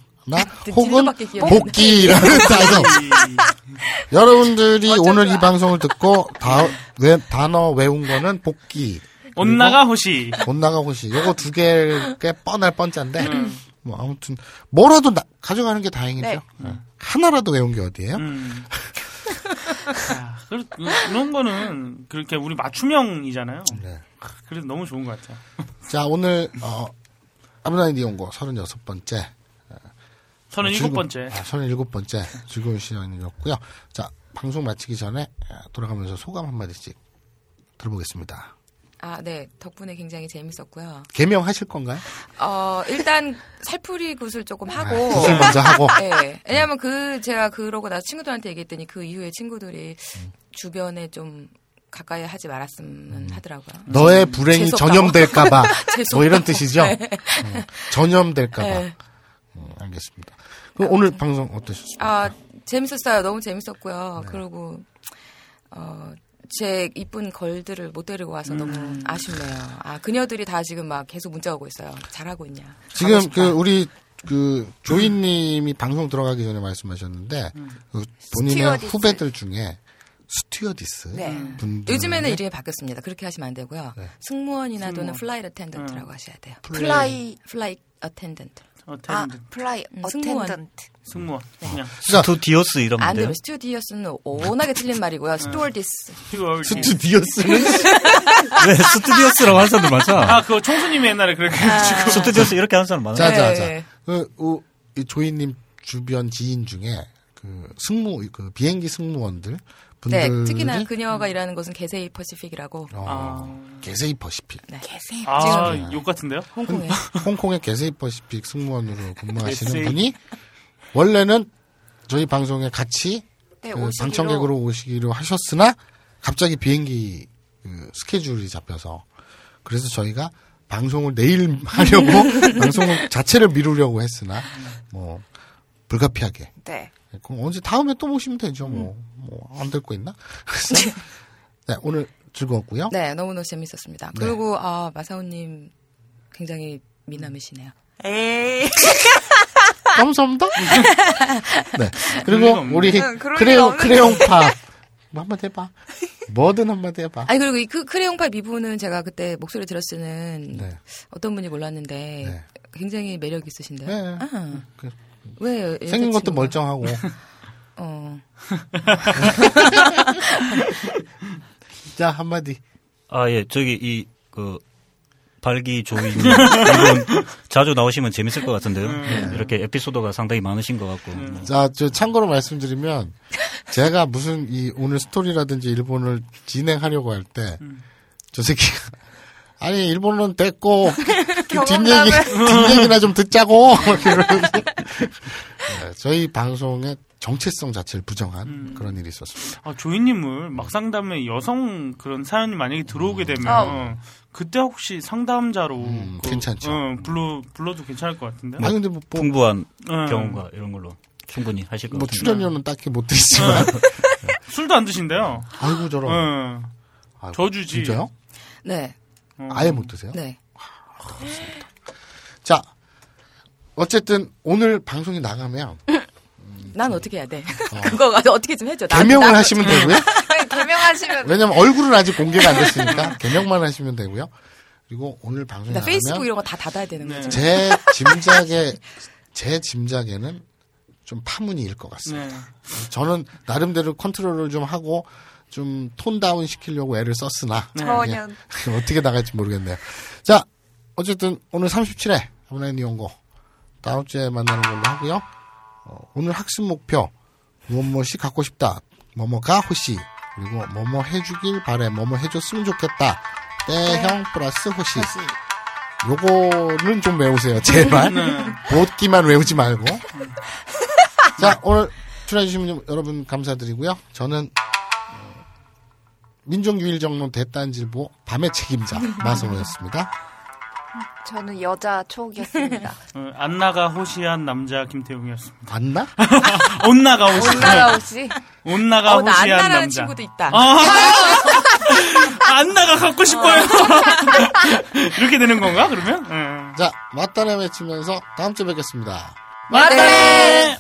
그 혹은 진로밖에 기억이 안 복귀라는 단어 여러분들이 오늘 이 방송을 듣고 다, 외, 단어 외운 거는 복귀 온나가 호시. 온나가 호시 요거 두 개꽤 뻔할 뻔짠데 음. 뭐 아무튼 뭐라도 나- 가져가는 게 다행이죠 네. 네. 하나라도 외운 게 어디예요? 음. 아, 그- 그런 거는 그렇게 우리 맞춤형이잖아요. 네. 그래서 너무 좋은 것 같아요. 자 오늘 어, 아브나인 이온고 36번째 37번째. 아, 37번째 즐거운 시간이었고요. 자, 방송 마치기 전에 아, 돌아가면서 소감 한마디씩 들어보겠습니다. 아, 네. 덕분에 굉장히 재밌었고요. 개명하실 건가요? 어, 일단 살풀이 굿을 조금 하고. 아, 굿을 먼저 하고. 네. 왜냐면 그, 제가 그러고 나 친구들한테 얘기했더니 그 이후에 친구들이 주변에 좀 가까이 하지 말았으면 하더라고요. 너의 불행이 재수없다고. 전염될까봐. 뭐 이런 뜻이죠? 네. 음, 전염될까봐. 네. 음, 알겠습니다. 그럼 오늘 방송 어떠셨습니까? 아, 재밌었어요. 너무 재밌었고요. 그리고, 어, 제 이쁜 걸들을 못 데리고 와서 너무 아쉽네요. 아, 그녀들이 다 지금 막 계속 문자 오고 있어요. 잘하고 있냐. 지금. 그 우리 그 조이님이 방송 들어가기 전에 말씀하셨는데 그 본인의 스튜어디스. 후배들 중에 스튜어디스 네. 분들 요즘에는 이름이 바뀌었습니다. 그렇게 하시면 안 되고요. 네. 승무원이나 승무원. 또는 flight attendant라고 하셔야 돼요. flight flight attendant. 아 attend flight 음, 승무원. attendant 승무원. 그냥. 스튜디오스 이러면 안 돼요? 돼요. 스튜디오스는 워낙에 틀린 말이고요. 스튜어디스. 이거 스튜디오스는 왜 스튜디오스라고 하는 사람들 많잖아. 아, 그거 총수님이 옛날에 그렇게 해가지고. 스튜디오스 이렇게 하는 사람 많아. 자, 자, 네. 자. 그, 우, 이 조이님 주변 지인 중에 그 승무, 그 비행기 승무원들 네, 분들이 특히나 그녀가 일하는 곳은 게세이 퍼시픽이라고 어, 게세이 퍼시픽. 네. 아, 욕 같은데요? 홍콩에 홍콩의 게세이 퍼시픽 승무원으로 근무하시는. 분이 원래는 저희 방송에 같이 네, 그. 방청객으로 오시기로 하셨으나 갑자기 비행기 그 스케줄이 잡혀서 그래서 저희가 방송을 내일 하려고 방송 자체를 미루려고 했으나 뭐 불가피하게 네. 그럼 언제 다음에 또 모시면 되죠 뭐 뭐 안 될 거 있나 네, 오늘 즐거웠고요 네, 너무너무 재밌었습니다. 네. 그리고 아, 마사오님 굉장히 미남이시네요. 에이. 감사합니다 네 그리고. 우리 응, 크레용. 크레용파 뭐 한번 해봐 뭐든 한번 해봐 아니 그리고 이 그 크레용파 미부는 제가 그때 목소리 들었을 때는 네. 어떤 분이 몰랐는데 네. 굉장히 매력 있으신데요. 네. 아, 그- 왜 생긴 것도 멀쩡하고 어. 자 한마디 아, 예, 저기, 이, 그, 발기 조인 일본 자주 나오시면 재밌을 것 같은데요. 네. 이렇게 에피소드가 상당히 많으신 것 같고. 뭐. 자, 저 참고로 말씀드리면 제가 무슨 이 오늘 스토리라든지 일본을 진행하려고 할 때저 새끼가 아니 일본은 됐고 그 뒷얘기 뒷얘기나 좀 듣자고 네, 저희 방송의 정체성 자체를 부정한 그런 일이 있었습니다. 아, 조이님을 막 상담에 여성 그런 사연이 만약에 들어오게 되면 어. 그때 혹시 상담자로 그, 음, 괜찮죠. 어, 불러 불러도 괜찮을 것 같은데. 아니 근데 뭐, 뭐, 풍부한 음. 경험과 이런 걸로 충분히 하실 것 뭐 같은데. 출연료는 딱히 못 드리지만 술도 안 드신대요. 아이고 저런. 어. 아이고, 저주지. 진짜요? 네. 아예 못 드세요? 네. 자, 어쨌든 오늘 방송이 나가면 난 어떻게 해야 돼? 그거 가서 어떻게 좀 해줘. 나- 개명을 나- 하시면 되고요. 개명하시면 왜냐면 얼굴은 아직 공개가 안 됐으니까 개명만 하시면 되고요. 그리고 오늘 방송이 나 페이스북 나가면 이런 거 다 닫아야 되는 거죠. 제 짐작에 제 짐작에는 좀 파문이일 것 같습니다. 네. 저는 나름대로 컨트롤을 좀 하고 좀 톤 다운 시키려고 애를 썼으나 네. 그냥 어떻게 나갈지 모르겠네요. 자, 어쨌든 오늘 37회 아브라인 이용고 다음 주에 만나는 걸로 하고요. 어, 오늘 학습 목표 무엇무엇이 갖고 싶다. 뭐뭐가 호시 그리고 뭐뭐 해주길 바래. 뭐뭐 해줬으면 좋겠다. 때형 플러스 호시. 요거는 좀 외우세요. 제발. 보기만 외우지 말고. 자, 오늘 출연해주신 여러분 감사드리고요. 저는 어, 민족유일정론 대딴질보 밤의 책임자 마성호였습니다. 저는 여자 초옥이었습니다. 어, 안나가 호시한 남자 김태웅이었습니다. 안나? 온나가 호시. 온나가 호시? 온나가 어, 나 호시한 안나라는 남자. 친구도 있다. 아, 안나가 갖고 싶어요. 이렇게 되는 건가 그러면? 예. 자, 맞다네 외치면서 다음 주에 뵙겠습니다. 맞다네. 네.